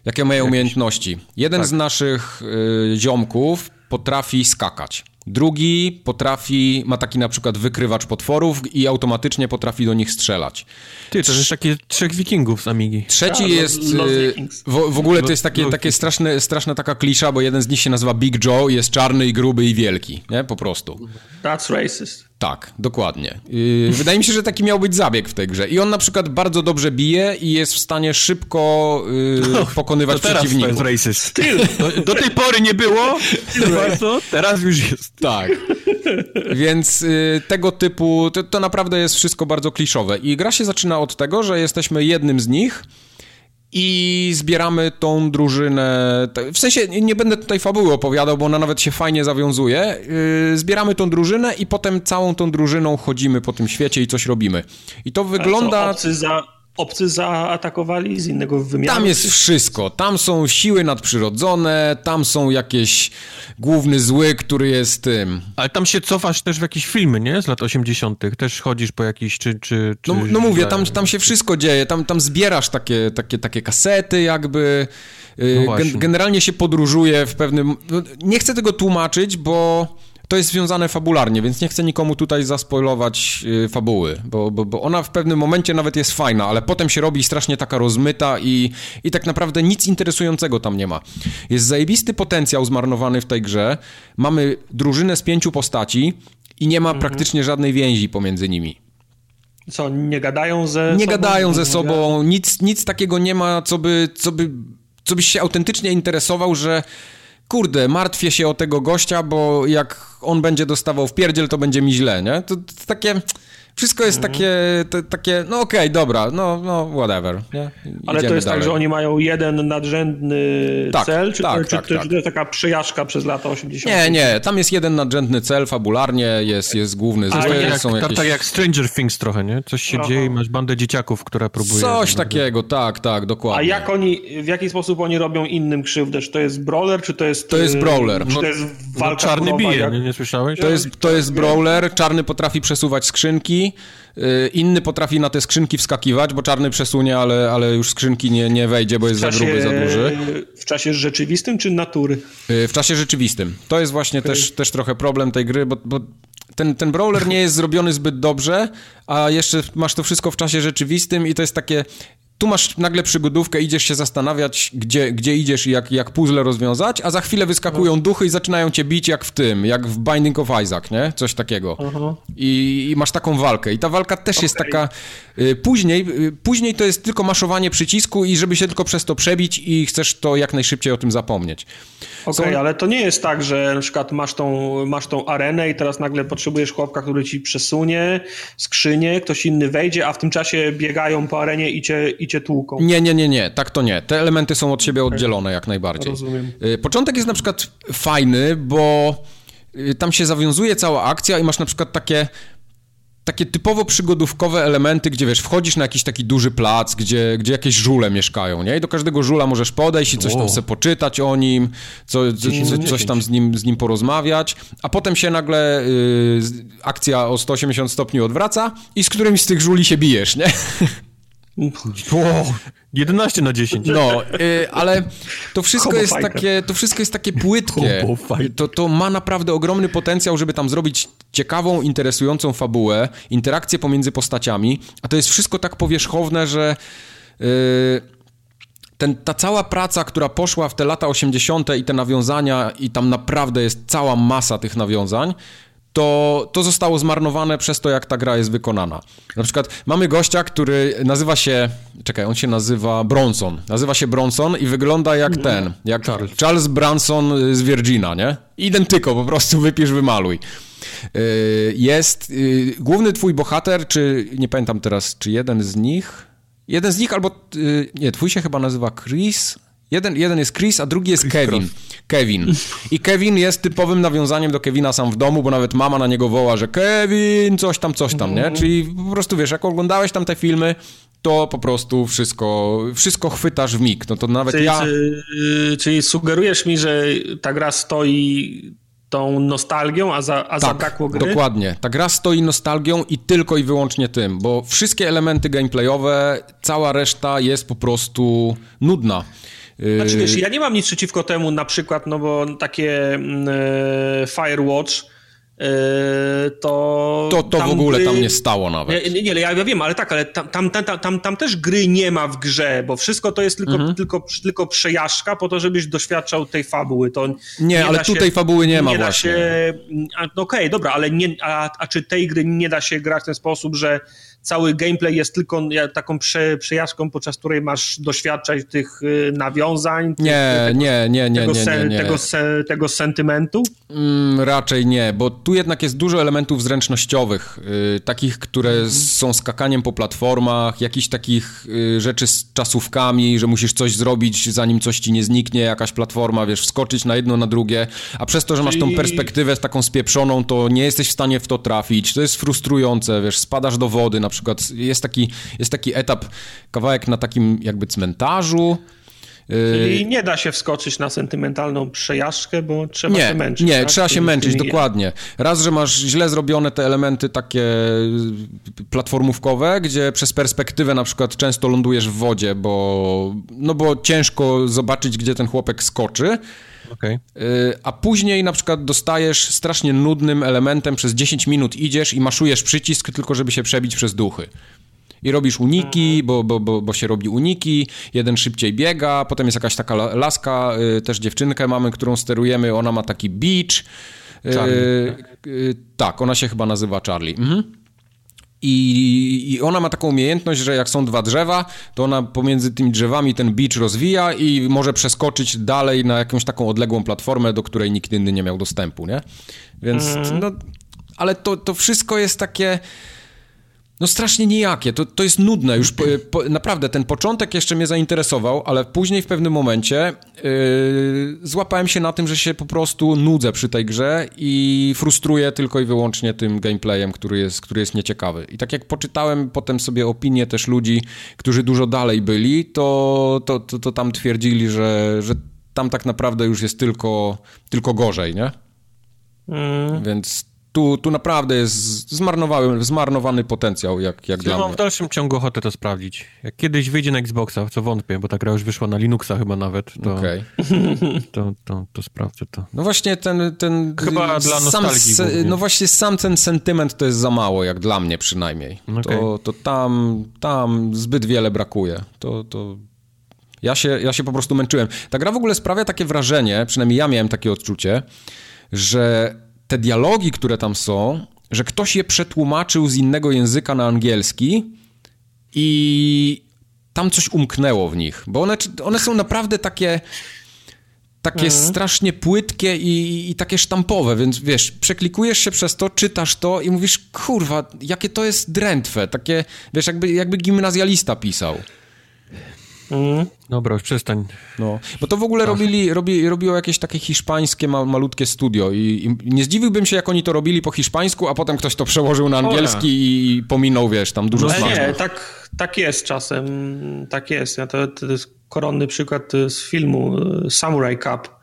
Jakie mają umiejętności? Jeden Tak. z naszych y, ziomków potrafi skakać. Drugi potrafi, ma taki na przykład wykrywacz potworów i automatycznie potrafi do nich strzelać. Ty, to jest takie trzech wikingów z Amigi. Trzeci Tak, jest. Y. W, w ogóle to jest takie, takie straszne, straszna taka klisza, bo jeden z nich się nazywa Big Joe, jest czarny i gruby i wielki, nie? Po prostu. That's racist. Tak, dokładnie. Yy, wydaje mi się, że taki miał być zabieg w tej grze. I on na przykład bardzo dobrze bije i jest w stanie szybko yy, pokonywać To teraz to przeciwników. Do, do tej pory nie było, bardzo, teraz już jest. Tak. Więc y, tego typu, to, to naprawdę jest wszystko bardzo kliszowe. I gra się zaczyna od tego, że jesteśmy jednym z nich i zbieramy tą drużynę. W sensie nie- będę tutaj fabuły opowiadał, bo ona nawet się fajnie zawiązuje. Yy, zbieramy tą drużynę i potem całą tą drużyną chodzimy po tym świecie i coś robimy. I to wygląda. obcy, za, obcy zaatakowali z innego wymiaru? Tam jest wszystko. Tam są siły nadprzyrodzone, tam są jakieś główny zły, który jest tym. Ale tam się cofasz też w jakieś filmy, nie? Z lat 80. Też chodzisz po jakichś, czy... czy, czy No, no mówię, tam, tam się wszystko dzieje, tam, tam zbierasz takie, takie, takie kasety jakby, No właśnie. gen, generalnie się podróżuje w pewnym... no, Nie chcę tego tłumaczyć, bo to jest związane fabularnie, więc nie chcę nikomu tutaj zaspoilować yy, fabuły, bo, bo, bo ona w pewnym momencie nawet jest fajna, ale potem się robi strasznie taka rozmyta i, i tak naprawdę nic interesującego tam nie ma. Jest zajebisty potencjał zmarnowany w tej grze, mamy drużynę z pięciu postaci i nie ma Mhm. praktycznie żadnej więzi pomiędzy nimi. Co, nie gadają ze Nie sobą? gadają ze sobą, nic, nic takiego nie ma, co by, co by, co byś się autentycznie interesował, że kurde, martwię się o tego gościa, bo jak on będzie dostawał w pierdziel, to będzie mi źle, nie? To, to takie, wszystko jest Mhm. takie, te, takie, no okej, dobra, no, no whatever, nie? Ale to jest tak, dalej. że oni mają jeden nadrzędny Tak, cel, czy, tak, to, czy, tak, czy, tak. czy to jest taka przejażdżka przez lata 80? Nie, nie, tam jest jeden nadrzędny cel fabularnie, jest, jest główny A zły, Jak, są tak, jakieś... tak jak Stranger Things trochę, nie? Coś się Aha. dzieje i masz bandę dzieciaków, która próbuje... Coś takiego, tak, tak, dokładnie. A jak oni, w jaki sposób oni robią innym krzywdę? Czy to jest brawler, czy to jest... To jest y, brawler. Czy No- to jest No, walka czarny turowa, bije, jak- nie, nie słyszałeś? To jest, to jest brawler, czarny potrafi przesuwać skrzynki, y, inny potrafi na te skrzynki wskakiwać, bo czarny przesunie, ale, ale już skrzynki nie, nie wejdzie, bo jest w za czasie, gruby, za duży. W czasie rzeczywistym, czy natury? Y, W czasie rzeczywistym. To jest właśnie też, też trochę problem tej gry, bo, bo ten, ten brawler nie jest zrobiony zbyt dobrze, a jeszcze masz to wszystko w czasie rzeczywistym i to jest takie... Tu masz nagle przygodówkę, idziesz się zastanawiać, gdzie, gdzie idziesz i jak, jak puzzle rozwiązać, a za chwilę wyskakują duchy i zaczynają cię bić jak w tym, jak w Binding of Isaac, nie? Coś takiego. I, I masz taką walkę. I ta walka też jest Okej. taka... Y, później, y, później to jest tylko maszowanie przycisku i żeby się tylko przez to przebić i chcesz to jak najszybciej o tym zapomnieć. Okej, Są- ale to nie jest tak, że na przykład masz tą, masz tą arenę i teraz nagle potrzebujesz chłopka, który ci przesunie skrzynię, ktoś inny wejdzie, a w tym czasie biegają po arenie i cię, i cię tłuką. Nie, nie, nie, nie, tak to nie. Te elementy są od siebie oddzielone jak najbardziej. Rozumiem. Y, Początek jest na przykład fajny, bo y, tam się zawiązuje cała akcja i masz na przykład takie takie typowo przygodówkowe elementy, gdzie wiesz, wchodzisz na jakiś taki duży plac, gdzie, gdzie jakieś żule mieszkają, nie? I do każdego żula możesz podejść i coś tam sobie poczytać o nim, co, co, co, coś tam z nim, z nim porozmawiać, a potem się nagle y, akcja o 180 stopni odwraca i z którymś z tych żuli się bijesz, nie? Wow, 11 na 10. No, y, ale to wszystko Hobo jest fighter. takie, to wszystko jest takie płytkie. To, to ma naprawdę ogromny potencjał, żeby tam zrobić ciekawą, interesującą fabułę, interakcje pomiędzy postaciami, a to jest wszystko tak powierzchowne, że y, ten, ta cała praca, która poszła w te lata 80. i te nawiązania, i tam naprawdę jest cała masa tych nawiązań, to, to zostało zmarnowane przez to, jak ta gra jest wykonana. Na przykład mamy gościa, który nazywa się czekaj, on się nazywa Bronson. Nazywa się Bronson i wygląda jak No. ten, jak Charles, Charles Branson z Virgina, nie? Identyko, po prostu wypisz, wymaluj. Y, Jest y, główny twój bohater, czy nie pamiętam teraz, czy jeden z nich. Jeden z nich albo. y, Nie, twój się chyba nazywa Chris. Jeden, jeden jest Chris, a drugi jest Kevin. Kevin. I Kevin jest typowym nawiązaniem do Kevina sam w domu, bo nawet mama na niego woła, że Kevin, coś tam, coś tam, nie? Czyli po prostu wiesz, jak oglądałeś tam te filmy, to po prostu wszystko, wszystko chwytasz w mig. No to nawet Czyli, ja. czy, y, czyli sugerujesz mi, że ta gra stoi tą nostalgią, a, za, a zabrakło gry? Tak, dokładnie. Ta gra stoi nostalgią i tylko i wyłącznie tym, bo wszystkie elementy gameplayowe, cała reszta jest po prostu nudna. Y, Znaczy wiesz, ja nie mam nic przeciwko temu, na przykład, no bo takie mm, e, Firewatch e, to... To, to w ogóle gry- tam nie stało nawet. Nie, nie, nie, ja wiem, ale tak, ale tam, tam, tam, tam, tam też gry nie ma w grze, bo wszystko to jest tylko, Mhm. tylko, tylko przejażdżka po to, żebyś doświadczał tej fabuły. To Nie, ale da tutaj fabuły nie ma nie właśnie. Się, no Okej, dobra, ale nie, a, a czy tej gry nie da się grać w ten sposób, że cały gameplay jest tylko taką prze, przejażdżką, podczas której masz doświadczać tych y, nawiązań, Nie, tego, nie, nie, nie, tego, nie, nie, nie. Tego, se, tego sentymentu? Mm, raczej nie, bo tu jednak jest dużo elementów zręcznościowych, y, takich, które Mhm. są skakaniem po platformach, jakichś takich y, rzeczy z czasówkami, że musisz coś zrobić, zanim coś ci nie zniknie, jakaś platforma, wiesz, wskoczyć na jedno, na drugie, a przez to, że masz tą perspektywę taką spieprzoną, to nie jesteś w stanie w to trafić, to jest frustrujące, wiesz, spadasz do wody, na przykład jest taki, jest taki etap, kawałek na takim jakby cmentarzu, Czyli nie da się wskoczyć na sentymentalną przejażdżkę, bo trzeba nie, się męczyć. Nie, tak? trzeba się męczyć, dokładnie. Raz, że masz źle zrobione te elementy takie y, platformówkowe, gdzie przez perspektywę na przykład często lądujesz w wodzie, bo, no bo ciężko zobaczyć, gdzie ten chłopek skoczy. Okej. Y, A później na przykład dostajesz strasznie nudnym elementem, przez 10 minut idziesz i maszujesz przycisk tylko, żeby się przebić przez duchy. I robisz uniki, bo, bo, bo, bo się robi uniki, jeden szybciej biega, potem jest jakaś taka la- laska, y, też dziewczynkę mamy, którą sterujemy, ona ma taki beach. Y, Charlie, y, tak, ona się chyba nazywa Charlie. Mhm. I, I ona ma taką umiejętność, że jak są dwa drzewa, to ona pomiędzy tymi drzewami ten beach rozwija i może przeskoczyć dalej na jakąś taką odległą platformę, do której nikt inny nie miał dostępu, nie? Więc, no, ale to, to wszystko jest takie... No strasznie nijakie, to, to jest nudne już, po, po, naprawdę ten początek jeszcze mnie zainteresował, ale później w pewnym momencie yy, złapałem się na tym, że się po prostu nudzę przy tej grze i frustruję tylko i wyłącznie tym gameplayem, który jest, który jest nieciekawy. I tak jak poczytałem potem sobie opinie też ludzi, którzy dużo dalej byli, to, to, to, to tam twierdzili, że, że tam tak naprawdę już jest tylko, tylko gorzej, nie? Mm. Więc tu, tu naprawdę jest zmarnowały, zmarnowany potencjał, jak, jak Ja dla mam mnie. w dalszym ciągu ochotę to sprawdzić. Jak kiedyś wyjdzie na Xboxa, co wątpię, bo ta gra już wyszła na Linuxa chyba nawet, to, Okej. to, to, to sprawdzę to. No właśnie ten... ten Chyba dla nostalgii se. No właśnie sam ten sentyment to jest za mało, jak dla mnie przynajmniej. Okej. To, to tam, tam zbyt wiele brakuje. To... to... Ja się, ja się po prostu męczyłem. Ta gra w ogóle sprawia takie wrażenie, przynajmniej ja miałem takie odczucie, że te dialogi, które tam są, że ktoś je przetłumaczył z innego języka na angielski i tam coś umknęło w nich, bo one, one są naprawdę takie takie strasznie płytkie i, i takie sztampowe, więc wiesz, przeklikujesz się przez to, czytasz to i mówisz, kurwa, jakie to jest drętwe, takie, wiesz, jakby, jakby gimnazjalista pisał. Mm. Dobra, już przestań. No, bo to w ogóle robili, robi, robiło jakieś takie hiszpańskie ma, malutkie studio i, i nie zdziwiłbym się, jak oni to robili po hiszpańsku, a potem ktoś to przełożył na angielski i pominął, wiesz, tam dużo smaczków. nie, tak, tak jest czasem, tak jest. Ja to, to jest koronny przykład z filmu y, Samurai Cup.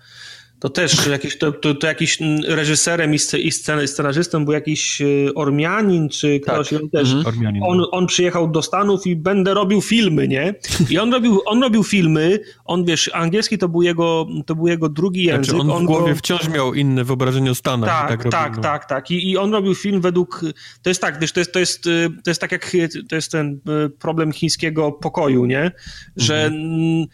To też jakiś, to, to, to jakiś reżyserem i, i scen- scenarzystą był jakiś y, Ormianin, czy ktoś, i on też, Ormianin. on, on przyjechał do Stanów i będę robił filmy, nie? I on robił, on robił filmy, on wiesz, angielski to był jego, to był jego drugi język. Znaczy on w on głowie go- wciąż miał inne wyobrażenie o Stanach. tak, tak, tak, robił, tak, no. tak, I, I on robił film według. To jest tak, wiesz, to jest, to jest, y, to jest tak jak to jest ten problem chińskiego pokoju, nie? Że Mhm.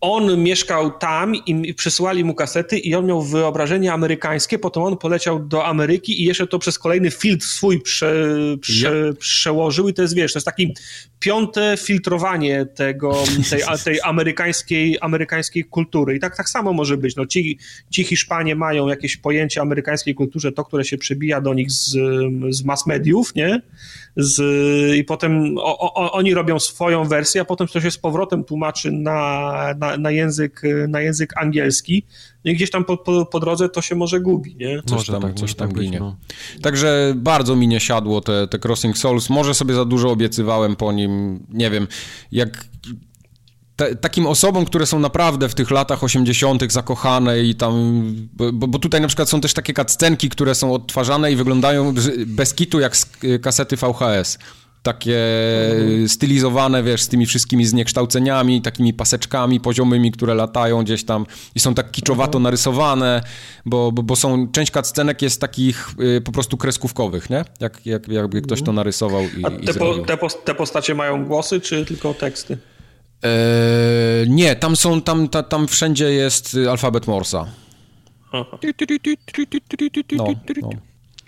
On mieszkał tam i przysłali mu kasety i on miał wyobrażenie amerykańskie, potem on poleciał do Ameryki i jeszcze to przez kolejny filtr swój prze, prze, przełożył i to jest, wiesz, to jest taki piąte filtrowanie tego, tej, tej amerykańskiej, amerykańskiej kultury. I tak, tak samo może być, no ci, ci Hiszpanie mają jakieś pojęcie amerykańskiej kulturze, to, które się przebija do nich z, z mass mediów, nie? Z, I potem o, o, oni robią swoją wersję, a potem to się z powrotem tłumaczy na, na, na, język, na język angielski. No i gdzieś tam po, po, po drodze to się może gubi, nie? Coś może tam, tak, coś tam tak ginie. no. Także bardzo mi nie siadło te, te Crossing Souls. Może sobie za dużo obiecywałem po nim. Nie wiem, jak te, takim osobom, które są naprawdę w tych latach 80. zakochane i tam. Bo, bo tutaj na przykład są też takie cutscenki, które są odtwarzane i wyglądają bez kitu jak z kasety VHS. Takie stylizowane, wiesz, z tymi wszystkimi zniekształceniami, takimi paseczkami poziomymi, które latają gdzieś tam i są tak kiczowato narysowane, bo, bo, bo są, część cutscenek jest takich y, po prostu kreskówkowych, nie? Jak, jak, jakby ktoś to narysował i, A te, po, te, te postacie mają głosy, czy tylko teksty? Eee, nie, tam są, tam, ta, tam wszędzie jest y, alfabet Morsa. Aha. No,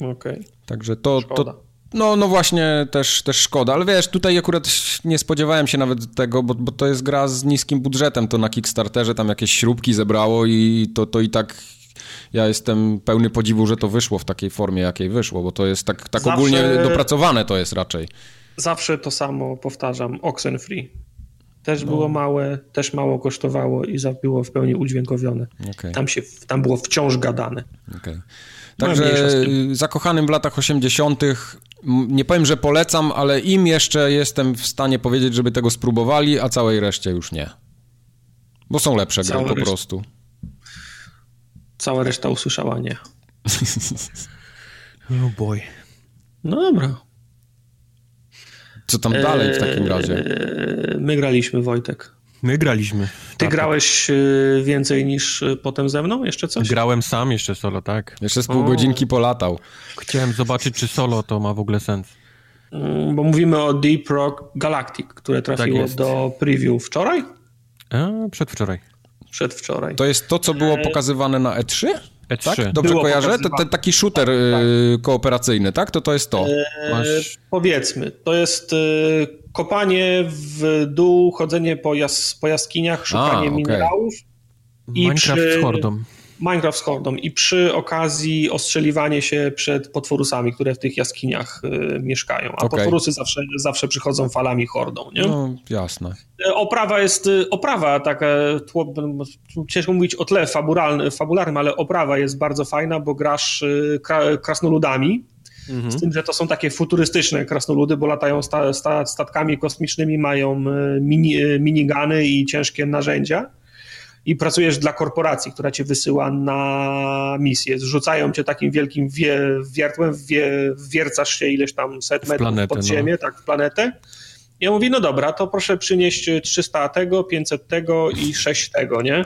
no. Okej. Okay. Także to, to, no, no właśnie, też, też szkoda, ale wiesz, tutaj akurat nie spodziewałem się nawet tego, bo, bo to jest gra z niskim budżetem, to na Kickstarterze tam jakieś śrubki zebrało i to, to i tak ja jestem pełny podziwu, że to wyszło w takiej formie, jakiej wyszło, bo to jest tak, tak Zawsze... ogólnie dopracowane to jest raczej. Zawsze to samo powtarzam, Oxenfree. Też no. było małe, też mało kosztowało i było w pełni udźwiękowione. Okay. Tam, się, tam było wciąż gadane. Okay. Także zakochanym w latach 80. nie powiem, że polecam, ale im jeszcze jestem w stanie powiedzieć, żeby tego spróbowali, a całej reszcie już nie. Bo są lepsze gry po prostu. Cała reszta usłyszała nie. oh boy. No dobra. Co tam dalej w takim razie? Eee, my graliśmy, Wojtek. My graliśmy. Ty tak, grałeś e, więcej niż e, potem ze mną? Jeszcze coś? Grałem sam jeszcze solo, tak. Jeszcze z pół godzinki polatał. Chciałem zobaczyć, czy solo to ma w ogóle sens. Mm, bo mówimy o Deep Rock Galactic, które trafiło tak do preview wczoraj? A, przedwczoraj. Przedwczoraj. To jest to, co było pokazywane na E3? E3. Tak? Dobrze Było kojarzę? To, to, taki shooter tak, tak. kooperacyjny, tak? To to jest to. E, Masz... Powiedzmy, to jest e, kopanie w dół, chodzenie po, jas, po jaskiniach, szukanie A, okay. minerałów. I Minecraft przy... z hordą. Minecraft z hordą i przy okazji ostrzeliwanie się przed potworusami, które w tych jaskiniach y, mieszkają. A okay. potworusy zawsze, zawsze przychodzą falami hordą, nie? No, jasne. E, oprawa jest, y, oprawa taka, tło, ciężko mówić o tle fabularnym, ale oprawa jest bardzo fajna, bo grasz y, krasnoludami, Mhm. Z tym, że to są takie futurystyczne krasnoludy, bo latają sta, sta, statkami kosmicznymi, mają mini, minigany i ciężkie narzędzia i pracujesz dla korporacji, która cię wysyła na misję. Zrzucają cię takim wielkim wie, wiertłem, wie, wiercasz się ileś tam set metrów planetę, pod ziemię, no. tak, w planetę. I ja mówię, no dobra, to proszę przynieść 300 tego, 500 tego i 6 tego, nie?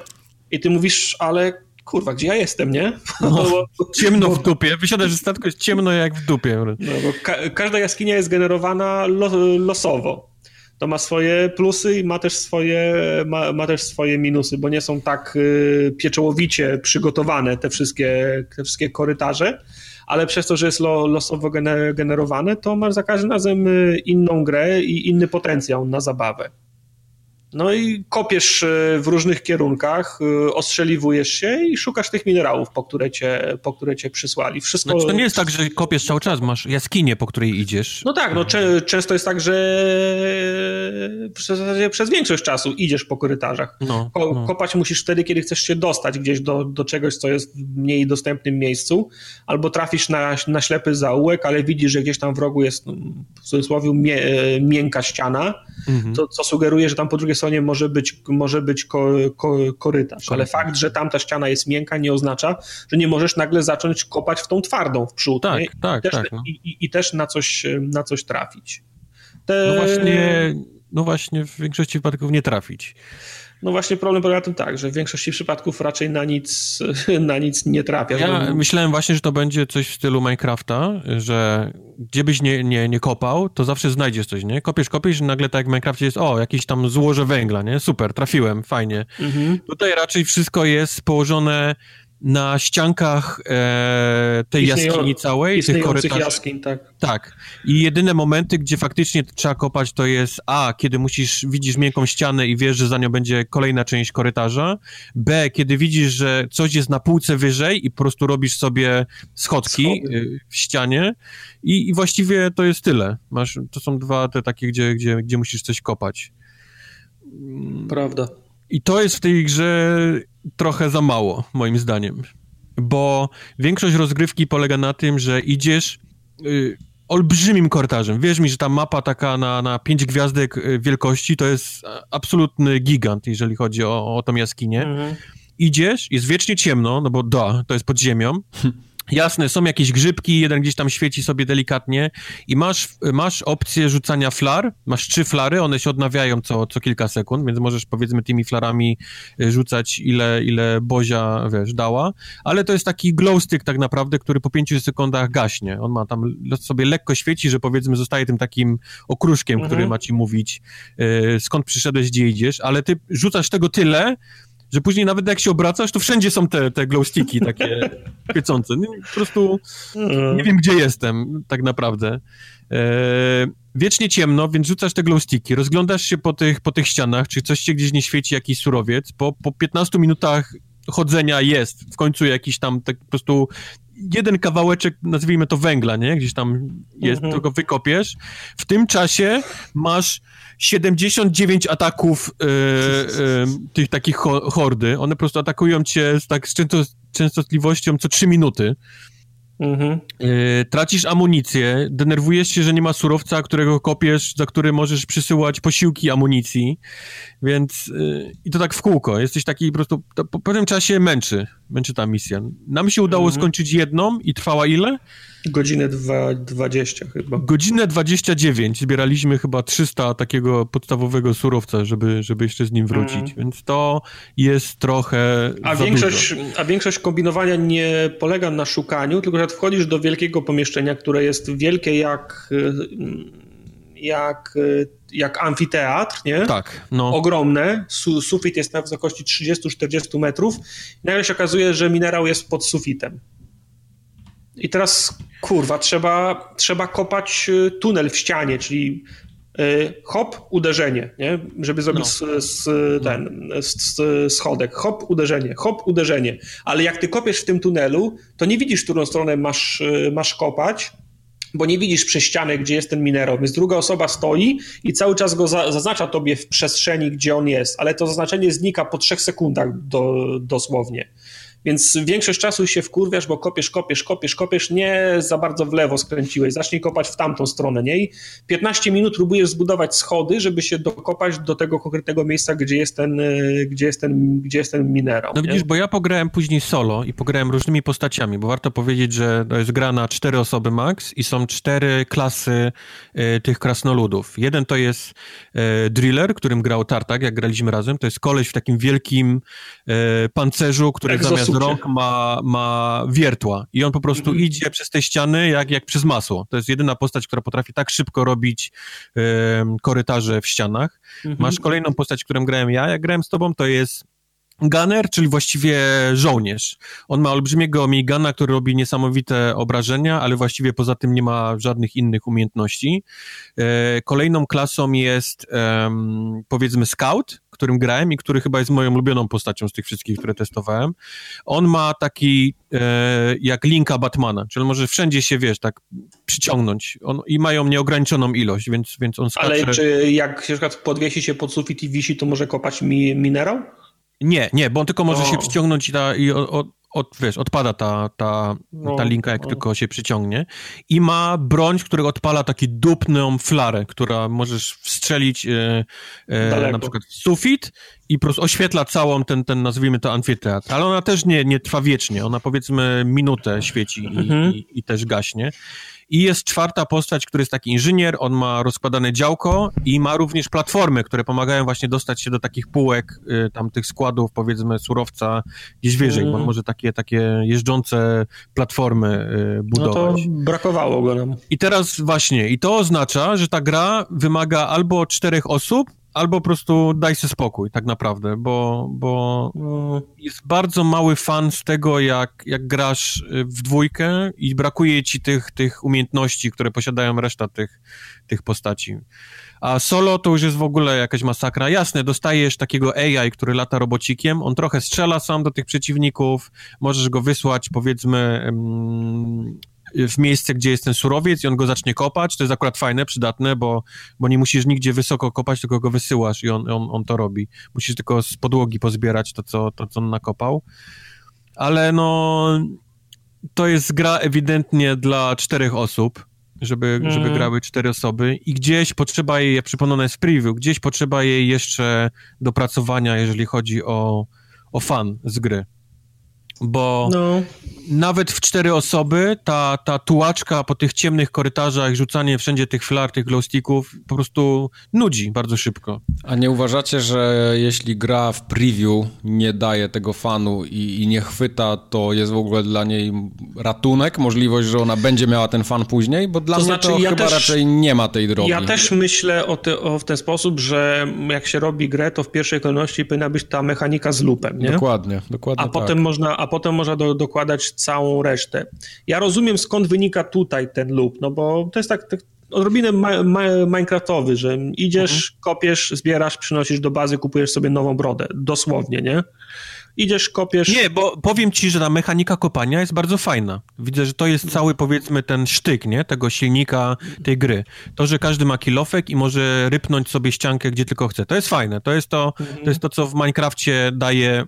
I ty mówisz, ale kurwa, gdzie ja jestem, nie? No, ciemno w dupie. Wysiadasz ze statku, jest ciemno jak w dupie. No, bo ka każda jaskinia jest generowana lo losowo to ma swoje plusy i ma też swoje, ma, ma też swoje minusy, bo nie są tak y, pieczołowicie przygotowane te wszystkie, te wszystkie korytarze, ale przez to, że jest lo, losowo generowane, to masz za każdym razem y, inną grę i inny potencjał na zabawę. No i kopiesz e, w różnych kierunkach, e, ostrzeliwujesz się i szukasz tych minerałów, po które cię, po które cię przysłali. Wszystko... Znaczy to nie jest tak, że kopiesz cały czas, masz jaskinię, po której idziesz. No tak, no cze często jest tak, że w przez większość czasu idziesz po korytarzach. No, Ko no. Kopać musisz wtedy, kiedy chcesz się dostać gdzieś do, do czegoś, co jest w mniej dostępnym miejscu, albo trafisz na, na ślepy zaułek, ale widzisz, że gdzieś tam w rogu jest w cudzysłowie mie miękka ściana, mhm. to, co sugeruje, że tam po drugiej stronie może być, może być ko, ko, korytarz. Ale fakt, że tamta ściana jest miękka, nie oznacza, że nie możesz nagle zacząć kopać w tą twardą w przód. Tak, tak, I też, tak. No. I, i, I, też na coś, na coś trafić. Te... No właśnie no właśnie w większości wypadków nie trafić. No właśnie problem polega na tym tak, że w większości przypadków raczej na nic, na nic nie trafia. Ja bo... myślałem właśnie, że to będzie coś w stylu Minecrafta, że gdzie byś nie, nie, nie kopał, to zawsze znajdziesz coś, nie? Kopiesz, kopiesz i nagle tak jak w Minecrafcie jest, o, jakieś tam złoże węgla, nie? Super, trafiłem, fajnie. Mhm. Tutaj raczej wszystko jest położone na ściankach e, tej Istnieją, jaskini całej, tych korytarzy. jaskiń, tak. Tak. I jedyne momenty, gdzie faktycznie trzeba kopać, to jest A, kiedy musisz, widzisz miękką ścianę i wiesz, że za nią będzie kolejna część korytarza. B, kiedy widzisz, że coś jest na półce wyżej i po prostu robisz sobie schodki Schody. Y, w ścianie. I, I właściwie to jest tyle. Masz, to są dwa te takie, gdzie, gdzie, gdzie musisz coś kopać. Prawda. I to jest w tej grze trochę za mało, moim zdaniem. Bo większość rozgrywki polega na tym, że idziesz y, olbrzymim korytarzem. Wierz mi, że ta mapa taka na, na pięć gwiazdek y, wielkości to jest absolutny gigant, jeżeli chodzi o, o tą jaskinię. Mhm. Idziesz, jest wiecznie ciemno, no bo da, to jest pod ziemią. Jasne, są jakieś grzybki, jeden gdzieś tam świeci sobie delikatnie i masz, masz opcję rzucania flar, masz trzy flary, one się odnawiają co, co kilka sekund, więc możesz powiedzmy tymi flarami y, rzucać ile, ile Bozia, wiesz, dała, ale to jest taki glow stick tak naprawdę, który po pięciu sekundach gaśnie. On ma tam, sobie lekko świeci, że powiedzmy zostaje tym takim okruszkiem, mhm. który ma ci mówić y, skąd przyszedłeś, gdzie idziesz, ale ty rzucasz tego tyle, że później nawet jak się obracasz, to wszędzie są te, te glowsticki takie świecące. No, po prostu mhm. nie wiem, gdzie jestem tak naprawdę. E, wiecznie ciemno, więc rzucasz te glowsticki, rozglądasz się po tych, po tych ścianach, czy coś się gdzieś nie świeci, jakiś surowiec. Po, po 15 minutach chodzenia jest w końcu jakiś tam tak po prostu jeden kawałeczek, nazwijmy to węgla, nie? Gdzieś tam jest, mhm. go wykopiesz. W tym czasie masz 79 ataków e, e, tych takich hordy. One po prostu atakują cię z tak z częstotliwością co 3 minuty. Mhm. E, tracisz amunicję, denerwujesz się, że nie ma surowca, którego kopiesz, za który możesz przysyłać posiłki amunicji, więc i to tak w kółko. Jesteś taki po prostu, po pewnym czasie męczy, męczy ta misja. Nam się udało mhm. skończyć jedną i trwała ile? Godzinę 20 chyba. Godzinę 29. Zbieraliśmy chyba 300 takiego podstawowego surowca, żeby, żeby jeszcze z nim wrócić, mm. więc to jest trochę a większość, A większość kombinowania nie polega na szukaniu, tylko że wchodzisz do wielkiego pomieszczenia, które jest wielkie jak jak, jak amfiteatr, nie? Tak. No. Ogromne. Su, sufit jest na wysokości 30-40 metrów. I nagle się okazuje, że minerał jest pod sufitem. I teraz, kurwa, trzeba, trzeba kopać y, tunel w ścianie, czyli y, hop, uderzenie, nie? żeby zrobić no. z, ten, z, schodek. Hop, uderzenie, hop, uderzenie. Ale jak ty kopiesz w tym tunelu, to nie widzisz, którą stronę masz, y, masz kopać, bo nie widzisz przez ścianę, gdzie jest ten minerał, więc druga osoba stoi i cały czas go za, zaznacza tobie w przestrzeni, gdzie on jest, ale to zaznaczenie znika po trzech sekundach do, dosłownie. Więc większość czasu się wkurwiasz, bo kopiesz, kopiesz, kopiesz, kopiesz, nie za bardzo w lewo skręciłeś, zacznij kopać w tamtą stronę, nie? I 15 minut próbujesz zbudować schody, żeby się dokopać do tego konkretnego miejsca, gdzie jest ten, e, gdzie jest ten, gdzie jest ten minerał. No nie? widzisz, bo ja pograłem później solo i pograłem różnymi postaciami, bo warto powiedzieć, że to jest gra na cztery osoby max i są cztery klasy e, tych krasnoludów. Jeden to jest e, driller, którym grał Tartak, jak graliśmy razem, to jest koleś w takim wielkim e, pancerzu, który zamiast z rąk ma, ma wiertła i on po prostu mm -hmm. idzie przez te ściany jak, jak przez masło. To jest jedyna postać, która potrafi tak szybko robić korytarze w ścianach. Mm -hmm. Masz kolejną postać, którą grałem ja, jak grałem z tobą, to jest Gunner, czyli właściwie żołnierz. On ma olbrzymiego minigana, który robi niesamowite obrażenia, ale właściwie poza tym nie ma żadnych innych umiejętności. E, kolejną klasą jest powiedzmy scout, którym grałem i który chyba jest moją ulubioną postacią z tych wszystkich, które testowałem. On ma taki e, jak linka Batmana, czyli może wszędzie się, wiesz, tak przyciągnąć on, i mają nieograniczoną ilość, więc, więc on skacze... Ale czy jak na przykład podwiesi się pod sufit i wisi, to może kopać mi minerał? Nie, nie, bo on tylko może o. się przyciągnąć i, ta, i o, o, od, wiesz, odpada ta, ta, no, ta linka, jak no. tylko się przyciągnie. I ma broń, która odpala taki dupną flarę, która możesz wstrzelić e, e, na przykład w sufit i po prostu oświetla całą ten, ten nazwijmy to amfiteatr. Ale ona też nie, nie trwa wiecznie. Ona powiedzmy minutę świeci i, mhm. i, i też gaśnie. I jest czwarta postać, który jest taki inżynier, on ma rozkładane działko i ma również platformy, które pomagają właśnie dostać się do takich półek, y, tam tych składów, powiedzmy, surowca gdzieś wyżej, mm. bo on mm. może takie, takie jeżdżące platformy y, budować. No to brakowało go nam. I teraz właśnie, i to oznacza, że ta gra wymaga albo czterech osób, albo po prostu daj sobie spokój, tak naprawdę, bo, bo no. jest bardzo mały fan z tego, jak, jak grasz w dwójkę i brakuje ci tych, tych umiejętności, które posiadają reszta tych, tych postaci. A solo to już jest w ogóle jakaś masakra. Jasne, dostajesz takiego AI, który lata robocikiem, on trochę strzela sam do tych przeciwników, możesz go wysłać, powiedzmy, w miejsce, gdzie jest ten surowiec i on go zacznie kopać, to jest akurat fajne, przydatne, bo, bo nie musisz nigdzie wysoko kopać, tylko go wysyłasz i on, on, on to robi. Musisz tylko z podłogi pozbierać to co, to, co on nakopał. Ale no, to jest gra ewidentnie dla czterech osób, żeby, mm. żeby grały cztery osoby i gdzieś potrzeba jej, ja przypomnę, jest preview, gdzieś potrzeba jej jeszcze dopracowania, jeżeli chodzi o, o fan z gry bo no. nawet w cztery osoby ta, ta tułaczka po tych ciemnych korytarzach, rzucanie wszędzie tych flar, tych glowsticków po prostu nudzi bardzo szybko. A nie uważacie, że jeśli gra w preview nie daje tego fanu i, i nie chwyta, to jest w ogóle dla niej ratunek, możliwość, że ona będzie miała ten fan później? Bo dla to mnie znaczy, to ja chyba też, raczej nie ma tej drogi. Ja też myślę o, te, o w ten sposób, że jak się robi grę, to w pierwszej kolejności powinna być ta mechanika z lupem, nie? Dokładnie, dokładnie A tak. potem można, a potem można do, dokładać całą resztę. Ja rozumiem skąd wynika tutaj ten loop, no bo to jest tak, tak odrobinę ma, ma, minecraftowy, że idziesz, mhm. kopiesz, zbierasz, przynosisz do bazy, kupujesz sobie nową brodę, dosłownie, nie? Idziesz, kopiesz... Nie, bo powiem ci, że ta mechanika kopania jest bardzo fajna. Widzę, że to jest cały, powiedzmy, ten sztyk, nie? Tego silnika tej gry. To, że każdy ma kilofek i może rypnąć sobie ściankę, gdzie tylko chce. To jest fajne. To jest to, mhm. to, jest to co w Minecrafcie daje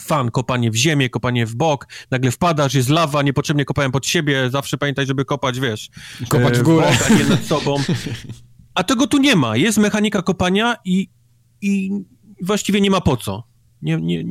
fan, kopanie w ziemię, kopanie w bok, nagle wpadasz, jest lawa, niepotrzebnie kopałem pod siebie, zawsze pamiętaj, żeby kopać, wiesz, kopać w górę, w bok, a nie nad sobą. A tego tu nie ma, jest mechanika kopania i, i właściwie nie ma po co nie, nie,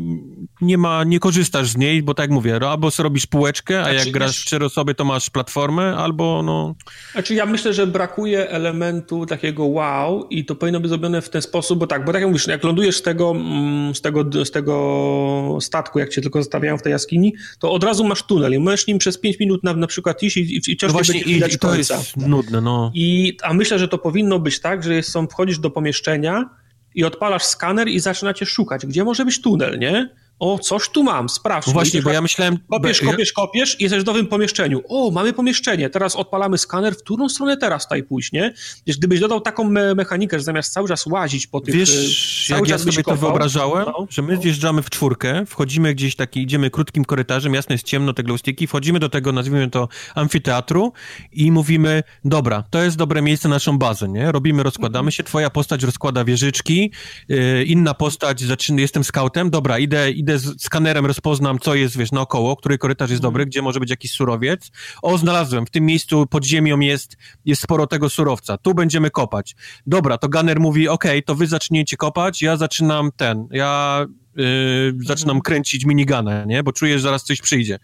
nie ma, nie korzystasz z niej, bo tak jak mówię, albo sobie robisz półeczkę, a znaczy, jak grasz cztery osoby, to masz platformę, albo no... Znaczy ja myślę, że brakuje elementu takiego wow i to powinno być zrobione w ten sposób, bo tak, bo tak jak mówisz, jak lądujesz z tego, mm, z tego, z tego statku, jak cię tylko zostawiają w tej jaskini, to od razu masz tunel i możesz nim przez 5 minut na, na przykład iść i, i, i no właśnie, i, i to końca. jest nudne, no. I, a myślę, że to powinno być tak, że są, wchodzisz do pomieszczenia i odpalasz skaner i zaczynacie szukać, gdzie może być tunel, nie? O, coś tu mam, sprawdź. No właśnie, bo ja myślałem... Kopiesz, kopiesz, kopiesz i jesteś w nowym pomieszczeniu. O, mamy pomieszczenie, teraz odpalamy skaner, w którą stronę teraz tutaj pójść, nie? Wiesz, gdybyś dodał taką me mechanikę, że zamiast cały czas łazić po tych... Wiesz, cały jak ja sobie kopał, to wyobrażałem, no, że my zjeżdżamy w czwórkę, wchodzimy gdzieś taki, idziemy krótkim korytarzem, jasne jest ciemno, te glowsticki, wchodzimy do tego, nazwijmy to amfiteatru i mówimy, dobra, to jest dobre miejsce na naszą bazę, nie? Robimy, rozkładamy się, twoja postać rozkłada wieżyczki, yy, inna postać zaczyna, jestem scoutem, dobra, idę, idę z skanerem rozpoznam, co jest, wiesz, naokoło, który korytarz jest dobry, gdzie może być jakiś surowiec. O, znalazłem, w tym miejscu pod ziemią jest, jest sporo tego surowca, tu będziemy kopać. Dobra, to gunner mówi, ok, to wy zaczniecie kopać, ja zaczynam ten, ja yy, zaczynam kręcić minigunę, nie, bo czuję, że zaraz coś przyjdzie.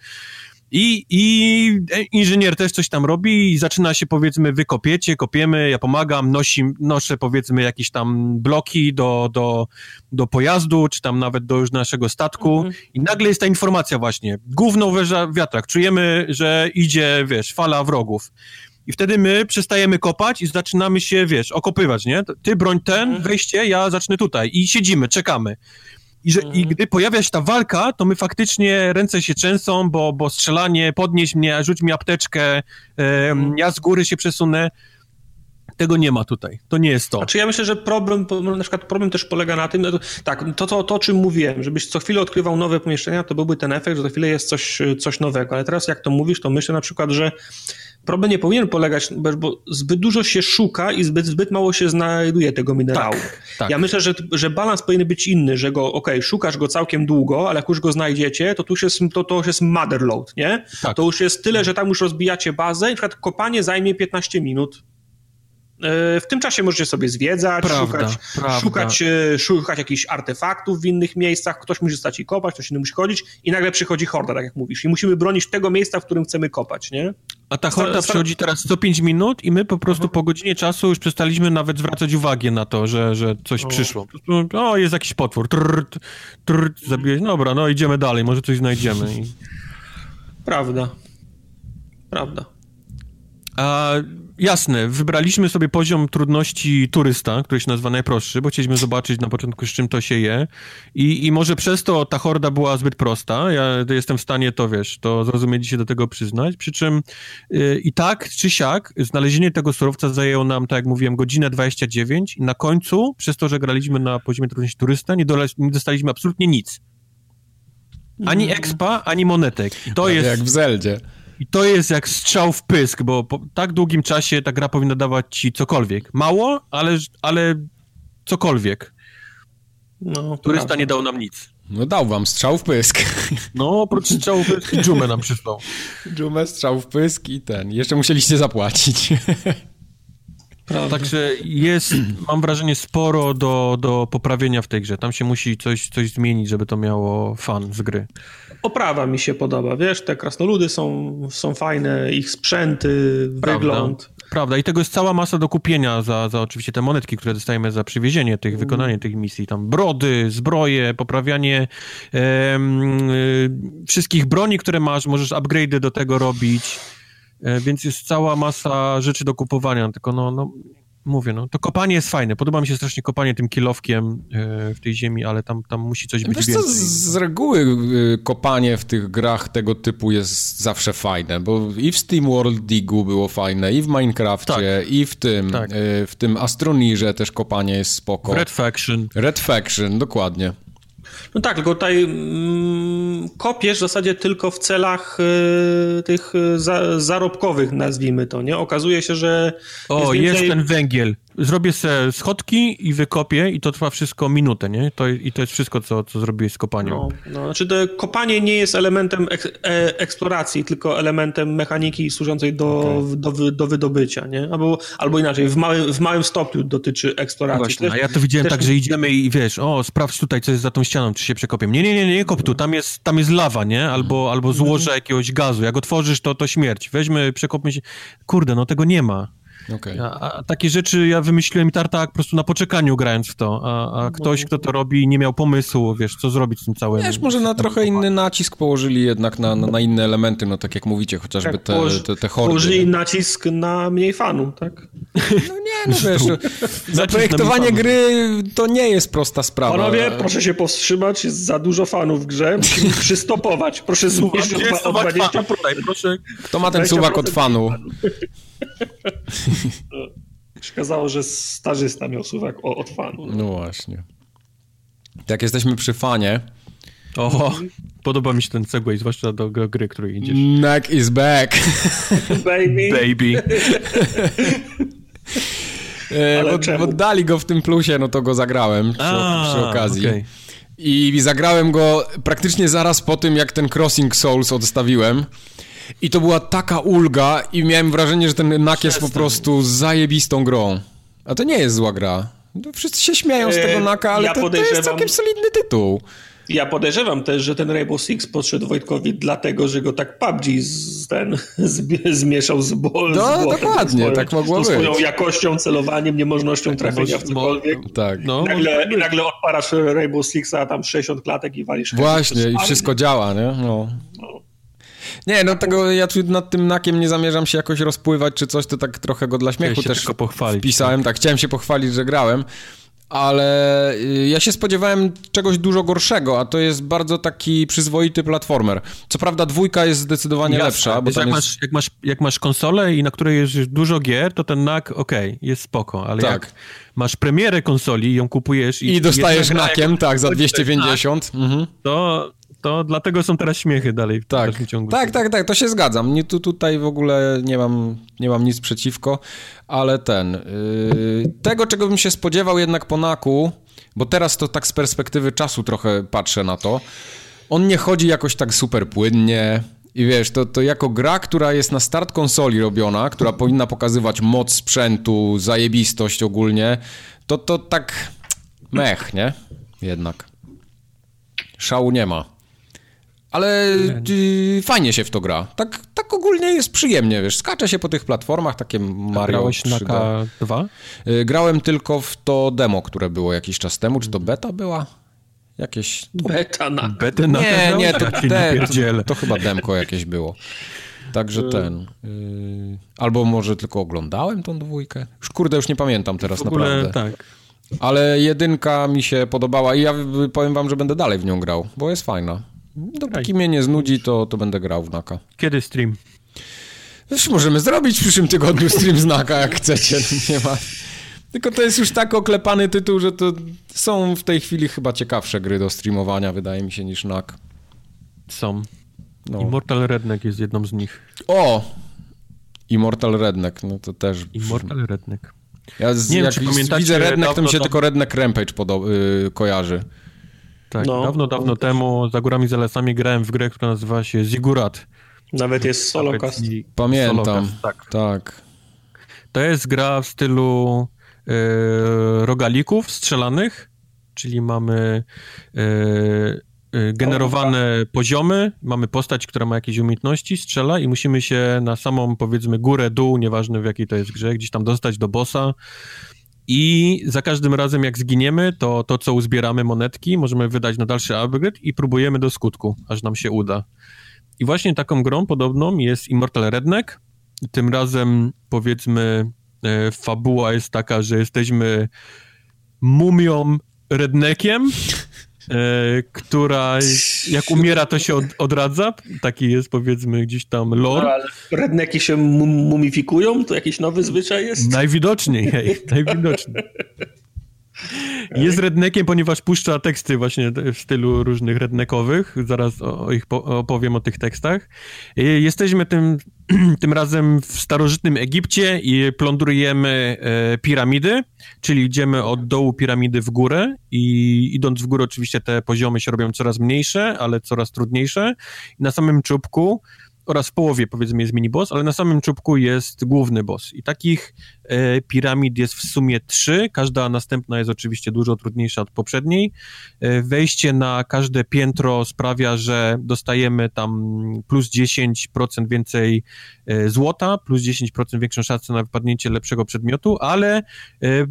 I, I inżynier też coś tam robi i zaczyna się powiedzmy wykopiecie, kopiemy, ja pomagam, nosi, noszę powiedzmy jakieś tam bloki do, do, do pojazdu, czy tam nawet do już naszego statku mhm. i nagle jest ta informacja właśnie, główną węża wiatrak, czujemy, że idzie, wiesz, fala wrogów. I wtedy my przestajemy kopać i zaczynamy się, wiesz, okopywać, nie? Ty broń ten, mhm. wejście, ja zacznę tutaj. I siedzimy, czekamy. I, że, I gdy pojawia się ta walka, to my faktycznie ręce się trzęsą, bo, bo strzelanie, podnieś mnie, rzuć mi apteczkę, e, ja z góry się przesunę. Tego nie ma tutaj. To nie jest to. Znaczy ja myślę, że problem, na przykład problem też polega na tym, no to, tak, to, to, to o czym mówiłem, żebyś co chwilę odkrywał nowe pomieszczenia, to byłby ten efekt, że za chwilę jest coś, coś nowego. Ale teraz jak to mówisz, to myślę na przykład, że problem nie powinien polegać, bo zbyt dużo się szuka i zbyt, zbyt mało się znajduje tego minerału. Tak, tak. Ja myślę, że, że balans powinien być inny, że go, ok, szukasz go całkiem długo, ale jak już go znajdziecie, to tu już jest, to, to już jest motherload, nie? Tak. To już jest tyle, że tam już rozbijacie bazę i na przykład kopanie zajmie 15 minut. E, w tym czasie możecie sobie zwiedzać, prawda, szukać, prawda. Szukać, e, szukać jakichś artefaktów w innych miejscach, ktoś musi stać i kopać, ktoś inny musi chodzić i nagle przychodzi horda, tak jak mówisz. I musimy bronić tego miejsca, w którym chcemy kopać, nie? A ta horda przychodzi teraz co 5 minut i my po prostu Aha. po godzinie czasu już przestaliśmy nawet zwracać uwagę na to, że, że coś o. przyszło. O, jest jakiś potwór. Trrr, trrr, zabiłeś. Dobra, no idziemy dalej, może coś znajdziemy. I... Prawda. Prawda. A jasne, wybraliśmy sobie poziom trudności turysta, który się nazywa najprostszy, bo chcieliśmy zobaczyć na początku, z czym to się je. I, I może przez to ta horda była zbyt prosta. Ja jestem w stanie to, wiesz, to zrozumieć i się do tego przyznać. Przy czym yy, i tak czy siak, znalezienie tego surowca zajęło nam, tak jak mówiłem, godzinę 29 i na końcu, przez to, że graliśmy na poziomie trudności turysta, nie, dole, nie dostaliśmy absolutnie nic. Ani mm. expa, ani monetek. to jest... Jak w Zeldzie. I to jest jak strzał w pysk, bo po tak długim czasie ta gra powinna dawać ci cokolwiek. Mało, ale, ale cokolwiek. No, Turysta prawda. nie dał nam nic. No dał wam strzał w pysk. No, oprócz strzału w pysk i dżumę nam przysłał. Dżumę, strzał w pysk i ten. Jeszcze musieliście zapłacić. Prawda. Także jest, mam wrażenie, sporo do, do poprawienia w tej grze. Tam się musi coś, coś zmienić, żeby to miało fan z gry. Oprawa mi się podoba, wiesz, te krasnoludy są, są fajne, ich sprzęty, Prawda. wygląd. Prawda, i tego jest cała masa do kupienia za, za oczywiście te monetki, które dostajemy za przywiezienie tych, mm. wykonanie tych misji. Tam brody, zbroje, poprawianie e, wszystkich broni, które masz, możesz upgrade'y do tego robić. E, więc jest cała masa rzeczy do kupowania, tylko no, no mówię, no, to kopanie jest fajne. Podoba mi się strasznie kopanie tym kilowkiem e, w tej ziemi, ale tam, tam musi coś być Wiesz więcej. Co, z reguły e, kopanie w tych grach tego typu jest zawsze fajne, bo i w Steam World Digu było fajne, i w Minecrafcie, tak. i w tym, tak. w tym Astronirze też kopanie jest spoko. Red Faction. Red Faction, dokładnie. No tak, tylko tutaj mm, kopiesz w zasadzie tylko w celach y, tych y, za, zarobkowych, nazwijmy to, nie? Okazuje się, że... O, jest, więcej... jest ten węgiel zrobię sobie schodki i wykopię i to trwa wszystko minutę, nie? To, I to jest wszystko, co, co zrobiłeś z kopaniem. No, no, znaczy to kopanie nie jest elementem ek, e, eksploracji, tylko elementem mechaniki służącej do, okay. do, do, wydobycia, nie? Albo, albo inaczej, w małym, w małym stopniu dotyczy eksploracji. Właśnie, też, a ja to widziałem tak, że idziemy i wiesz, o, sprawdź tutaj, co jest za tą ścianą, czy się przekopię. Nie, nie, nie, nie, kop tu, tam jest, tam jest lawa, nie? Albo, albo złoże jakiegoś gazu. Jak otworzysz, to, to śmierć. Weźmy, przekopmy się. Kurde, no tego nie ma. Okay. A, a, takie rzeczy ja wymyśliłem i tartak po prostu na poczekaniu grając w to, a, a ktoś, kto to robi, nie miał pomysłu, wiesz, co zrobić z tym całym. Wiesz, może na trochę inny nacisk położyli jednak na, na, na, inne elementy, no tak jak mówicie, chociażby tak, te, te, te hordy. Położyli nacisk na mniej fanu, tak? No nie, no wiesz, zaprojektowanie gry to nie jest prosta sprawa. Panowie, proszę się powstrzymać, jest za dużo fanów w grze, musimy przystopować, proszę zmniejszyć o 20%. Proszę. Kto ma ten suwak od fanu? Przekazało, że stażysta miał suwak od fanu. No. no właśnie. Jak jesteśmy przy fanie... O, podoba mi się ten segway, zwłaszcza do gry, której idziesz. Neck is back. Baby. Baby. e, bo, bo, dali go w tym plusie, no to go zagrałem przy, A, przy okazji. Okay. I zagrałem go praktycznie zaraz po tym, jak ten Crossing Souls odstawiłem. I to była taka ulga i miałem wrażenie, że ten NAK jest po prostu zajebistą grą. A to nie jest zła gra. Wszyscy się śmieją z tego eee, NAKa, ale ja to, to jest całkiem solidny tytuł. Ja podejrzewam też, że ten Rainbow Six podszedł Wojtkowi dlatego, że go tak PUBG z, ten, zmieszał z, bol, no, z błotem. dokładnie, swoją, tak mogło być. swoją jakością, celowaniem, niemożnością tak, trafienia w cokolwiek. Tak. No, nagle, I nagle odparasz Rainbow Sixa, a tam 60 klatek i walisz. Właśnie, i wszystko działa, nie? No. no. Nie, no tego ja tu nad tym nakiem nie zamierzam się jakoś rozpływać czy coś, to tak trochę go dla śmiechu też wpisałem. Tak. tak, chciałem się pochwalić, że grałem, ale y, ja się spodziewałem czegoś dużo gorszego, a to jest bardzo taki przyzwoity platformer. Co prawda dwójka jest zdecydowanie Jasne, lepsza, bo jak, jest... masz, jak, masz, jak masz konsolę i na której jest dużo gier, to ten NAC, okej, okay, jest spoko, ale tak. jak masz premierę konsoli i ją kupujesz i... I dostajesz NACiem, tak, za 250. Mhm. To, to dlatego są teraz śmiechy dalej w tak. ciągu. Tak, tak, tak, to się zgadzam. Nie, tu, tutaj w ogóle nie mam, nie mam nic przeciwko, ale ten... Yy, tego, czego bym się spodziewał jednak po Naku, bo teraz to tak z perspektywy czasu trochę patrzę na to, on nie chodzi jakoś tak super płynnie, i wiesz, to, to jako gra, która jest na start konsoli robiona, która powinna pokazywać moc sprzętu, zajebistość ogólnie, to to tak mech, nie? Jednak. Szału nie ma. Ale y, fajnie się w to gra. Tak, tak ogólnie jest przyjemnie, wiesz. Skacze się po tych platformach, takie Mario Grałeś na K2? Y, grałem tylko w to demo, które było jakiś czas temu. Czy to beta była? Jakieś... Beta na... Beta na nie, nie, to, te, to, to, chyba demko jakieś było. Także y. ten... Yy, albo może tylko oglądałem tą dwójkę. Już kurde, już nie pamiętam teraz w ogóle, naprawdę. tak. Ale jedynka mi się podobała i ja powiem wam, że będę dalej w nią grał, bo jest fajna. Dopóki mnie nie znudzi, to, to będę grał w Naka. Kiedy stream? Możemy zrobić w przyszłym tygodniu stream z Naka, jak chcecie. Nie ma... Tylko to jest już tak oklepany tytuł, że to są w tej chwili chyba ciekawsze gry do streamowania, wydaje mi się, niż Nak. Są. No. Immortal Redneck jest jedną z nich. O! Immortal Redneck, no to też... Immortal Redneck. Ja z, nie jak wiem, czy widzę Redneck, to mi się tylko Redneck Rampage yy, kojarzy. Tak, no. dawno, dawno temu za górami, za lasami grałem w grę, która nazywa się Zigurat. Nawet jest Solocast. Pamiętam, Solocast, tak. tak. To jest gra w stylu yy, rogalików strzelanych, czyli mamy yy, generowane o, poziomy, mamy postać, która ma jakieś umiejętności, strzela i musimy się na samą, powiedzmy, górę, dół, nieważne w jakiej to jest grze, gdzieś tam dostać do bossa. I za każdym razem, jak zginiemy, to to, co uzbieramy monetki, możemy wydać na dalszy upgrade i próbujemy do skutku, aż nam się uda. I właśnie taką grą podobną jest Immortal Redneck. Tym razem, powiedzmy, e, fabuła jest taka, że jesteśmy mumią redneckiem, E, która jak umiera, to się od, odradza. Taki jest powiedzmy gdzieś tam lore. No, ale redneki się mumifikują? To jakiś nowy zwyczaj jest? Najwidoczniej, hej, najwidoczniej. Jest rednekiem, ponieważ puszcza teksty właśnie w stylu różnych rednekowych. Zaraz o, ich opowiem o tych tekstach. Jesteśmy tym, tym razem w starożytnym Egipcie i plądrujemy e, piramidy, czyli idziemy od dołu piramidy w górę i idąc w górę oczywiście te poziomy się robią coraz mniejsze, ale coraz trudniejsze. I na samym czubku oraz w połowie powiedzmy jest mini boss, ale na samym czubku jest główny boss. I takich e, piramid jest w sumie trzy, każda następna jest oczywiście dużo trudniejsza od poprzedniej. E, wejście na każde piętro sprawia, że dostajemy tam plus 10% więcej e, złota, plus 10% większą szansę na wypadnięcie lepszego przedmiotu, ale e, e,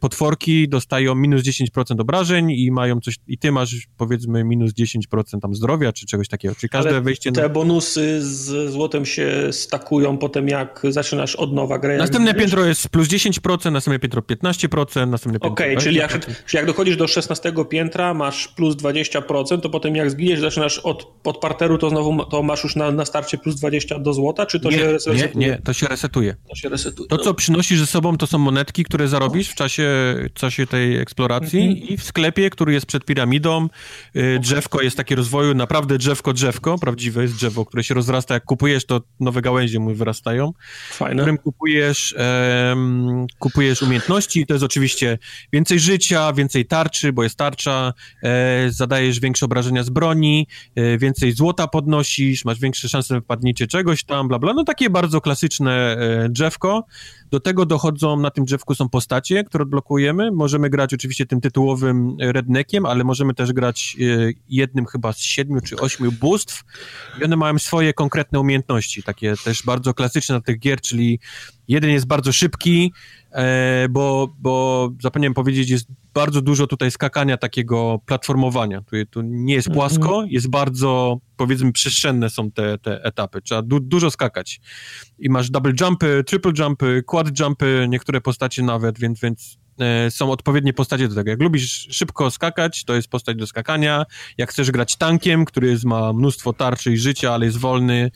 potworki dostają minus 10% obrażeń i mają coś, i ty masz powiedzmy minus 10% tam zdrowia, czy czegoś takiego. Czyli każde ale wejście... te na... bonusy z złotem się stakują potem, jak zaczynasz od nowa grę. Następne piętro jest plus 10%, następne piętro 15%, następne piętro Okej, okay, czyli jak, czyli jak dochodzisz do 16 piętra, masz plus 20%, to potem jak zginiesz, zaczynasz od, od parteru, to znowu to masz już na, na starcie plus 20 do złota, czy to nie, się resetuje? Nie, nie, to się resetuje. To się resetuje. To, co przynosisz ze sobą, to są monetki, które zarobisz w czasie, czasie tej eksploracji -hmm. i w sklepie, który jest przed piramidą, y, drzewko jest takie rozwoju, naprawdę drzewko, drzewko, prawdziwe jest drzewo, które się rozrasta, jak kupujesz, to nowe gałęzie mu wyrastają. Fajne. W którym kupujesz, kupujesz umiejętności, to jest oczywiście więcej życia, więcej tarczy, bo jest tarcza, e, zadajesz większe obrażenia z broni, e, więcej złota podnosisz, masz większe szanse na wypadnięcie czegoś tam, bla, bla. No takie bardzo klasyczne e, drzewko. Do tego dochodzą, na tym drzewku są postacie, które odblokujemy. Możemy grać oczywiście tym tytułowym redneckiem, ale możemy też grać e, jednym chyba z siedmiu czy ośmiu bóstw i one mają swoje konkretne umiejętności, takie też bardzo klasyczne na tych gier, czyli jeden jest bardzo szybki, bo, bo zapomniałem powiedzieć, jest bardzo dużo tutaj skakania takiego platformowania. Tu, tu nie jest płasko, mhm. jest bardzo, powiedzmy, przestrzenne są te, te etapy. Trzeba du dużo skakać. I masz double jumpy, triple jumpy, quad jumpy, niektóre postacie nawet, więc, więc e, są odpowiednie postacie do tego. Jak lubisz szybko skakać, to jest postać do skakania. Jak chcesz grać tankiem, który jest, ma mnóstwo tarczy i życia, ale jest wolny,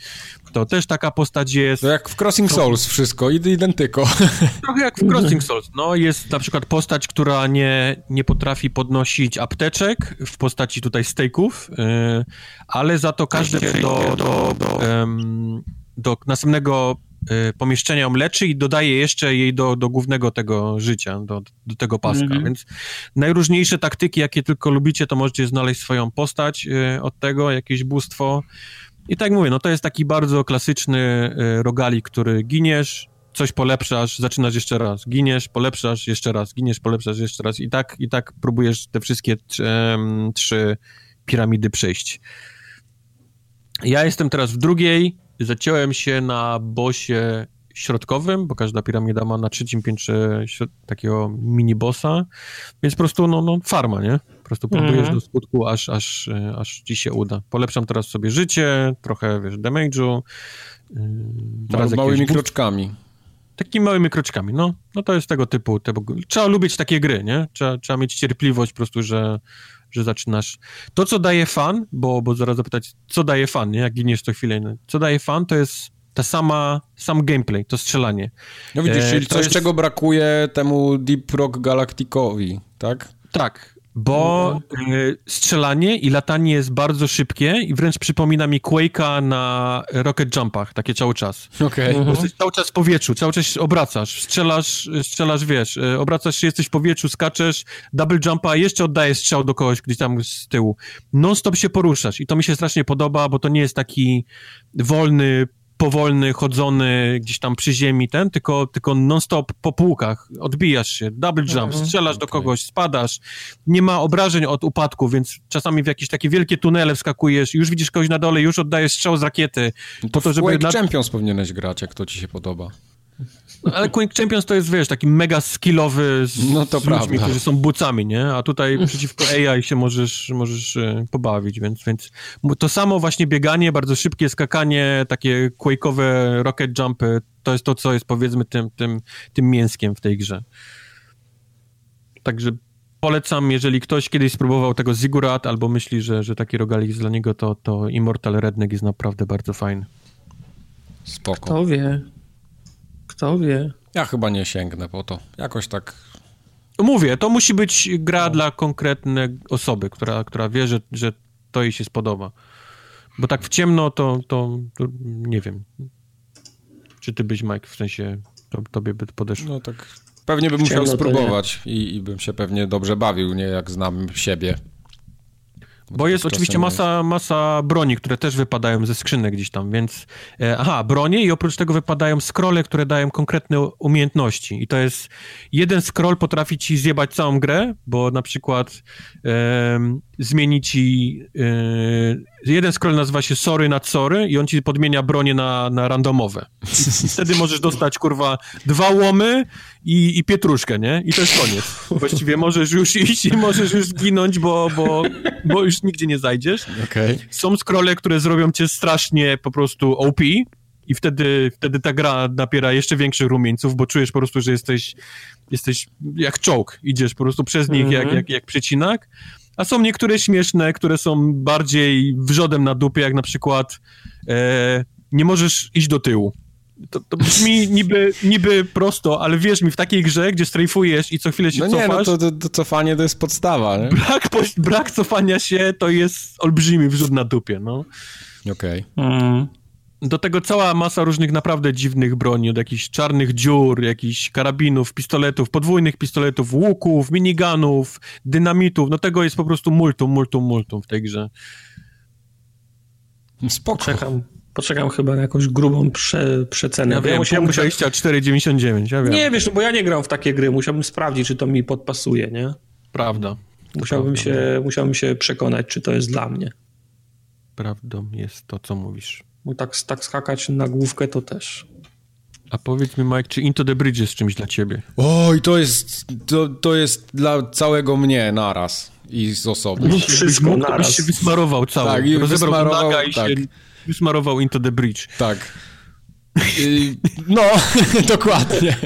to też taka postać jest. To jak w Crossing Souls wszystko, identyko. Trochę jak w Crossing Souls. No, jest na przykład postać, która nie, nie potrafi podnosić apteczek w postaci tutaj steaków, yy, ale za to każde do, do, do, do, do następnego pomieszczenia ją leczy i dodaje jeszcze jej do, do głównego tego życia, do, do tego paska. -hmm. Więc najróżniejsze taktyki, jakie tylko lubicie, to możecie znaleźć swoją postać y, od tego, jakieś bóstwo. I tak mówię, no to jest taki bardzo klasyczny y, rogalik, który giniesz, coś polepszasz, zaczynasz jeszcze raz, giniesz, polepszasz jeszcze raz, giniesz, polepszasz jeszcze raz i tak, i tak próbujesz te wszystkie trzy piramidy przejść. Ja jestem teraz w drugiej, zaciąłem się na bosie środkowym, bo każda piramida ma na trzecim piętrze takiego mini-bossa, więc po prostu no, no farma, nie? Po prostu próbujesz mm -hmm. do skutku, aż, aż, aż ci się uda. Polepszam teraz sobie życie, trochę, wiesz, damage'u. Yy, teraz małymi kroczkami. Takimi małymi kroczkami, no. No to jest tego typu. Tego... Trzeba lubić takie gry, nie? Trzeba, trzeba mieć cierpliwość po prostu, że że zaczynasz. To, co daje fan, bo, bo zaraz zapytać, co daje fan, nie? jak giniesz to chwilę, no. co daje fan, to jest ta sama, sam gameplay, to strzelanie. No widzisz, e, czyli coś, jest... czego brakuje temu Deep Rock Galacticowi, tak? Tak, bo no. y, strzelanie i latanie jest bardzo szybkie i wręcz przypomina mi Quake'a na Rocket Jumpach, takie cały czas. Okej. Okay. Mhm. Cały czas w powietrzu, cały czas obracasz, strzelasz, strzelasz, wiesz, y, obracasz się, jesteś w powietrzu, skaczesz, double jumpa, jeszcze oddajesz strzał do kogoś gdzieś tam z tyłu. Non-stop się poruszasz i to mi się strasznie podoba, bo to nie jest taki wolny, powolny, chodzony gdzieś tam przy ziemi ten, tylko, tylko non-stop po półkach, odbijasz się, double jump, mhm. strzelasz okay. do kogoś, spadasz, nie ma obrażeń od upadku, więc czasami w jakieś takie wielkie tunele wskakujesz, już widzisz kogoś na dole, już oddajesz strzał z rakiety. No to po to, żeby... Quake na... Champions powinieneś grać, jak to ci się podoba. Ale Quake Champions to jest, wiesz, taki mega skillowy z, no to z ludźmi, którzy są bucami, nie? A tutaj przeciwko AI się możesz, możesz e, pobawić, więc, więc to samo właśnie bieganie, bardzo szybkie skakanie, takie Quake'owe rocket jumpy, to jest to, co jest powiedzmy tym, tym, tym mięskiem w tej grze. Także polecam, jeżeli ktoś kiedyś spróbował tego Zigurat albo myśli, że, że taki rogalik jest dla niego, to, to Immortal Redneck jest naprawdę bardzo fajny. Spoko. Kto wie? Kto wie? Ja chyba nie sięgnę po to. Jakoś tak. Mówię, to musi być gra no. dla konkretnej osoby, która, która wie, że, że to jej się spodoba. Bo tak w ciemno to, to, to nie wiem. Czy ty byś, Mike, w sensie to, tobie by podeszło? No tak. Pewnie bym musiał spróbować i, i bym się pewnie dobrze bawił, nie jak znam siebie. Bo jest oczywiście masa, masa broni, które też wypadają ze skrzynek gdzieś tam, więc... E, aha, bronie i oprócz tego wypadają scrolle, które dają konkretne umiejętności. I to jest... Jeden scroll potrafi ci zjebać całą grę, bo na przykład e, zmieni ci... E, jeden scroll nazywa się Sorry nad Sorry i on ci podmienia bronie na, na randomowe. I wtedy możesz dostać, kurwa, dwa łomy i, i pietruszkę, nie? I to jest koniec. Właściwie możesz już iść i możesz już zginąć, bo, bo, bo już nigdzie nie zajdziesz. Okay. Są scrolle, które zrobią cię strasznie po prostu OP i wtedy, wtedy ta gra napiera jeszcze większych rumieńców, bo czujesz po prostu, że jesteś, jesteś jak czołg. Idziesz po prostu przez nich mm -hmm. jak, mhm. jak, jak przecinak. A są niektóre śmieszne, które są bardziej wrzodem na dupie, jak na przykład e, nie możesz iść do tyłu. To, to brzmi niby, niby prosto, ale wierz mi, w takiej grze, gdzie strajfujesz i co chwilę się no cofasz... No nie, no to, to, to, cofanie to jest podstawa, nie? Brak, brak cofania się to jest olbrzymi wrzut na dupie, no. Okej. Okay. Mm. Do tego cała masa różnych naprawdę dziwnych broni, od jakichś czarnych dziur, jakichś karabinów, pistoletów, podwójnych pistoletów, łuków, miniganów, dynamitów, no tego jest po prostu multum, multum, multum w tej grze. Spoko. Czekam, poczekam chyba na jakąś grubą prze, przecenę. Ja wiem, ja musiałem, 24,99, ja wiem. Nie, wiesz, no bo ja nie gram w takie gry, musiałbym sprawdzić, czy to mi podpasuje, nie? Prawda. Musiałbym, prawda. Się, musiałbym się przekonać, czy to jest dla mnie. Prawdą jest to, co mówisz. Bo tak, tak skakać na główkę to też. A powiedz mi, Mike, czy Into the Bridge jest czymś dla ciebie? Oj, to jest, to, to jest dla całego mnie naraz i z osoby. No, wszystko mógł, naraz. Byś się wysmarował cały. Tak, i wysmarował, i tak. się wysmarował Into the Bridge. Tak. no, dokładnie.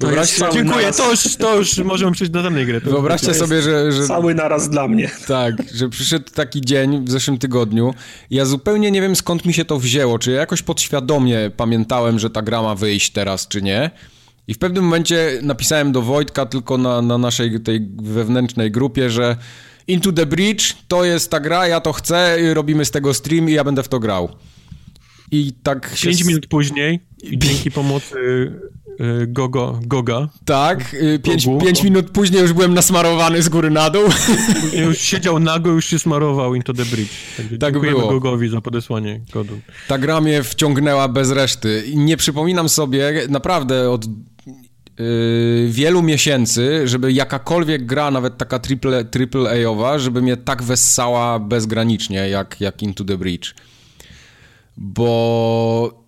Wyobraźcie, dziękuję, naraz... to już, to już możemy przejść do danej gry. Wyobraźcie sobie, że, że... Cały naraz dla mnie. Tak, że przyszedł taki dzień w zeszłym tygodniu. Ja zupełnie nie wiem skąd mi się to wzięło. Czy ja jakoś podświadomie pamiętałem, że ta gra ma wyjść teraz, czy nie. I w pewnym momencie napisałem do Wojtka tylko na, na naszej tej wewnętrznej grupie, że Into the Bridge to jest ta gra, ja to chcę, robimy z tego stream i ja będę w to grał. I tak się... 5 minut później, dzięki pomocy Gogo, Goga. Tak, 5 y, minut później już byłem nasmarowany z góry na dół. Już siedział nago, już się smarował Into the Bridge. Także tak było. Gogowi za podesłanie kodu. Ta gra mnie wciągnęła bez reszty. Nie przypominam sobie naprawdę od Yy, wielu miesięcy, żeby jakakolwiek gra, nawet taka triple, triple A-owa, żeby mnie tak wessała bezgranicznie, jak, jak Into the Bridge. Bo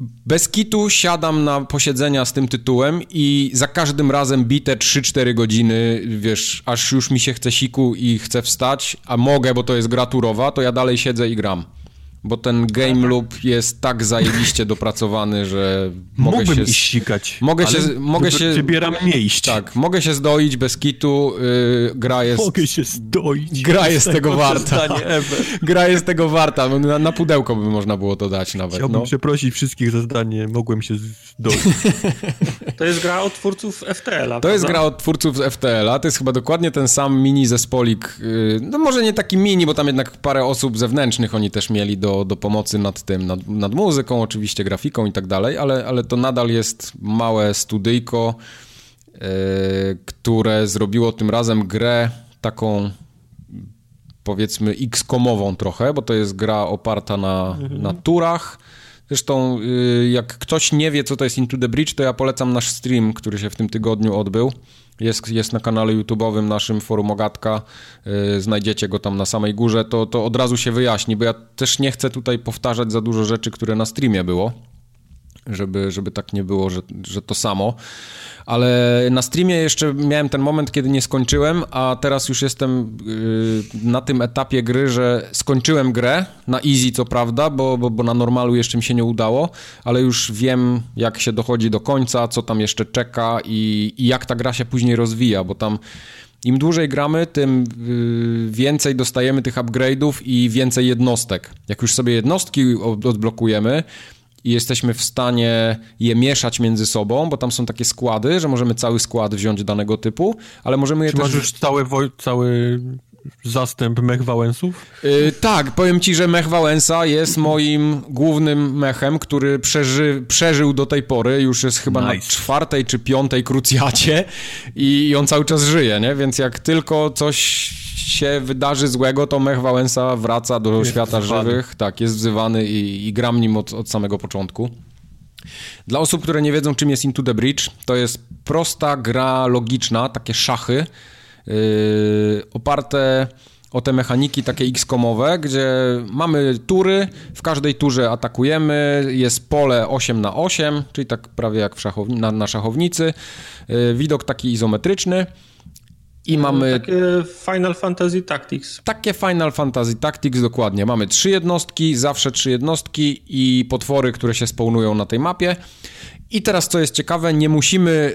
bez kitu siadam na posiedzenia z tym tytułem i za każdym razem bite 3-4 godziny, wiesz, aż już mi się chce siku i chcę wstać, a mogę, bo to jest gra turowa, to ja dalej siedzę i gram bo ten game loop jest tak zajebiście dopracowany, że mogę Mógłbym się... iść sikać, mogę się, mogę się Wybieram nie iść. Tak, mogę się zdoić bez kitu, yy, gra jest... Mogę się zdoić. Gra jest tego warta. gra jest tego warta, no, na, na, pudełko by można było to dać nawet. Chciałbym no. przeprosić wszystkich za zdanie, mogłem się zdoić. To jest gra od twórców FTL-a, To prawda? jest gra od twórców FTL-a, to jest chyba dokładnie ten sam mini zespolik, yy, no może nie taki mini, bo tam jednak parę osób zewnętrznych oni też mieli do do, do pomocy nad tym, nad, nad muzyką, oczywiście grafiką i tak dalej, ale, ale to nadal jest małe studyjko, yy, które zrobiło tym razem grę taką powiedzmy X-komową trochę, bo to jest gra oparta na, mhm. na turach. Zresztą, yy, jak ktoś nie wie, co to jest Into the Bridge, to ja polecam nasz stream, który się w tym tygodniu odbył. Jest, jest na kanale YouTube'owym naszym Forum Ogatka, yy, znajdziecie go tam na samej górze, to, to od razu się wyjaśni, bo ja też nie chcę tutaj powtarzać za dużo rzeczy, które na streamie było żeby, żeby tak nie było, że, że to samo. Ale na streamie jeszcze miałem ten moment, kiedy nie skończyłem, a teraz już jestem yy, na tym etapie gry, że skończyłem grę, na easy co prawda, bo, bo, bo na normalu jeszcze mi się nie udało, ale już wiem, jak się dochodzi do końca, co tam jeszcze czeka i, i jak ta gra się później rozwija, bo tam im dłużej gramy, tym yy, więcej dostajemy tych upgrade'ów i więcej jednostek. Jak już sobie jednostki odblokujemy, i jesteśmy w stanie je mieszać między sobą, bo tam są takie składy, że możemy cały skład wziąć danego typu, ale możemy je Czy też... masz już cały, cały zastęp mech Wałęsów? Yy, tak, powiem ci, że mech Wałęsa jest moim głównym mechem, który przeży, przeżył do tej pory, już jest chyba nice. na czwartej czy piątej krucjacie i, i on cały czas żyje, nie? Więc jak tylko coś się wydarzy złego, to Mech Wałęsa wraca do jest świata wzywany. żywych. Tak, jest wzywany i, i gram nim od, od samego początku. Dla osób, które nie wiedzą, czym jest Into the Bridge, to jest prosta gra logiczna, takie szachy, oparte o te mechaniki takie X-komowe, gdzie mamy tury, w każdej turze atakujemy, jest pole 8 na 8, czyli tak prawie jak w szachowni na, na szachownicy, yy, widok taki izometryczny, i mamy... Takie Final Fantasy Tactics. Takie Final Fantasy Tactics, dokładnie. Mamy trzy jednostki, zawsze trzy jednostki i potwory, które się spawnują na tej mapie. I teraz, co jest ciekawe, nie musimy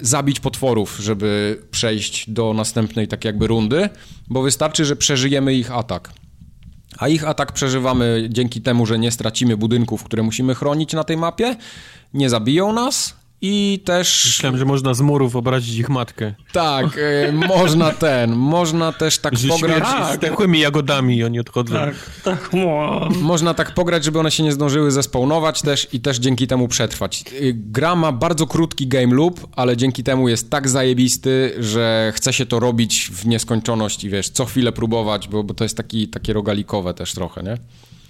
yy, zabić potworów, żeby przejść do następnej tak jakby rundy, bo wystarczy, że przeżyjemy ich atak. A ich atak przeżywamy dzięki temu, że nie stracimy budynków, które musimy chronić na tej mapie, nie zabiją nas, i też... Myślałem, że można z murów obrazić ich matkę. Tak, e, można ten, można też tak że pograć... Tak, z zdechłymi jagodami oni odchodzą. Tak, tak. Można tak pograć, żeby one się nie zdążyły zespawnować też i też dzięki temu przetrwać. E, gra ma bardzo krótki game loop, ale dzięki temu jest tak zajebisty, że chce się to robić w nieskończoność i wiesz, co chwilę próbować, bo, bo to jest taki, takie rogalikowe też trochę, nie?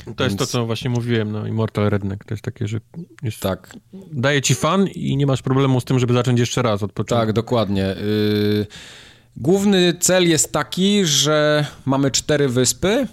To jest Więc... to, co właśnie mówiłem, no, Immortal Redneck. To jest takie, że jest... tak. daje ci fan i nie masz problemu z tym, żeby zacząć jeszcze raz od początku. Tak, dokładnie. Yy... Główny cel jest taki, że mamy cztery wyspy,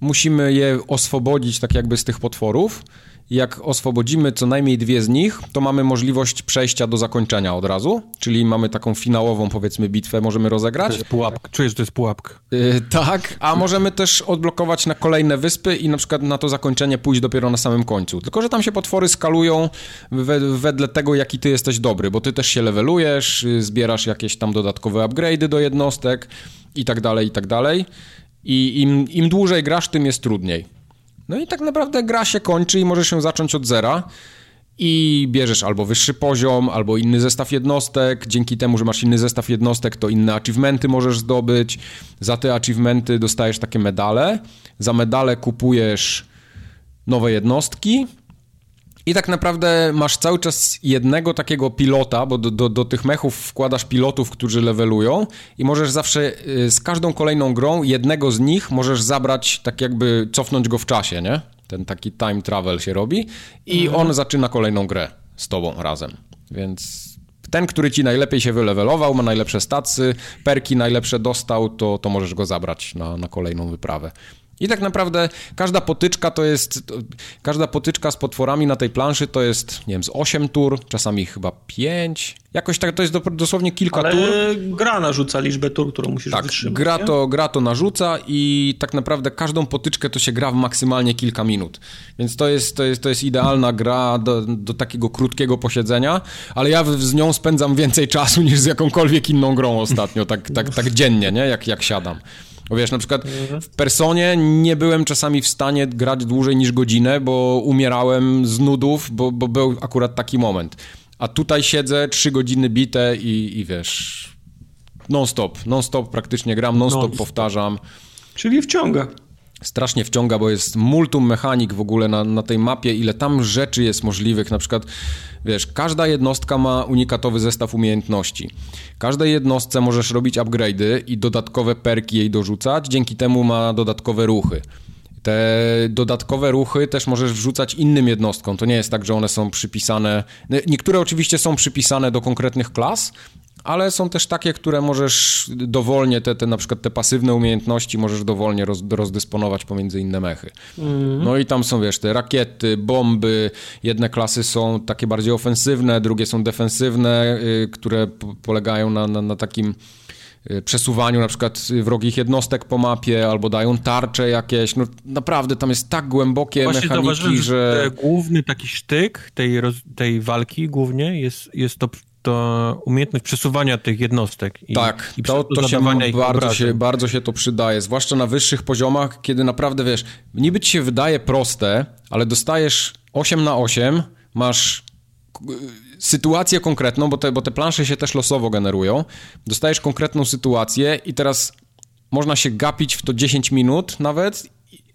musimy je oswobodzić tak jakby z tych potworów jak oswobodzimy co najmniej dwie z nich, to mamy możliwość przejścia do zakończenia od razu, czyli mamy taką finałową, powiedzmy, bitwę możemy rozegrać. To jest pułapka. Czujesz, że to jest pułapka. Yy, tak, a możemy też odblokować na kolejne wyspy i na przykład na to zakończenie pójść dopiero na samym końcu. Tylko, że tam się potwory skalują we, wedle tego, jaki ty jesteś dobry, bo ty też się levelujesz, yy, zbierasz jakieś tam dodatkowe upgrade'y do jednostek i tak dalej, i tak dalej. I im, im dłużej grasz, tym jest trudniej. No i tak naprawdę gra się kończy i możesz się zacząć od zera i bierzesz albo wyższy poziom, albo inny zestaw jednostek. Dzięki temu, że masz inny zestaw jednostek, to inne achievementy możesz zdobyć. Za te achievementy dostajesz takie medale. Za medale kupujesz nowe jednostki i tak naprawdę masz cały czas jednego takiego pilota, bo do, do, do, tych mechów wkładasz pilotów, którzy levelują i możesz zawsze y, z każdą kolejną grą jednego z nich możesz zabrać, tak jakby cofnąć go w czasie, nie? Ten taki time travel się robi i mhm. on zaczyna kolejną grę z tobą razem. Więc ten, który ci najlepiej się wylewelował, ma najlepsze stacy, perki najlepsze dostał, to, to możesz go zabrać na, na kolejną wyprawę. I tak naprawdę każda potyczka to jest, każda potyczka z potworami na tej planszy to jest, nie wiem, z 8 tur, czasami chyba 5. Jakoś tak, to jest dosłownie kilka Ale tur. gra narzuca liczbę tur, którą musisz tak, wytrzymać. Gra to, gra to narzuca i tak naprawdę każdą potyczkę to się gra w maksymalnie kilka minut. Więc to jest, to jest, to jest idealna gra do, do takiego krótkiego posiedzenia, ale ja z nią spędzam więcej czasu niż z jakąkolwiek inną grą ostatnio, tak, tak, tak dziennie, nie? Jak, jak siadam. Bo wiesz, na przykład w Personie nie byłem czasami w stanie grać dłużej niż godzinę, bo umierałem z nudów, bo, bo był akurat taki moment. A tutaj siedzę, trzy godziny bite i, i wiesz, non-stop, non-stop praktycznie gram, non-stop non powtarzam. Czyli wciąga strasznie wciąga, bo jest multum mechanik w ogóle na, na tej mapie, ile tam rzeczy jest możliwych, na przykład wiesz, każda jednostka ma unikatowy zestaw umiejętności. Każdej jednostce możesz robić upgrade'y i dodatkowe perki jej dorzucać, dzięki temu ma dodatkowe ruchy. Te dodatkowe ruchy też możesz wrzucać innym jednostkom. To nie jest tak, że one są przypisane. Niektóre oczywiście są przypisane do konkretnych klas, ale są też takie, które możesz dowolnie, te, te na przykład te pasywne umiejętności możesz dowolnie roz, rozdysponować pomiędzy inne mechy. Mm. No i tam są, wiesz, te rakiety, bomby, jedne klasy są takie bardziej ofensywne, drugie są defensywne, y, które polegają na, na, na takim y, przesuwaniu na przykład wrogich jednostek po mapie, albo dają tarcze jakieś. No naprawdę tam jest tak głębokie Właśnie mechaniki, że... Główny taki sztyk tej, tej walki głównie jest, jest to to umiejętność przesuwania tych jednostek. I, tak, i to, to się bardzo, się bardzo się to przydaje, zwłaszcza na wyższych poziomach, kiedy naprawdę, wiesz, niby ci się wydaje proste, ale dostajesz 8 na 8, masz sytuację konkretną, bo te, bo te plansze się też losowo generują, dostajesz konkretną sytuację i teraz można się gapić w to 10 minut nawet,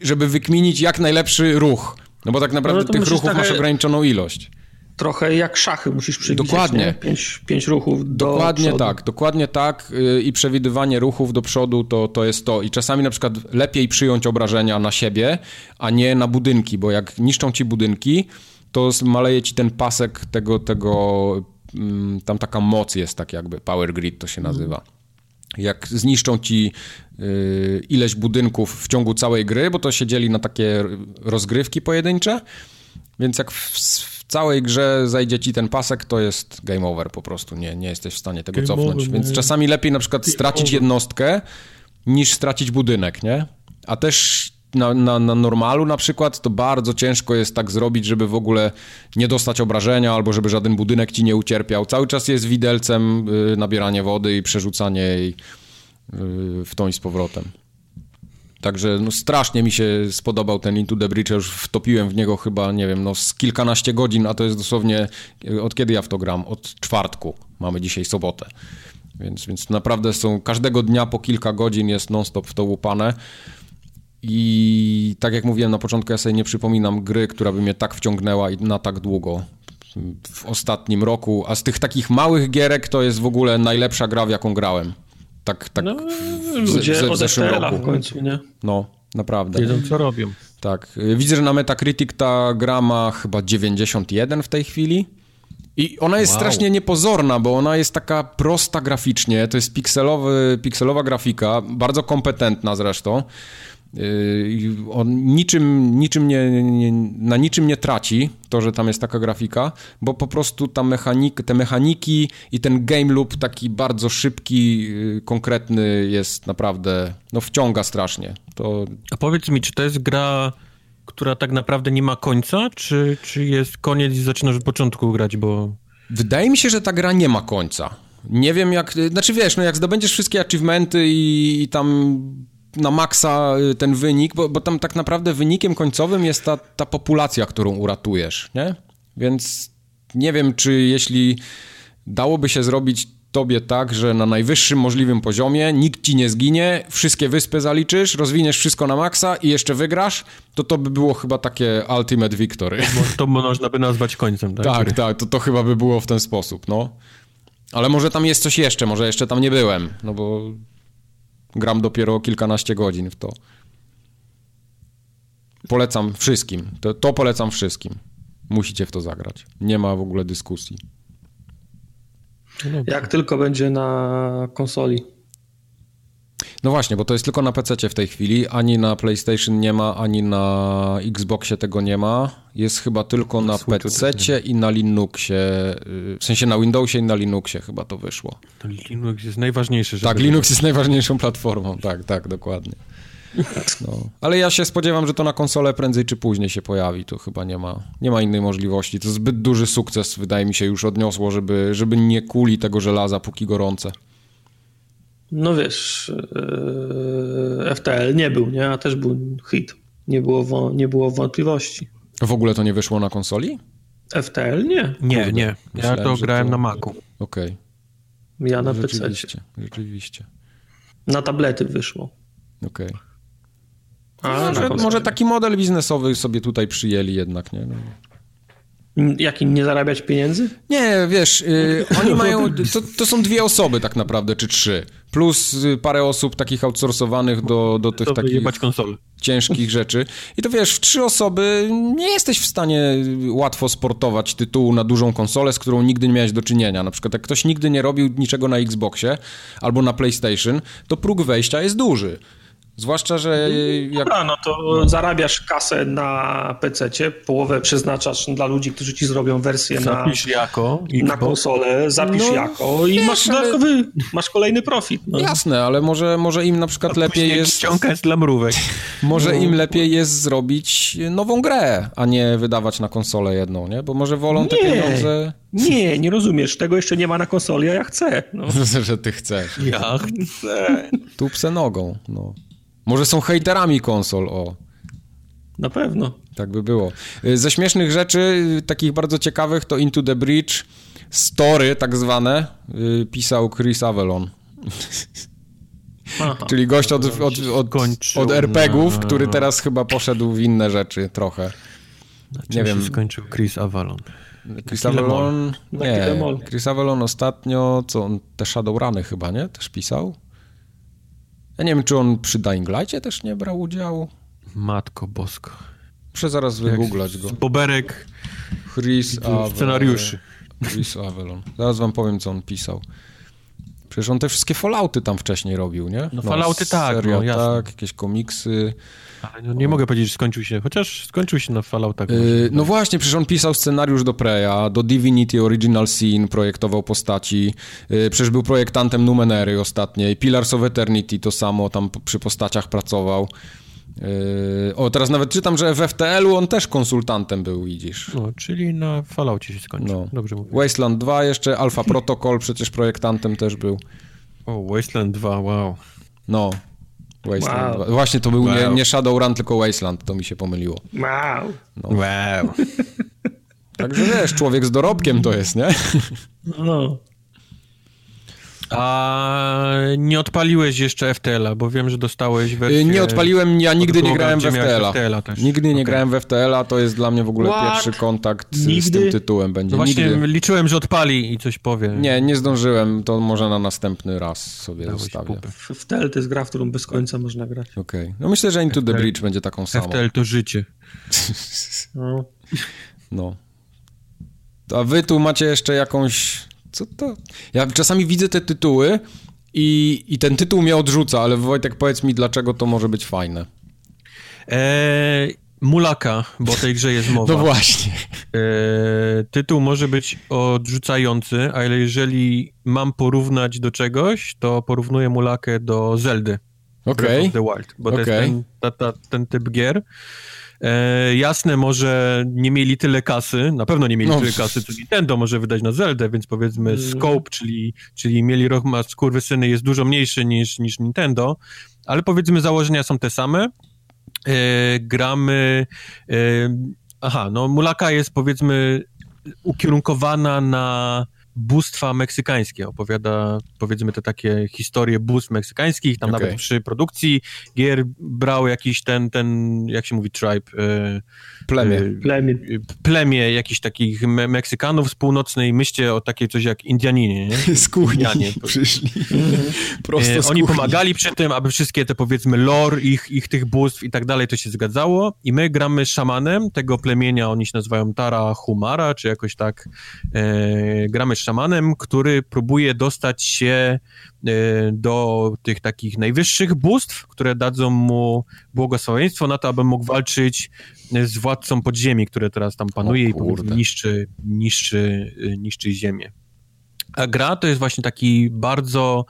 żeby wykminić jak najlepszy ruch. No bo tak naprawdę no tych ruchów masz ograniczoną ilość trochę jak szachy musisz przewidzieć. Dokładnie. Pięć, pięć ruchów do Dokładnie przodu. tak, dokładnie tak y, i przewidywanie ruchów do przodu to, to jest to. I czasami na przykład lepiej przyjąć obrażenia na siebie, a nie na budynki, bo jak niszczą ci budynki, to maleje ci ten pasek tego, tego mm, tam taka moc jest tak jakby, power grid to się nazywa. Jak zniszczą ci y, ileś budynków w ciągu całej gry, bo to się dzieli na takie rozgrywki pojedyncze, więc jak w, całej grze zajdzie ci ten pasek, to jest game over po prostu. Nie, nie jesteś w stanie tego game cofnąć. Over, Więc nie. czasami lepiej na przykład stracić jednostkę, niż stracić budynek, nie? A też na, na, na, normalu na przykład to bardzo ciężko jest tak zrobić, żeby w ogóle nie dostać obrażenia albo żeby żaden budynek ci nie ucierpiał. Cały czas jest widelcem y, nabieranie wody i przerzucanie jej y, w tą i z powrotem. Także no, strasznie mi się spodobał ten Into the Breach, ja już wtopiłem w niego chyba, nie wiem, no z kilkanaście godzin, a to jest dosłownie, od kiedy ja w to gram? Od czwartku, mamy dzisiaj sobotę. Więc, więc naprawdę są, każdego dnia po kilka godzin jest non-stop w to łupane. I tak jak mówiłem na początku, ja sobie nie przypominam gry, która by mnie tak wciągnęła i na tak długo w ostatnim roku, a z tych takich małych gierek to jest w ogóle najlepsza gra, w jaką grałem. Tak, tak no, ludzie w, w, w zeszłym roku. w końcu, nie? No, naprawdę. Wiedzą, co robią. Tak. Widzę, że na Metacritic ta gra ma chyba 91 w tej chwili. I ona jest wow. strasznie niepozorna, bo ona jest taka prosta graficznie. To jest pikselowy, pikselowa grafika, bardzo kompetentna zresztą. Yy, on niczym, niczym nie, nie, na niczym nie traci to, że tam jest taka grafika, bo po prostu ta mechanik, te mechaniki i ten game loop taki bardzo szybki, yy, konkretny jest naprawdę, no wciąga strasznie. To... A powiedz mi, czy to jest gra, która tak naprawdę nie ma końca, czy, czy jest koniec i zaczynasz od początku grać, bo... Wydaje mi się, że ta gra nie ma końca. Nie wiem jak, znaczy wiesz, no jak zdobędziesz wszystkie achievementy i, i tam na maksa y, ten wynik, bo, bo tam tak naprawdę wynikiem końcowym jest ta, ta populacja, którą uratujesz, nie? Więc nie wiem, czy jeśli dałoby się zrobić tobie tak, że na najwyższym możliwym poziomie nikt ci nie zginie, wszystkie wyspy zaliczysz, rozwiniesz wszystko na maksa i jeszcze wygrasz, to to by było chyba takie ultimate victory. To można by nazwać końcem, tak? Tak, tak, to, to chyba by było w ten sposób, no. Ale może tam jest coś jeszcze, może jeszcze tam nie byłem, no bo gram dopiero kilkanaście godzin w to. Polecam wszystkim. To, to polecam wszystkim. Musicie w to zagrać. Nie ma w ogóle dyskusji. No Jak tylko będzie na konsoli. No właśnie, bo to jest tylko na PC w tej chwili, ani na PlayStation nie ma, ani na Xboxie tego nie ma. Jest chyba tylko na PC i na Linuxie, y, w sensie na Windowsie i na Linuxie chyba to wyszło. To Linux jest najważniejszy. Tak, Linux jest najważniejszą platformą, tak, tak, dokładnie. No. Ale ja się spodziewam, że to na konsolę prędzej czy później się pojawi. To chyba nie ma, nie ma innej możliwości. To zbyt duży sukces, wydaje mi się, już odniosło, żeby, żeby nie kuli tego żelaza, póki gorące. No wiesz, yy, FTL nie był, nie? A też był hit. Nie było, nie było wątpliwości. W ogóle to nie wyszło na konsoli? FTL nie. Nie, Kurde. nie. Ja Myślałem, to grałem to... na Macu. Okej. Okay. Ja na no, PC. Rzeczywiście, rzeczywiście. Na tablety wyszło. Okej. Okay. Może, może taki model biznesowy sobie tutaj przyjęli jednak, nie? No. Jakim nie zarabiać pieniędzy? Nie, wiesz, yy, oni mają. To, to, są dwie osoby tak naprawdę, czy trzy. Plus y, parę osób takich outsourcowanych do, do tych to takich ciężkich rzeczy. I to wiesz, w trzy osoby nie jesteś w stanie łatwo sportować tytułu na dużą konsolę, z którą nigdy nie miałeś do czynienia. Na przykład, jak ktoś nigdy nie robił niczego na Xboxie albo na PlayStation, to próg wejścia jest duży. Zwłaszcza, że. Jak... Dobra, no to zarabiasz kasę na PC, połowę przeznaczasz dla ludzi, którzy ci zrobią wersję zapisz na, jako, na konsolę, zapisz no, jako i wiesz, masz dodatkowy, ale... masz kolejny profit. No. Jasne, ale może, może im na przykład lepiej jest. Ściągać dla mrówek. Może no. im lepiej jest zrobić nową grę, a nie wydawać na konsolę jedną, nie? Bo może wolą nie. te pieniądze. Nie, nie rozumiesz. Tego jeszcze nie ma na konsoli, a ja chcę. No. że ty chcesz. Ja chcę. Tupce nogą, no. Może są hejterami konsol, o. Na pewno. Tak by było. Y, ze śmiesznych rzeczy, y, takich bardzo ciekawych, to Into the Bridge, story tak zwane, y, pisał Chris Avalon. Aha, Czyli gość od, od, od, od RPGów, który teraz chyba poszedł w inne rzeczy trochę. Nie wiem. skończył Chris Avalon? Chris Avalon, nie, Chris Avalon ostatnio, co on, te Shadowruny chyba, nie? Też pisał? Ja nie wiem, czy on przy Dying Light'cie też nie brał udziału. Matko bosko. Muszę zaraz wygooglać go. Boberek Chris Avalon. Scenariuszy. Chris Avalon. Zaraz wam powiem, co on pisał. Przecież on te wszystkie Fallouty tam wcześniej robił, nie? No, no Fallouty tak, seria, no, jasne. tak, jakieś komiksy. Ale no, nie mogę powiedzieć, że skończył się, chociaż skończył się na Falloutach. Yy, no właśnie, przecież on pisał scenariusz do Preya, do Divinity Original Sin, projektował postaci, yy, przecież był projektantem Numenery ostatniej, Pillars of Eternity to samo, tam przy postaciach pracował. Yy, o, teraz nawet czytam, że w FTL-u on też konsultantem był, widzisz. No, czyli na Falloutie się skończył. No. Dobrze mówię. Wasteland 2 jeszcze, Alpha Protocol przecież projektantem też był. O, Wasteland 2, wow. No, Wasteland wow. Właśnie to był wow. nie, nie Shadowrun, tylko Wasteland, to mi się pomyliło. Wow. No. Wow. Także wiesz, człowiek z dorobkiem to jest, nie? No. A nie odpaliłeś jeszcze FTL-a, bo wiem, że dostałeś wersję... Nie odpaliłem, ja nigdy nie grałem w FTL-a. nigdy nie okay. grałem w FTL-a, to jest dla mnie w ogóle What? pierwszy kontakt z, z, tym tytułem będzie. No właśnie nigdy. liczyłem, że odpali i coś powie. Nie, nie zdążyłem, to może na następny raz sobie Dałeś zostawię. FTL to jest gra, w którą bez końca można grać. Okej, okay. no myślę, że Into FTL, the Bridge będzie taką samą. FTL to życie. No. no. A wy tu macie jeszcze jakąś co to? Ja czasami widzę te tytuły i, i ten tytuł mnie odrzuca, ale Wojtek, powiedz mi, dlaczego to może być fajne. Eee, Mulaka, bo o tej grze jest mowa. No właśnie. E, tytuł może być odrzucający, ale jeżeli mam porównać do czegoś, to porównuję Mulakę do Zeldy. Okej. Okay. The Wild, bo okay. to jest ten, ta, ta, ten typ gier. E, jasne, może nie mieli tyle kasy, na pewno nie mieli no. tyle kasy, co Nintendo może wydać na Zeldę, więc powiedzmy mm. scope, czyli, czyli mieli rok ma skurwysyny jest dużo mniejszy niż, niż Nintendo, ale powiedzmy założenia są te same. E, gramy. E, aha, no Mulaka jest powiedzmy ukierunkowana na bóstwa meksykańskie. Opowiada, powiedzmy, te takie historie bóstw meksykańskich. Tam okay. nawet przy produkcji gier brał jakiś ten, ten jak się mówi, tribe. E, plemię. E, plemię. Plemię jakichś takich me Meksykanów z północnej. Myślcie o takiej coś jak Indianinie, nie? Z kuchni przyszli. Prosto e, Oni pomagali przy tym, aby wszystkie te, powiedzmy, lore ich, ich tych bóstw i tak dalej, to się zgadzało. I my gramy szamanem tego plemienia, oni się nazywają Tara Humara, czy jakoś tak. E, gramy szamanem, który próbuje dostać się do tych takich najwyższych bóstw, które dadzą mu błogosławieństwo na to, aby mógł walczyć z władcą podziemi, które teraz tam panuje i niszczy, niszczy, e, niszczy ziemię. A gra to jest właśnie taki bardzo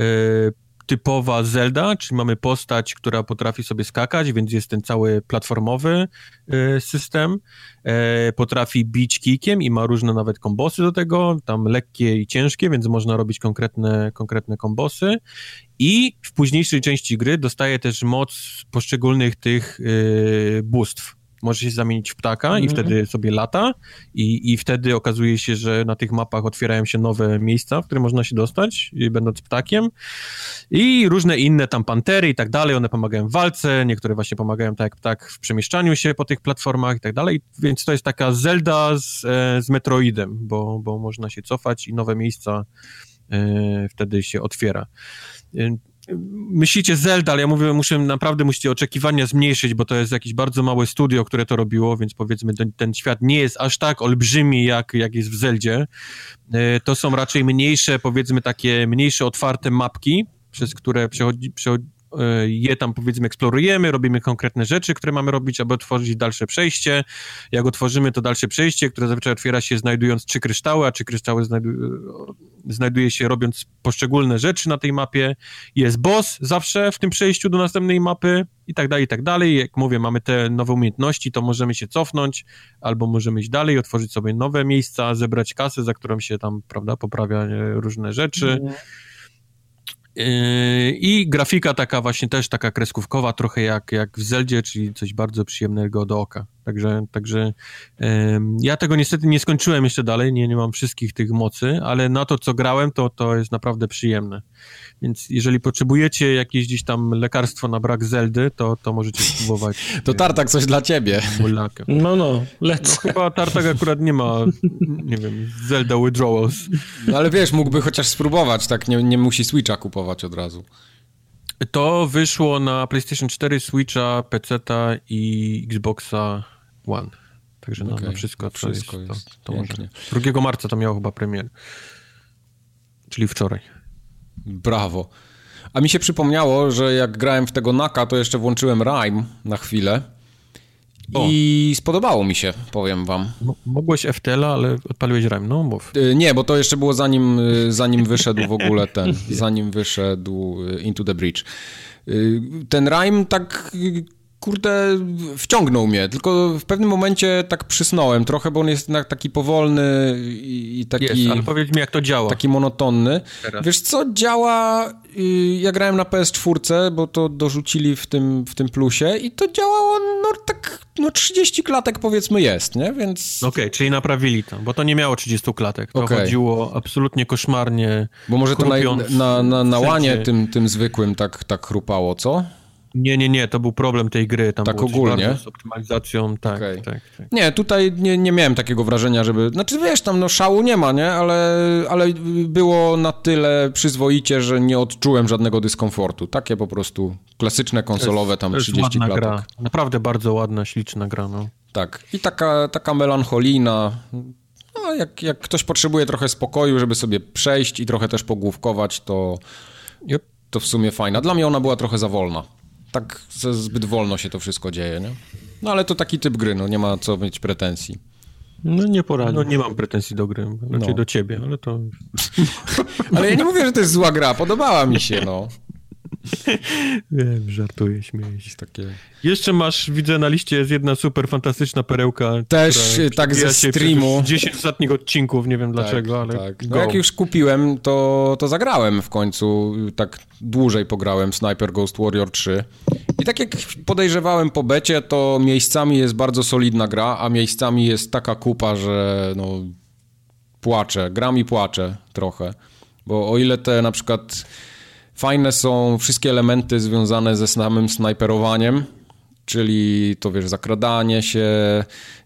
y, typowa Zelda, czyli mamy postać, która potrafi sobie skakać, więc jest ten cały platformowy y, system. E, potrafi bić kikiem i ma różne nawet kombosy do tego, tam lekkie i ciężkie, więc można robić konkretne, konkretne kombosy. I w późniejszej części gry dostaje też moc poszczególnych tych y, bóstw może się zamienić w ptaka mm -hmm. i mhm. wtedy sobie lata i, i wtedy okazuje się, że na tych mapach otwierają się nowe miejsca, w które można się dostać, będąc ptakiem i różne inne tam pantery i tak dalej, one pomagają w walce, niektóre właśnie pomagają tak jak ptak w przemieszczaniu się po tych platformach i tak dalej, więc to jest taka Zelda z, e, z Metroidem, bo, bo można się cofać i nowe miejsca e, wtedy się otwiera e, myślicie Zelda, ale ja mówię, muszę, naprawdę musicie oczekiwania zmniejszyć, bo to jest jakieś bardzo małe studio, które to robiło, więc powiedzmy ten, ten świat nie jest aż tak olbrzymi, jak, jak jest w Zeldzie. E, to są raczej mniejsze, powiedzmy takie mniejsze, otwarte mapki, przez które przechodzi, przechodzi je tam powiedzmy eksplorujemy, robimy konkretne rzeczy, które mamy robić, aby otworzyć dalsze przejście. Jak otworzymy to dalsze przejście, które zazwyczaj otwiera się znajdując trzy kryształy, a trzy kryształy znajdu znajduje się robiąc poszczególne rzeczy na tej mapie. Jest boss zawsze w tym przejściu do następnej mapy i tak dalej, i tak dalej. Jak mówię, mamy te nowe umiejętności, to możemy się cofnąć albo możemy iść dalej, otworzyć sobie nowe miejsca, zebrać kasę, za którą się tam, prawda, poprawia e, różne rzeczy. I grafika taka właśnie też taka kreskówkowa, trochę jak, jak w Zeldzie, czyli coś bardzo przyjemnego do oka. Także, także ja tego niestety nie skończyłem jeszcze dalej, nie, nie mam wszystkich tych mocy, ale na to, co grałem, to, to jest naprawdę przyjemne. Więc jeżeli potrzebujecie jakieś gdzieś tam lekarstwo na brak Zeldy, to, to możecie spróbować. To Tartak coś dla ciebie. Mulakę. No, no, lecę. No, chyba Tartak akurat nie ma, nie wiem, Zelda Withdrawals. No ale wiesz, mógłby chociaż spróbować, tak nie, nie musi Switcha kupować od razu. To wyszło na PlayStation 4, Switcha, PC-ta i Xboxa One. Także okay. na, na wszystko, wszystko jest, jest, to, to może. 2 marca to miało chyba premier. Czyli wczoraj. Brawo. A mi się przypomniało, że jak grałem w tego Naka, to jeszcze włączyłem Rime na chwilę. O. I spodobało mi się, powiem wam. Mogłeś FTL, ale odpaliłeś Rime, no mów. Y, nie, bo to jeszcze było zanim, y, zanim wyszedł w ogóle ten, zanim wyszedł y, Into the Bridge. Ten Rime tak kurde, wciągnął mnie, tylko w pewnym momencie tak przysnąłem trochę, bo on jest jednak taki powolny i taki... Jest, ale powiedz mi, jak to działa. Taki monotonny. Teraz. Wiesz co, działa... Y, ja grałem na PS4, bo to dorzucili w tym, w tym plusie i to działało, no tak, no 30 klatek powiedzmy jest, nie? Więc... Okej, okay, czyli naprawili to, bo to nie miało 30 klatek. To okay. chodziło absolutnie koszmarnie, Bo może to na, na, na, na łanie tym, tym zwykłym tak, tak chrupało, co? Nie, nie, nie, to był problem tej gry. Tam tak ogólnie? Z optymalizacją, tak, okay. tak, tak, Nie, tutaj nie, nie miałem takiego wrażenia, żeby... Znaczy, wiesz, tam no szału nie ma, nie? Ale, ale było na tyle przyzwoicie, że nie odczułem żadnego dyskomfortu. Takie po prostu klasyczne konsolowe, tam 30 klatek. Gra. Naprawdę bardzo ładna, śliczna gra, no. Tak. I taka, taka melancholijna... No, jak, jak ktoś potrzebuje trochę spokoju, żeby sobie przejść i trochę też pogłówkować, to... Yep. To w sumie fajna. Dla mnie ona była trochę za wolna. Tak zbyt wolno się to wszystko dzieje, nie? No ale to taki typ gry, no nie ma co mieć pretensji. No nie poradził. No nie mam pretensji do gry, raczej no. do ciebie, ale to... ale ja nie mówię, że to jest zła gra, podobała mi się, no. Wiem, żartuję, śmieję się. Takie... Jeszcze masz, widzę na liście jest jedna super fantastyczna perełka. Też tak ze streamu. 10 ostatnich odcinków, nie wiem tak, dlaczego, ale. Tak. No jak już kupiłem, to, to zagrałem w końcu. Tak dłużej pograłem Sniper Ghost Warrior 3. I tak jak podejrzewałem po becie, to miejscami jest bardzo solidna gra, a miejscami jest taka kupa, że no płaczę. Gram i płaczę trochę. Bo o ile te na przykład Fajne są wszystkie elementy związane ze samym snajperowaniem, czyli to wiesz, zakradanie się,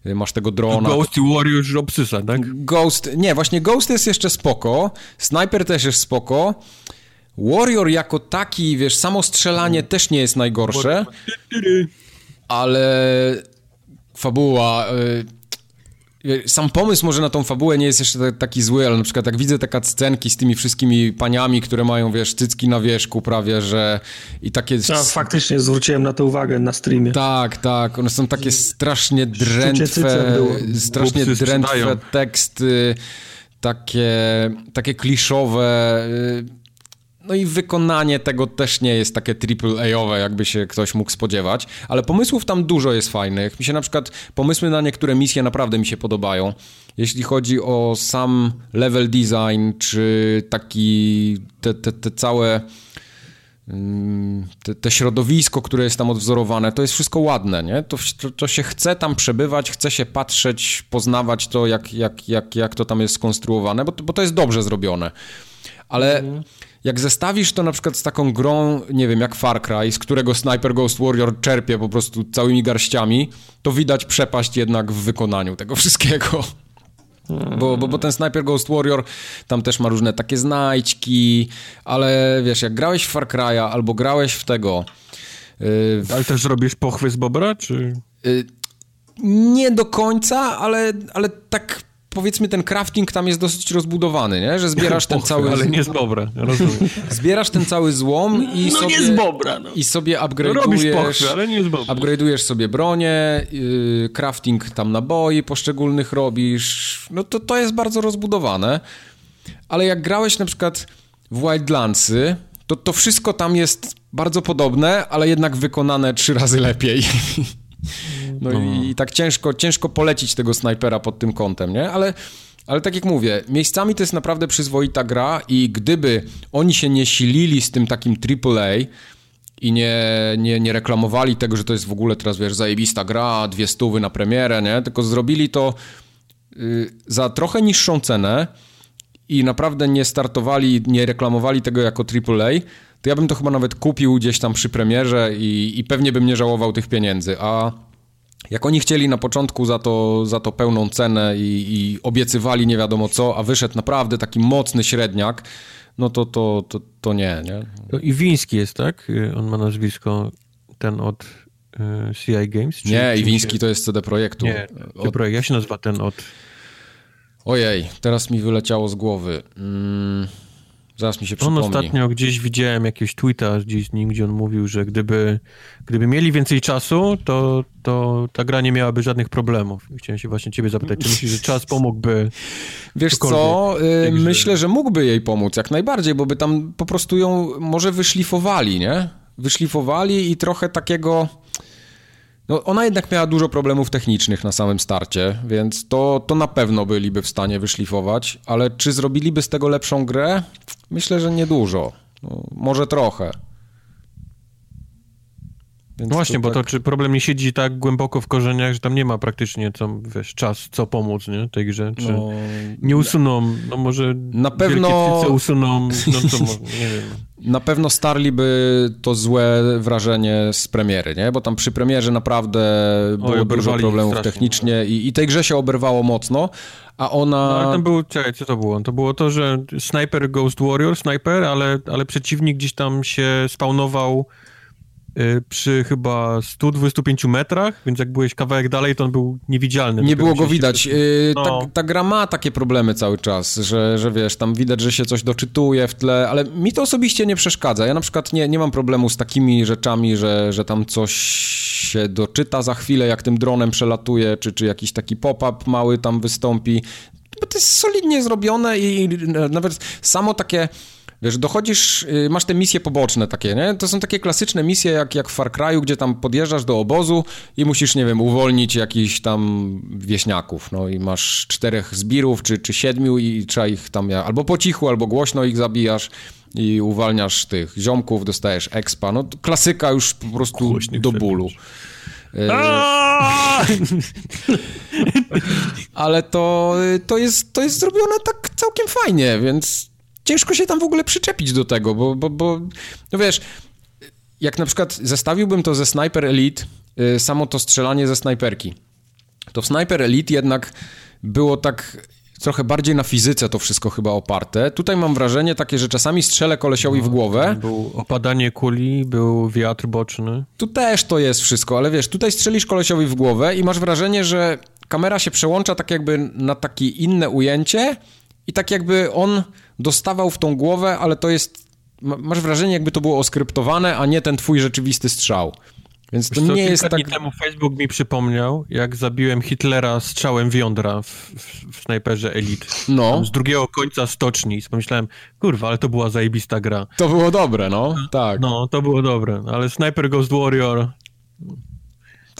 masz tego drona. Ghost Warrior już obsysa, tak? Ghost, nie, właśnie Ghost jest jeszcze spoko, Sniper też jest spoko, Warrior jako taki, wiesz, samo strzelanie też nie jest najgorsze, ale fabuła... Y sam pomysł może na tą fabułę nie jest jeszcze taki zły, ale na przykład jak widzę takie scenki z tymi wszystkimi paniami, które mają, wiesz, cycki na wierzchu prawie, że i takie... No, faktycznie zwróciłem na to uwagę na streamie. Tak, tak, one są takie strasznie drętwe, strasznie drętwe teksty, takie, takie kliszowe y, no i wykonanie tego też nie jest takie triple-A-owe, jakby się ktoś mógł spodziewać, ale pomysłów tam dużo jest fajnych. Mi się na przykład pomysły na niektóre misje naprawdę mi się podobają. Jeśli chodzi o sam level design, czy taki te, te, te całe mm, te, te, środowisko, które jest tam odwzorowane, to jest wszystko ładne, nie? To, to, to, się chce tam przebywać, chce się patrzeć, poznawać to, jak, jak, jak, jak to tam jest skonstruowane, bo, bo to jest dobrze zrobione. Ale mhm. Jak zestawisz to na przykład z taką grą, nie wiem, jak Far Cry, z którego Sniper Ghost Warrior czerpie po prostu całymi garściami, to widać przepaść jednak w wykonaniu tego wszystkiego. Bo, bo, bo ten Sniper Ghost Warrior tam też ma różne takie znajdźki, ale wiesz, jak grałeś w Far Cry'a albo grałeś w tego... Yy, w... Ale też robisz pochwy z Bobra, czy... Yy, nie do końca, ale, ale tak powiedzmy ten crafting tam jest dosyć rozbudowany, nie? Że zbierasz ten cały... Ale nie z bobra, rozumiem. Zbierasz ten cały złom i no sobie... nie z bobra, no. I sobie upgrade'ujesz... Robisz pochwy, ale nie z bobra. Upgrade'ujesz sobie bronię, yy, crafting tam naboi poszczególnych robisz, no to to jest bardzo rozbudowane. Ale jak grałeś na przykład w Wildlandsy, to to wszystko tam jest bardzo podobne, ale jednak wykonane trzy razy lepiej. No, no. I, i, tak ciężko, ciężko polecić tego snajpera pod tym kątem, nie? Ale, ale tak jak mówię, miejscami to jest naprawdę przyzwoita gra i gdyby oni się nie silili z tym takim AAA i nie, nie, nie reklamowali tego, że to jest w ogóle teraz, wiesz, zajebista gra, dwie stówy na premierę, nie? Tylko zrobili to y, za trochę niższą cenę i naprawdę nie startowali, nie reklamowali tego jako AAA, to ja bym to chyba nawet kupił gdzieś tam przy premierze i, i pewnie bym nie żałował tych pieniędzy. A jak oni chcieli na początku za to, za to pełną cenę i, i obiecywali nie wiadomo co, a wyszedł naprawdę taki mocny średniak, no to, to, to, to nie, nie? To Iwiński jest, tak? On ma nazwisko ten od y, CI Games? Nie, Iwiński się... to jest CD Projektu. Nie, od... projekt, jak się nazywa ten od... Ojej, teraz mi wyleciało z głowy. Mm. Zaraz mi się przypomni. On ostatnio gdzieś widziałem jakiegoś tweeta gdzieś nim, gdzie on mówił, że gdyby, gdyby mieli więcej czasu, to, to ta gra nie miałaby żadnych problemów. Chciałem się właśnie ciebie zapytać, czy myślisz, że czas pomógłby? Wiesz co, yy, myślę, że mógłby jej pomóc jak najbardziej, bo by tam po prostu ją może wyszlifowali, nie? Wyszlifowali i trochę takiego no, ona jednak miała dużo problemów technicznych na samym starcie, więc to, to na pewno byliby w stanie wyszlifować, ale czy zrobiliby z tego lepszą grę? Myślę, że niedużo. No, może trochę. Więc no właśnie, to bo tak... to czy problem nie siedzi tak głęboko w korzeniach, że tam nie ma praktycznie co, wiesz, czas, co pomóc, nie, tej grze, czy no, nie usuną, no może na pewno usuną, no nie wiem. Na pewno starliby to złe wrażenie z premiery, nie, bo tam przy premierze naprawdę było dużo problemów strasznie, technicznie no. i, i tej grze się oberwało mocno, a ona... No, ale tam był, czekaj, co to było? To było to, że Sniper Ghost Warrior, Sniper, ale, ale przeciwnik gdzieś tam się spawnował przy chyba 125 metrach, więc jak byłeś kawałek dalej, to on był niewidzialny. Nie było go widać. Y, no. ta, ta, gra ma takie problemy cały czas, że, że wiesz, tam widać, że się coś doczytuje w tle, ale mi to osobiście nie przeszkadza. Ja na przykład nie, nie mam problemu z takimi rzeczami, że, że tam coś się doczyta za chwilę, jak tym dronem przelatuje, czy, czy jakiś taki pop-up mały tam wystąpi. Bo to jest solidnie zrobione i nawet samo takie Wiesz, dochodzisz, y, masz te misje poboczne takie, nie? To są takie klasyczne misje jak, jak w Far Cry'u, gdzie tam podjeżdżasz do obozu i musisz, nie wiem, uwolnić jakichś tam wieśniaków, no i masz czterech zbirów czy, czy siedmiu i trzeba ich tam albo po cichu, albo głośno ich zabijasz i uwalniasz tych ziomków, dostajesz expa, no klasyka już po prostu Głośnych do bólu. Y, Ale to, to, jest, to jest zrobione tak całkiem fajnie, więc ciężko się tam w ogóle przyczepić do tego, bo, bo, bo no wiesz, jak na przykład zestawiłbym to ze Sniper Elite, y, samo to strzelanie ze snajperki, to w Sniper Elite jednak było tak trochę bardziej na fizyce to wszystko chyba oparte. Tutaj mam wrażenie takie, że czasami strzelę kolesiowi no, w głowę. Był opadanie kuli, był wiatr boczny. Tu też to jest wszystko, ale wiesz, tutaj strzelisz kolesiowi w głowę i masz wrażenie, że kamera się przełącza tak jakby na takie inne ujęcie i tak jakby on dostawał w tą głowę, ale to jest, masz wrażenie jakby to było oskryptowane, a nie ten twój rzeczywisty strzał. Więc to nie jest tak... temu Facebook mi przypomniał, jak zabiłem Hitlera strzałem w jądra w, w, w snajperze Elite. No. z drugiego końca stoczni. I pomyślałem, kurwa, ale to była zajebista gra. To było dobre, no, tak. No, to było dobre, ale Sniper Ghost Warrior...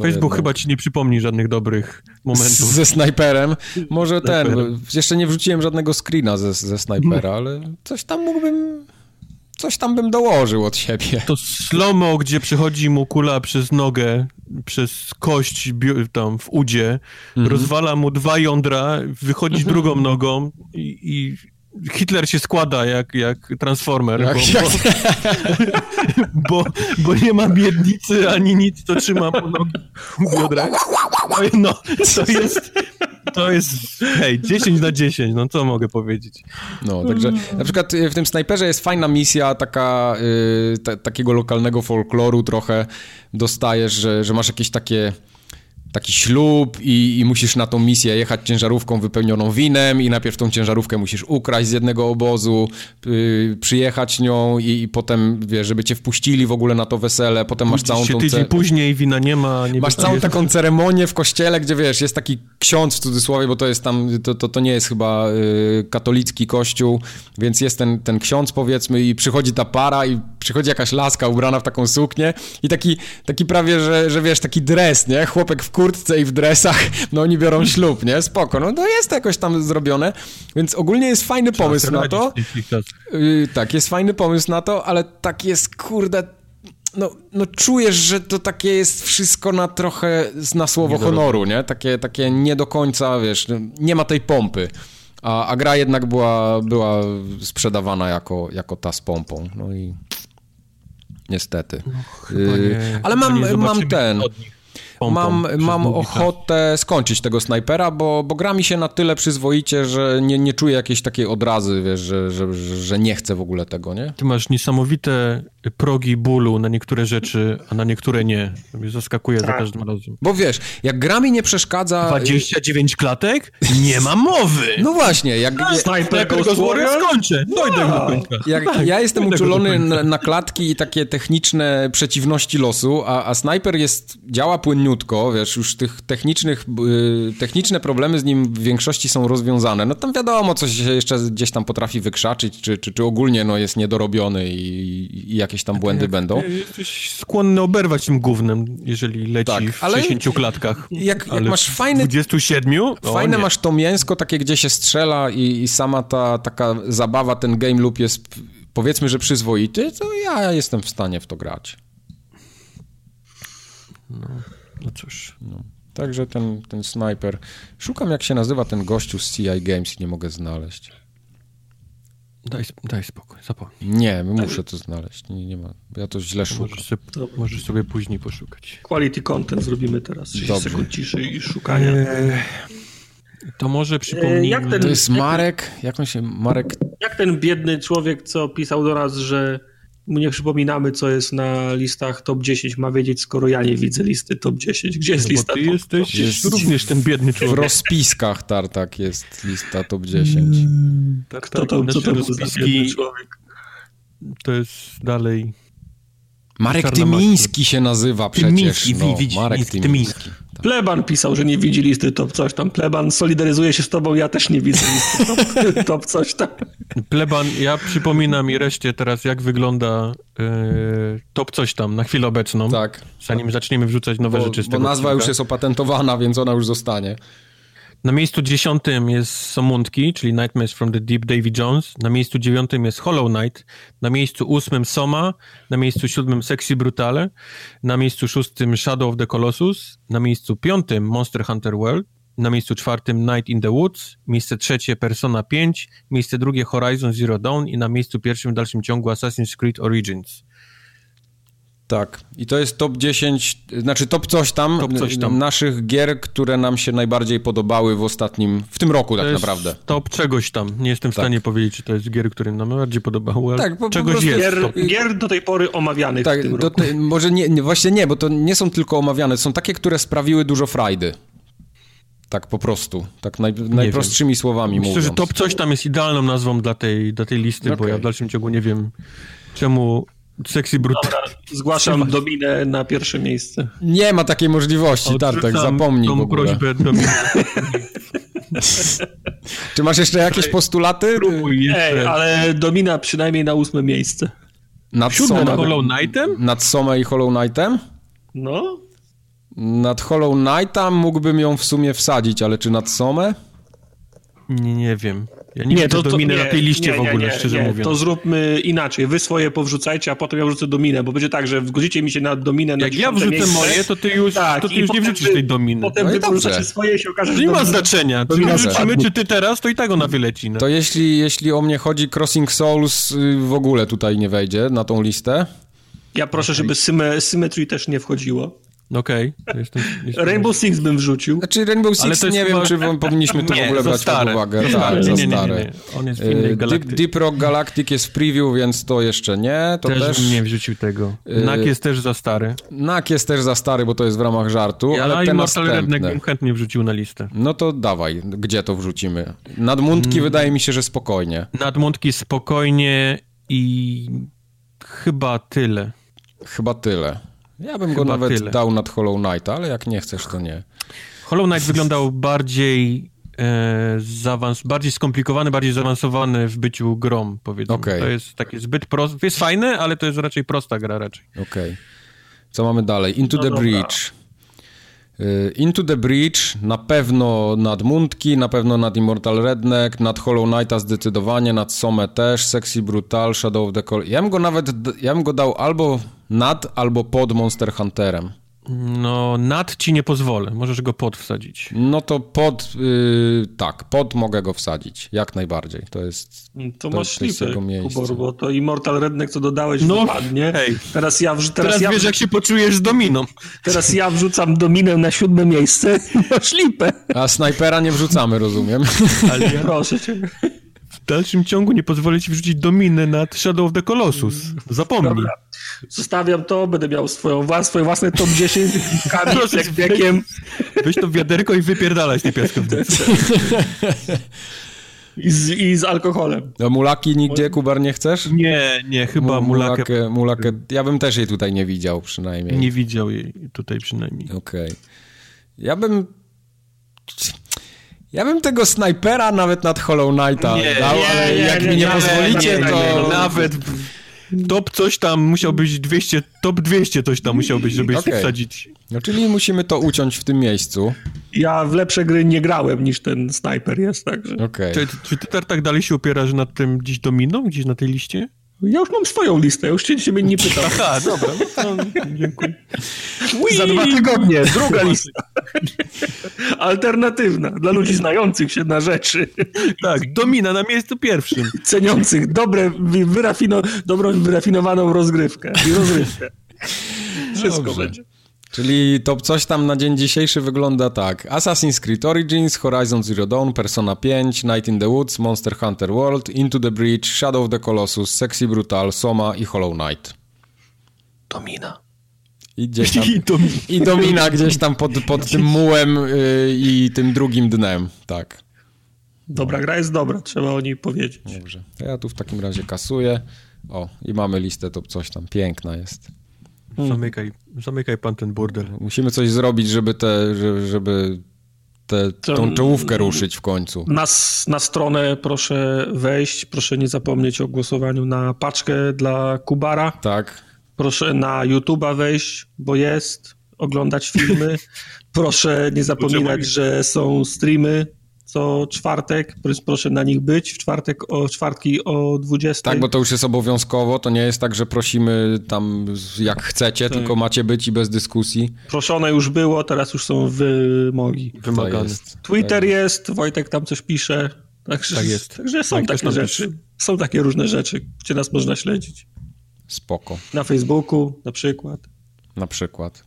Facebook chyba ci nie przypomni żadnych dobrych momentów. Z, ze snajperem. Może ten. Jeszcze nie wrzuciłem żadnego screena ze, ze snajpera, ale coś tam mógłbym. Coś tam bym dołożył od siebie. To slomo, gdzie przychodzi mu kula przez nogę, przez kość tam w udzie, mhm. rozwala mu dwa jądra, wychodzi drugą nogą i, i Hitler się składa jak, jak Transformer, jak, bo, jak... Bo, bo, nie ma biednicy ani nic, co trzyma po nogi biodrach. No, to jest, to jest, hej, 10 na 10, no co mogę powiedzieć. No, także na przykład y, w tym snajperze jest fajna misja taka, y, takiego lokalnego folkloru trochę dostajesz, że, że masz jakieś takie taki ślub i, i, musisz na tą misję jechać ciężarówką wypełnioną winem i najpierw tą ciężarówkę musisz ukraść z jednego obozu, yy, przyjechać nią i, i, potem, wiesz, żeby cię wpuścili w ogóle na to wesele, potem masz całą tą... tydzień później wina nie ma. Nie masz całą taką ceremonię w kościele, gdzie, wiesz, jest taki ksiądz w cudzysłowie, bo to jest tam, to, to, to nie jest chyba yy, katolicki kościół, więc jest ten, ten ksiądz, powiedzmy, i przychodzi ta para i przychodzi jakaś laska ubrana w taką suknię i taki, taki prawie, że, że wiesz, taki dres, nie? Chłopek w kurtce i w dresach, no oni biorą ślub, nie? Spoko, no to jest jakoś tam zrobione, więc ogólnie jest fajny Trzeba pomysł na to. Yy, tak, jest fajny pomysł na to, ale tak jest, kurde, no, no czujesz, że to takie jest wszystko na trochę na słowo honoru, nie? Takie, takie nie do końca, wiesz, nie ma tej pompy. A, a gra jednak była, była sprzedawana jako, jako ta z pompą. No i niestety. No, yy, ale mam, mam ten mam, mam ochotę skończyć tego snajpera, bo, bo gra mi się na tyle przyzwoicie, że nie, nie czuję jakiejś takiej odrazy, wiesz, że, że, że nie chcę w ogóle tego, nie? Ty masz niesamowite progi bólu na niektóre rzeczy, a na niektóre nie. To mnie zaskakuje tak. za każdym razem. Bo wiesz, jak gra mi nie przeszkadza... 29 klatek? Nie ma mowy! No właśnie, jak... No, Sniper Ghost Warrior skończę, dojdę do tak. końca. Jak tak, ja jestem uczulony na, na, klatki i takie techniczne przeciwności losu, a, a Sniper jest, działa płynniutko, wiesz, już tych technicznych, yy, techniczne problemy z nim w większości są rozwiązane. No tam wiadomo, coś się jeszcze gdzieś tam potrafi wykrzaczyć, czy, czy, czy ogólnie no, jest niedorobiony i, i jak jakieś tam błędy jak, będą. Jesteś skłonny oberwać tym gównem, jeżeli leci tak, w ale 60 klatkach. Jak, jak masz fajny... 27? O, fajne nie. masz to mięsko, takie gdzie się strzela i, i sama ta taka zabawa, ten game loop jest powiedzmy, że przyzwoity, to ja jestem w stanie w to grać. No, no cóż. No. Także ten, ten sniper. Szukam, jak się nazywa ten gościu z CI Games i nie mogę znaleźć. Daj, daj spokój, zapomnij. Nie, muszę to znaleźć. Nie, nie ma. Ja to źle szukam. Możesz sobie, możesz sobie później poszukać. Quality content zrobimy teraz. 30 Dobrze. sekund ciszy i szukania. Eee, to może przypomnij. Eee, to jest Marek. Jak on się. Marek. Jak ten biedny człowiek, co pisał do nas, że nie przypominamy, co jest na listach top 10. Ma wiedzieć, skoro ja nie widzę listy top 10. Gdzie jest No lista ty top, jesteś top Jest- również ten biedny W człowiek. rozpiskach Tartak jest lista top 10. Tak, Kto tak, to, co nasze to rozpiski biedny człowiek? to jest dalej... Marek Tymiński się nazywa przecież. Tymiński, no, widzisz, Marek Tymiński, Tymiński. Pleban pisał, że nie widzi listy top coś tam. Pleban solidaryzuje się z tobą, ja też nie widzę listy top, top coś tam. Pleban, ja przypominam i reszcie teraz, jak wygląda e, top coś tam na chwilę obecną, Tak, zanim zaczniemy wrzucać nowe bo, rzeczy z bo tego nazwa odcinka. już jest opatentowana, więc ona już zostanie. Na miejscu dziesiątym jest Somundki, czyli Nightmares from the Deep Davy Jones. Na miejscu dziewiątym jest Hollow Knight. Na miejscu ósmym Soma. Na miejscu siódmym Sexy Brutale. Na miejscu szóstym Shadow of the Colossus. Na miejscu piątym Monster Hunter World. Na miejscu czwartym Night in the Woods. Miejsce trzecie Persona 5. Miejsce drugie Horizon Zero Dawn. I na miejscu pierwszym w dalszym ciągu Assassin's Creed Origins. Tak. I to jest top 10, znaczy top coś tam, Top coś tam. naszych gier, które nam się najbardziej podobały w ostatnim, w tym roku To tak jest naprawdę. top czegoś tam. Nie jestem w Tak. stanie powiedzieć, czy to jest gier, które nam najbardziej podobały, ale Tak, po- po czegoś prostu jest. Gier, gier do tej pory omawianych w Tak, tym do, roku. te- może nie, nie, właśnie nie, bo to nie są tylko omawiane, są takie, które sprawiły dużo frajdy. Tak po prostu, tak naj, najprostszymi słowami Myślę, mówiąc. że top coś tam jest idealną nazwą dla tej, dla tej listy, bo Okej. ja w dalszym ciągu nie wiem, czemu Sexy Brutal... Dobra, zgłaszam Dominę na pierwsze miejsce. Nie ma takiej możliwości, Tartek, Odrzucam zapomnij tą w ogóle. prośbę do mnie. Czy masz jeszcze jakieś postulaty? Próbuj Ej, jeszcze. ale Domina przynajmniej na ósme miejsce. Nad Siódme Somę, na Hollow Knightem? nad Somę i Hollow Knightem? No, Nad Hollow Knighta mógłbym ją w sumie wsadzić, ale czy nad Somę? Nie, nie wiem. Ja nie, widzę Dominy na tej liście nie, w ogóle, nie, nie, szczerze nie. mówiąc. To zróbmy inaczej. Wy swoje powrzucajcie, a potem ja wrzucę Dominę, bo będzie tak, że zgodzicie mi się na Dominę na Jak ja wrzucę miejsce. moje, to ty już, Tak, to ty już nie wrzucisz tej Dominy. Potem No wy swoje i się okaże, To że nie ma znaczenia. Czy Domina wrzucimy, czy ty teraz, to i tak ona wyleci. No. To jeśli, jeśli o mnie chodzi, Crossing Souls y, w ogóle tutaj nie wejdzie na tą listę. Ja proszę, żeby syme, Symmetry też nie wchodziło. Okej. Jestem, jestem... Rainbow Six bym wrzucił. Znaczy Rainbow Ale Six to nie wiem, czy wam powinniśmy to w Nie, ogóle za brać pod stare. uwagę. Nie, Tak, nie, za nie, nie, nie. On jest w Y, innej Deep, galaktyce. Deep Rock Galactic jest w preview, więc to jeszcze nie. To też, też... bym nie wrzucił tego. Yy, Nak jest też za stary. Nak jest też za stary, bo to jest w ramach żartu, Ja ale te Immortal następne. bym chętnie wrzucił na listę. No to dawaj, gdzie to wrzucimy? Nadmundki Mm. wydaje mi się, że spokojnie. Nadmątki spokojnie i chyba tyle. Chyba tyle. Ja bym go Chyba nawet tyle. dał nad Hollow Knighta, ale jak nie chcesz, to nie. Hollow Knight wyglądał bardziej e, zaawans- bardziej skomplikowany, bardziej zaawansowany w byciu grom, powiedzmy. Okej. To jest takie zbyt proste. Jest fajne, ale to jest raczej prosta gra raczej. Okej. Co mamy dalej? Into No the dobra. Breach. Y, Into the Breach na pewno nad Mundki, na pewno nad Immortal Redneck, nad Hollow Knighta zdecydowanie, nad Somę też, Sexy Brutal, Shadow of the Col. Ja bym go nawet, ja bym go dał albo nad, albo pod Monster Hunterem. No, nad ci nie pozwolę. Możesz go pod wsadzić. No to pod, y, tak, pod mogę go wsadzić, jak najbardziej. To jest, To, To- masz miejsce. Kubor, bo to Immortal Redneck, co dodałeś, No, wypadnie. hej. Teraz ja, wrzu- teraz, Teraz ja, wiesz, jak się poczujesz z dominą. teraz ja wrzucam Dominę na siódme miejsce i masz lipę. a snajpera nie wrzucamy, rozumiem. Ale ja Proszę cię. W dalszym ciągu nie pozwolę ci wrzucić dominę nad Shadow of the Colossus. Zapomnij. Dobra. Zostawiam to, będę miał swoją, swoje własne top 10 z Proszę Proszę, cię. wiekiem Weź to w wiaderko i wypierdalać te piaskownice. i z, i z alkoholem. A mulaki nigdzie, Kubar, nie chcesz? Nie, nie, chyba Mu- Mulakę mulakę. Ja bym też jej tutaj nie widział przynajmniej. nie widział jej tutaj przynajmniej. Okej. Ja bym... Ja bym tego snajpera nawet nad Hollow Knighta Nie, dał, nie, ale nie, jak nie, mi nie nie, pozwolicie, to... nie, nie. Nawet top coś tam musiał być 200, top 200 coś tam musiał być, żeby Okej. wsadzić. No czyli musimy to uciąć w tym miejscu. Ja w lepsze gry nie grałem niż ten snajper jest, także. Okej. Czy, czy ty tak, tak dalej się opierasz nad tym gdzieś dominą, gdzieś na tej liście? Ja już mam swoją listę, już cię ciebie nie pytam. Aha, dobra, no to dziękuję. Za dwa tygodnie, druga lista. Alternatywna, dla ludzi znających się na rzeczy, Tak, domina na miejscu pierwszym. ceniących dobre, wy- wyrafino, dobrą, wyrafinowaną rozgrywkę i rozrywkę. Wszystko Dobrze. będzie. Czyli to coś tam na dzień dzisiejszy wygląda tak. Assassin's Creed Origins, Horizon Zero Dawn, Persona 5, Night in the Woods, Monster Hunter World, Into the Breach, Shadow of the Colossus, Sexy Brutal, Soma i Hollow Knight. Domina. I gdzieś tam, I Domina. i Domina gdzieś tam pod, pod tym mułem yy, i tym drugim dnem, tak. Dobra gra jest dobra, trzeba o niej powiedzieć. Dobrze. To ja tu w takim razie kasuję. O, i mamy listę, to coś tam piękna jest. Zamykaj, zamykaj pan ten burdel. Musimy coś zrobić, żeby te, żeby, te, tą czołówkę ruszyć w końcu. Na, na stronę proszę wejść, proszę nie zapomnieć o głosowaniu na paczkę dla Kubara. Tak. Proszę na YouTube'a wejść, bo jest, oglądać filmy. Proszę nie zapominać, że są streamy co czwartek, Pros- proszę na nich być w czwartek o czwartki o 20. Tak, bo to już jest obowiązkowo, to nie jest tak, że prosimy tam jak chcecie, Tak. tylko macie być i bez dyskusji. Proszone już było, teraz już są wymogi. To Wymagany. jest. Twitter jest, Wojtek tam coś pisze. Także, Tak jest. Także są też takie rzeczy. Są takie różne rzeczy, gdzie nas można śledzić. Spoko, Na Facebooku na przykład. na przykład.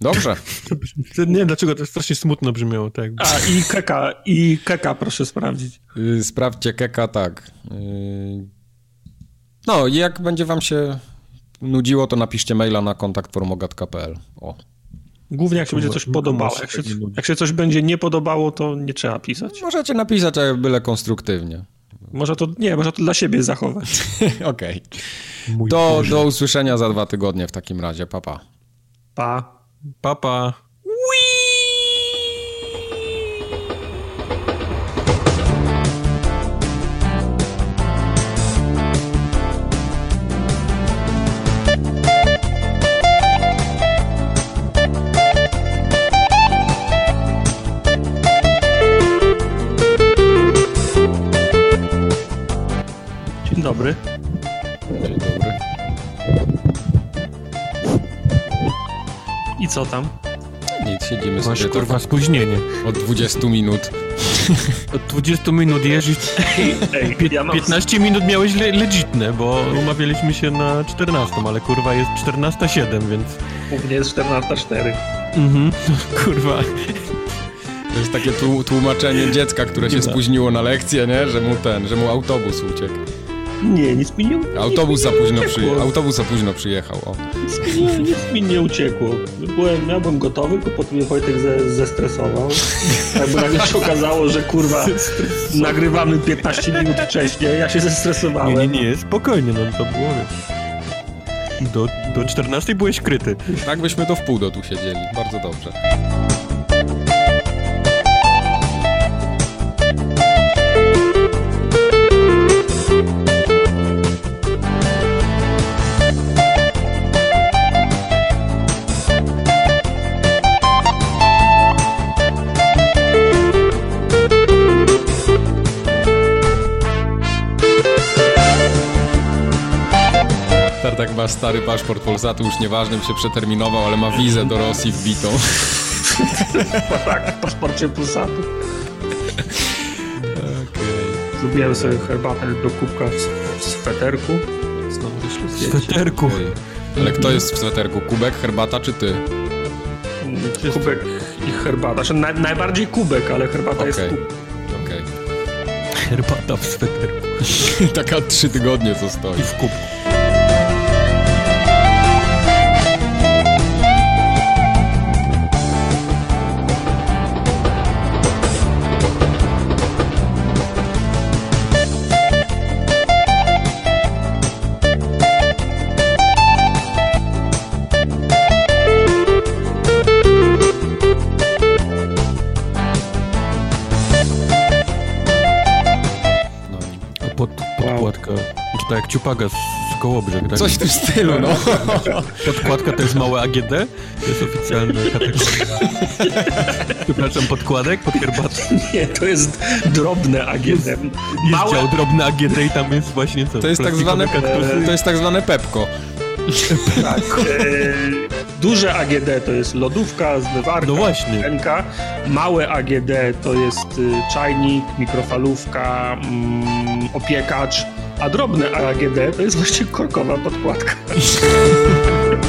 Dobrze. Nie wiem dlaczego to strasznie smutno brzmiało, tak. A i Keka, i Keka proszę sprawdzić. Y, Sprawdźcie Keka, tak. Y, No i jak będzie wam się nudziło, to napiszcie maila na kontakt.formogat.pl. O, Głównie jak się będzie coś podobało. Jak się, jak się coś będzie nie podobało, to nie trzeba pisać. możecie napisać, ale byle konstruktywnie. Może to, nie, może to dla siebie zachować. Okej. Mój Do, Boże. do usłyszenia za dwa tygodnie w takim razie. Papa. Pa. Pa. Papa. Dzień co tam? Nic, siedzimy Masz sobie kurwa tak spóźnienie. od 20 minut. Od 20 minut jeździsz. Ej, ja mam 15 minut miałeś le legitne, bo umawialiśmy się na 14, ale kurwa jest 14.07, więc. u mnie jest 14.04. Mhm. Kurwa. To jest takie tłu- tłumaczenie dziecka, które się spóźniło na lekcję, nie? Że mu ten, że mu autobus uciekł. Nie, nic mi nie, Autobus za późno, uciekło. przy... autobus za późno przyjechał. O. Nic mi nie, nic mi nie uciekło. Byłem, ja byłem gotowy, tylko potem mnie Wojtek ze, zestresował. Jakby nagle się okazało, że kurwa nagrywamy 15 minut wcześniej, ja się zestresowałem. Nie, nie, nie, spokojnie, no to było. Do, do 14 byłeś kryty. Tak byśmy to w pół do tu siedzieli. Bardzo dobrze. Ma stary paszport Polsatu, już nieważne, się przeterminował, ale ma wizę do Rosji wbitą. Tak, w paszporcie Pulsatu. Okej. Zrobiłem sobie herbatę do kubka w, w sweterku. Znowu wyszło W sweterku. Okej. Ale kto jest w sweterku? Kubek, herbata czy ty? Mm, Kubek i herbata. Znaczy, naj, najbardziej kubek, ale herbata jest Okej. kubek. Okej. Herbata w sweterku. Taka trzy tygodnie co stoi. I w kubku. Tak jak ciupaga z, z Kołobrzeg, tak? Coś w tym stylu, no. Podkładka to jest małe AGD? To jest oficjalna kategoria. Przepraszam, podkładek pod herbatę. Nie, to jest drobne AGD. Jest Małe, dział drobny AGD i tam jest właśnie co? To jest tak zwane, kaktusy. to jest tak zwane pepko. tak. E, duże AGD to jest lodówka, zmywarka, No właśnie. ręka. Małe AGD to jest y, czajnik, mikrofalówka, mm, opiekacz. A drobne AGD to jest właśnie korkowa podkładka.